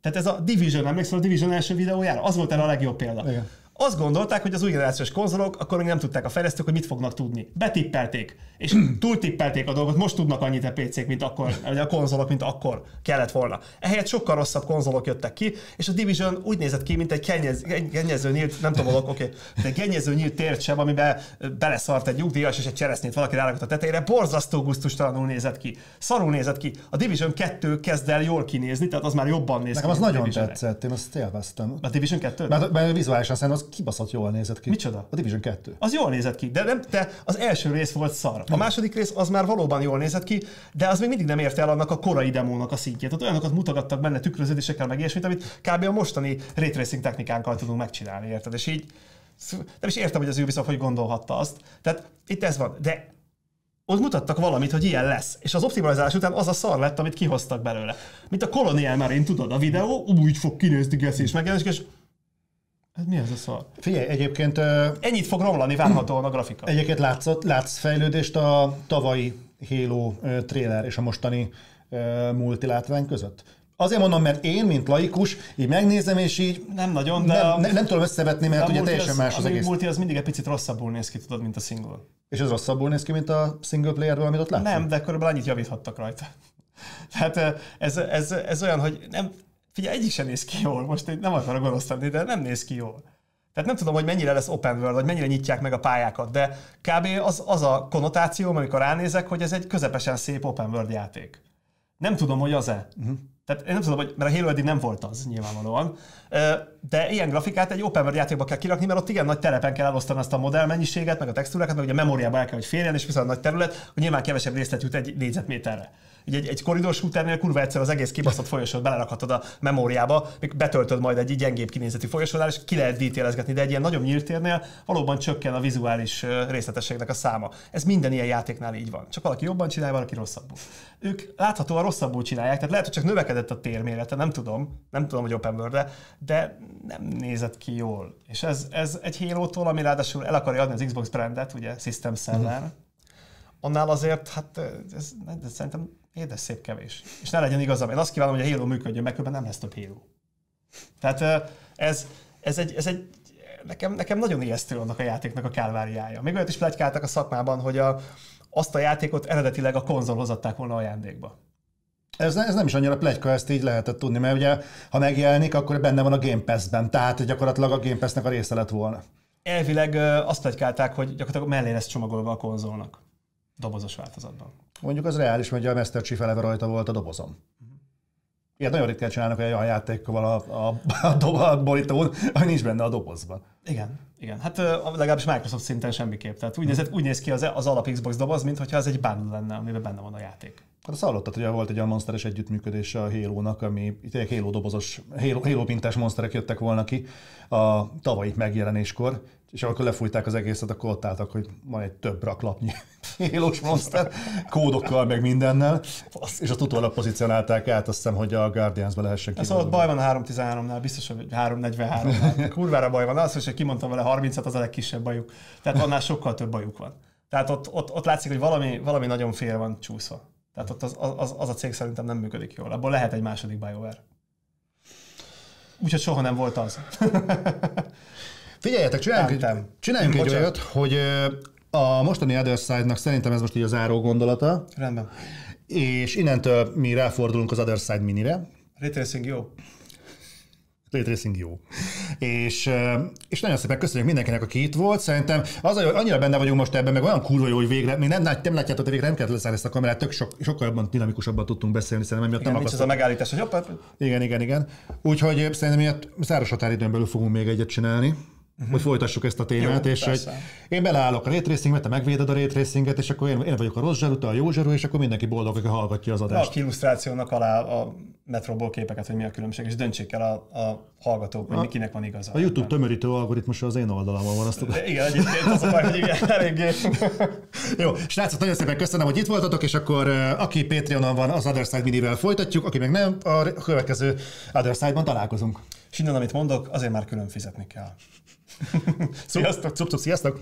Tehát ez a Division, emlékszel a Division első videójára? Az volt erre a legjobb példa. Igen. Azt gondolták, hogy az új generációs konzolok, akkor még nem tudták a fejlesztők, hogy mit fognak tudni. Betippelték, és túltippelték a dolgot, most tudnak annyit a PC-k, mint akkor, vagy a konzolok, mint akkor kellett volna. Ehelyett sokkal rosszabb konzolok jöttek ki, és a Division úgy nézett ki, mint egy kenyez, gennyező nyílt, nem tudom, oké, okay, egy gennyező nyílt tért sem, amiben beleszart egy nyugdíjas és egy cseresznyét valaki rárakott a tetejére, borzasztó gusztustalanul nézett ki. Szarul nézett ki. A Division 2 kezd el jól kinézni, tehát az már jobban néz Nekem ki. az nagyon tetszett, én azt élveztem. A Division 2? Mert, mert vizuálisan szerintem az kibaszott jól nézett ki. Micsoda? A Division 2. Az jól nézett ki, de, nem, de az első rész volt szar. A második rész az már valóban jól nézett ki, de az még mindig nem érte el annak a korai demónak a szintjét. Tehát olyanokat mutogattak benne tükröződésekkel, meg ilyesmit, amit kb. a mostani ray tracing technikánkkal tudunk megcsinálni, érted? És így nem is értem, hogy az Ubisoft hogy gondolhatta azt. Tehát itt ez van. De ott mutattak valamit, hogy ilyen lesz. És az optimalizálás után az a szar lett, amit kihoztak belőle. Mint a Colonial Marine, tudod, a videó úgy fog kinézni és megjelenik, és ez mi ez a szar? Figyelj, egyébként... Ennyit fog romlani várhatóan a grafika. Egyébként látszott, látsz fejlődést a tavalyi Halo trailer és a mostani multi látvány között? Azért mondom, mert én, mint laikus, így megnézem, és így nem nagyon, de nem, a... nem, nem tudom összevetni, mert ugye teljesen az, más az, az egész. A multi az mindig egy picit rosszabbul néz ki, tudod, mint a single. És ez rosszabbul néz ki, mint a single playerből, amit ott látunk? Nem, de körülbelül annyit javíthattak rajta. Tehát ez, ez, ez olyan, hogy nem, Figyelj, egyik sem néz ki jól, most én nem akarok gonosz lenni, de nem néz ki jól. Tehát nem tudom, hogy mennyire lesz open world, vagy mennyire nyitják meg a pályákat, de kb. az, az a konnotáció, amikor ránézek, hogy ez egy közepesen szép open world játék. Nem tudom, hogy az-e. Uh-huh. Tehát én nem tudom, hogy, mert a Halo eddig nem volt az, nyilvánvalóan. De ilyen grafikát egy open world játékba kell kirakni, mert ott igen nagy terepen kell elosztani azt a modell mennyiséget, meg a textúrákat, meg ugye a memóriába el kell, hogy férjen, és viszont nagy terület, hogy nyilván kevesebb részlet jut egy négyzetméterre. Így egy, egy koridor shooternél kurva egyszer az egész kibaszott folyosót belerakhatod a memóriába, még betöltöd majd egy gyengébb kinézetű folyosónál, és ki lehet detailezgetni, de egy ilyen nagyobb nyílt térnél valóban csökken a vizuális részletességnek a száma. Ez minden ilyen játéknál így van. Csak valaki jobban csinálja, valaki rosszabbul. Ők láthatóan rosszabbul csinálják, tehát lehet, hogy csak növekedett a térmérete, nem tudom, nem tudom, hogy open world de nem nézett ki jól. És ez, ez egy halo ami ráadásul el akarja adni az Xbox brandet, ugye System Seller, mm. annál azért, hát ez, ez szerintem édes szép kevés. És ne legyen igazam. Én azt kívánom, hogy a Halo működjön, meg nem lesz több Halo. Tehát ez, ez egy, ez egy nekem, nekem nagyon ijesztő annak a játéknak a kálváriája. Még olyat is plegykáltak a szakmában, hogy a, azt a játékot eredetileg a konzolhoz adták volna ajándékba. Ez, ez nem is annyira plegyka, ezt így lehetett tudni, mert ugye, ha megjelenik, akkor benne van a Game Pass-ben, tehát gyakorlatilag a Game Pass-nek a része lett volna. Elvileg azt plegykálták, hogy gyakorlatilag mellé lesz csomagolva a konzolnak dobozos változatban. Mondjuk az reális, hogy a Master Chief eleve rajta volt a dobozom. Ilyet nagyon ritkán csinálnak egy olyan játékkal a, a, a, a, a borítón, ami nincs benne a dobozban. Igen, igen. Hát legalábbis Microsoft szinten semmiképp. Tehát úgy, néz, úgy néz ki az, az alap Xbox doboz, mintha ez egy bundle lenne, amiben benne van a játék. Hát azt hallottad, hogy volt egy olyan monsteres együttműködés a Halo-nak, ami itt Halo dobozos, Halo, Halo pintás monsterek jöttek volna ki a tavalyi megjelenéskor, és amikor lefújták az egészet, akkor ott álltak, hogy van egy több raklapnyi élós monster, kódokkal, meg mindennel, és azt utólag pozícionálták át, azt hiszem, hogy a Guardians-be lehessen Ez Szóval baj van a 3.13-nál, biztos, hogy 3.43-nál. Kurvára baj van. Az, hogy kimondtam vele 30 az a legkisebb bajuk. Tehát annál sokkal több bajuk van. Tehát ott, ott, ott látszik, hogy valami, valami nagyon fél van csúszva. Tehát ott az, az, az a cég szerintem nem működik jól. Abból lehet egy második BioWare. Úgyhogy soha nem volt az. Figyeljetek, csináljunk, egy, csináljunk egy olyat, hogy a mostani Other Side-nak szerintem ez most így az záró gondolata. Rendben. És innentől mi ráfordulunk az Other Side minire. Raytracing jó. Raytracing jó. És, és nagyon szépen köszönjük mindenkinek, aki itt volt. Szerintem az, hogy annyira benne vagyunk most ebben, meg olyan kurva jó, hogy végre, még nem, nem látjátok, hogy végre nem kellett leszállni ezt a kamerát, tök sok, sokkal jobban dinamikusabban tudtunk beszélni, szerintem emiatt igen, nem akasztott. a megállítás, hogy hopp, Igen, igen, igen. Úgyhogy szerintem miatt száros határidőn belül fogunk még egyet csinálni uh-huh. hogy folytassuk ezt a témát, Jó, és hogy én beleállok a raytracinget, te megvéded a raytracinget, és akkor én, én vagyok a rossz zsarú, te a jó zsarú, és akkor mindenki boldog, aki hallgatja az adást. A illusztrációnak alá a metróból képeket, hogy mi a különbség, és döntsék el a, a hallgatók, hogy a, kinek van igaza. A YouTube tömörítő algoritmus az én oldalamon van, azt. Igen, egyébként az a baj, hogy igen, eléggé. Jó, srácok, nagyon szépen köszönöm, hogy itt voltatok, és akkor aki Patreonon van, az Other Side Minivel folytatjuk, aki meg nem, a következő Other Side-ban találkozunk. És innen, amit mondok, azért már külön fizetni kell. Sziasztok! Sziasztok!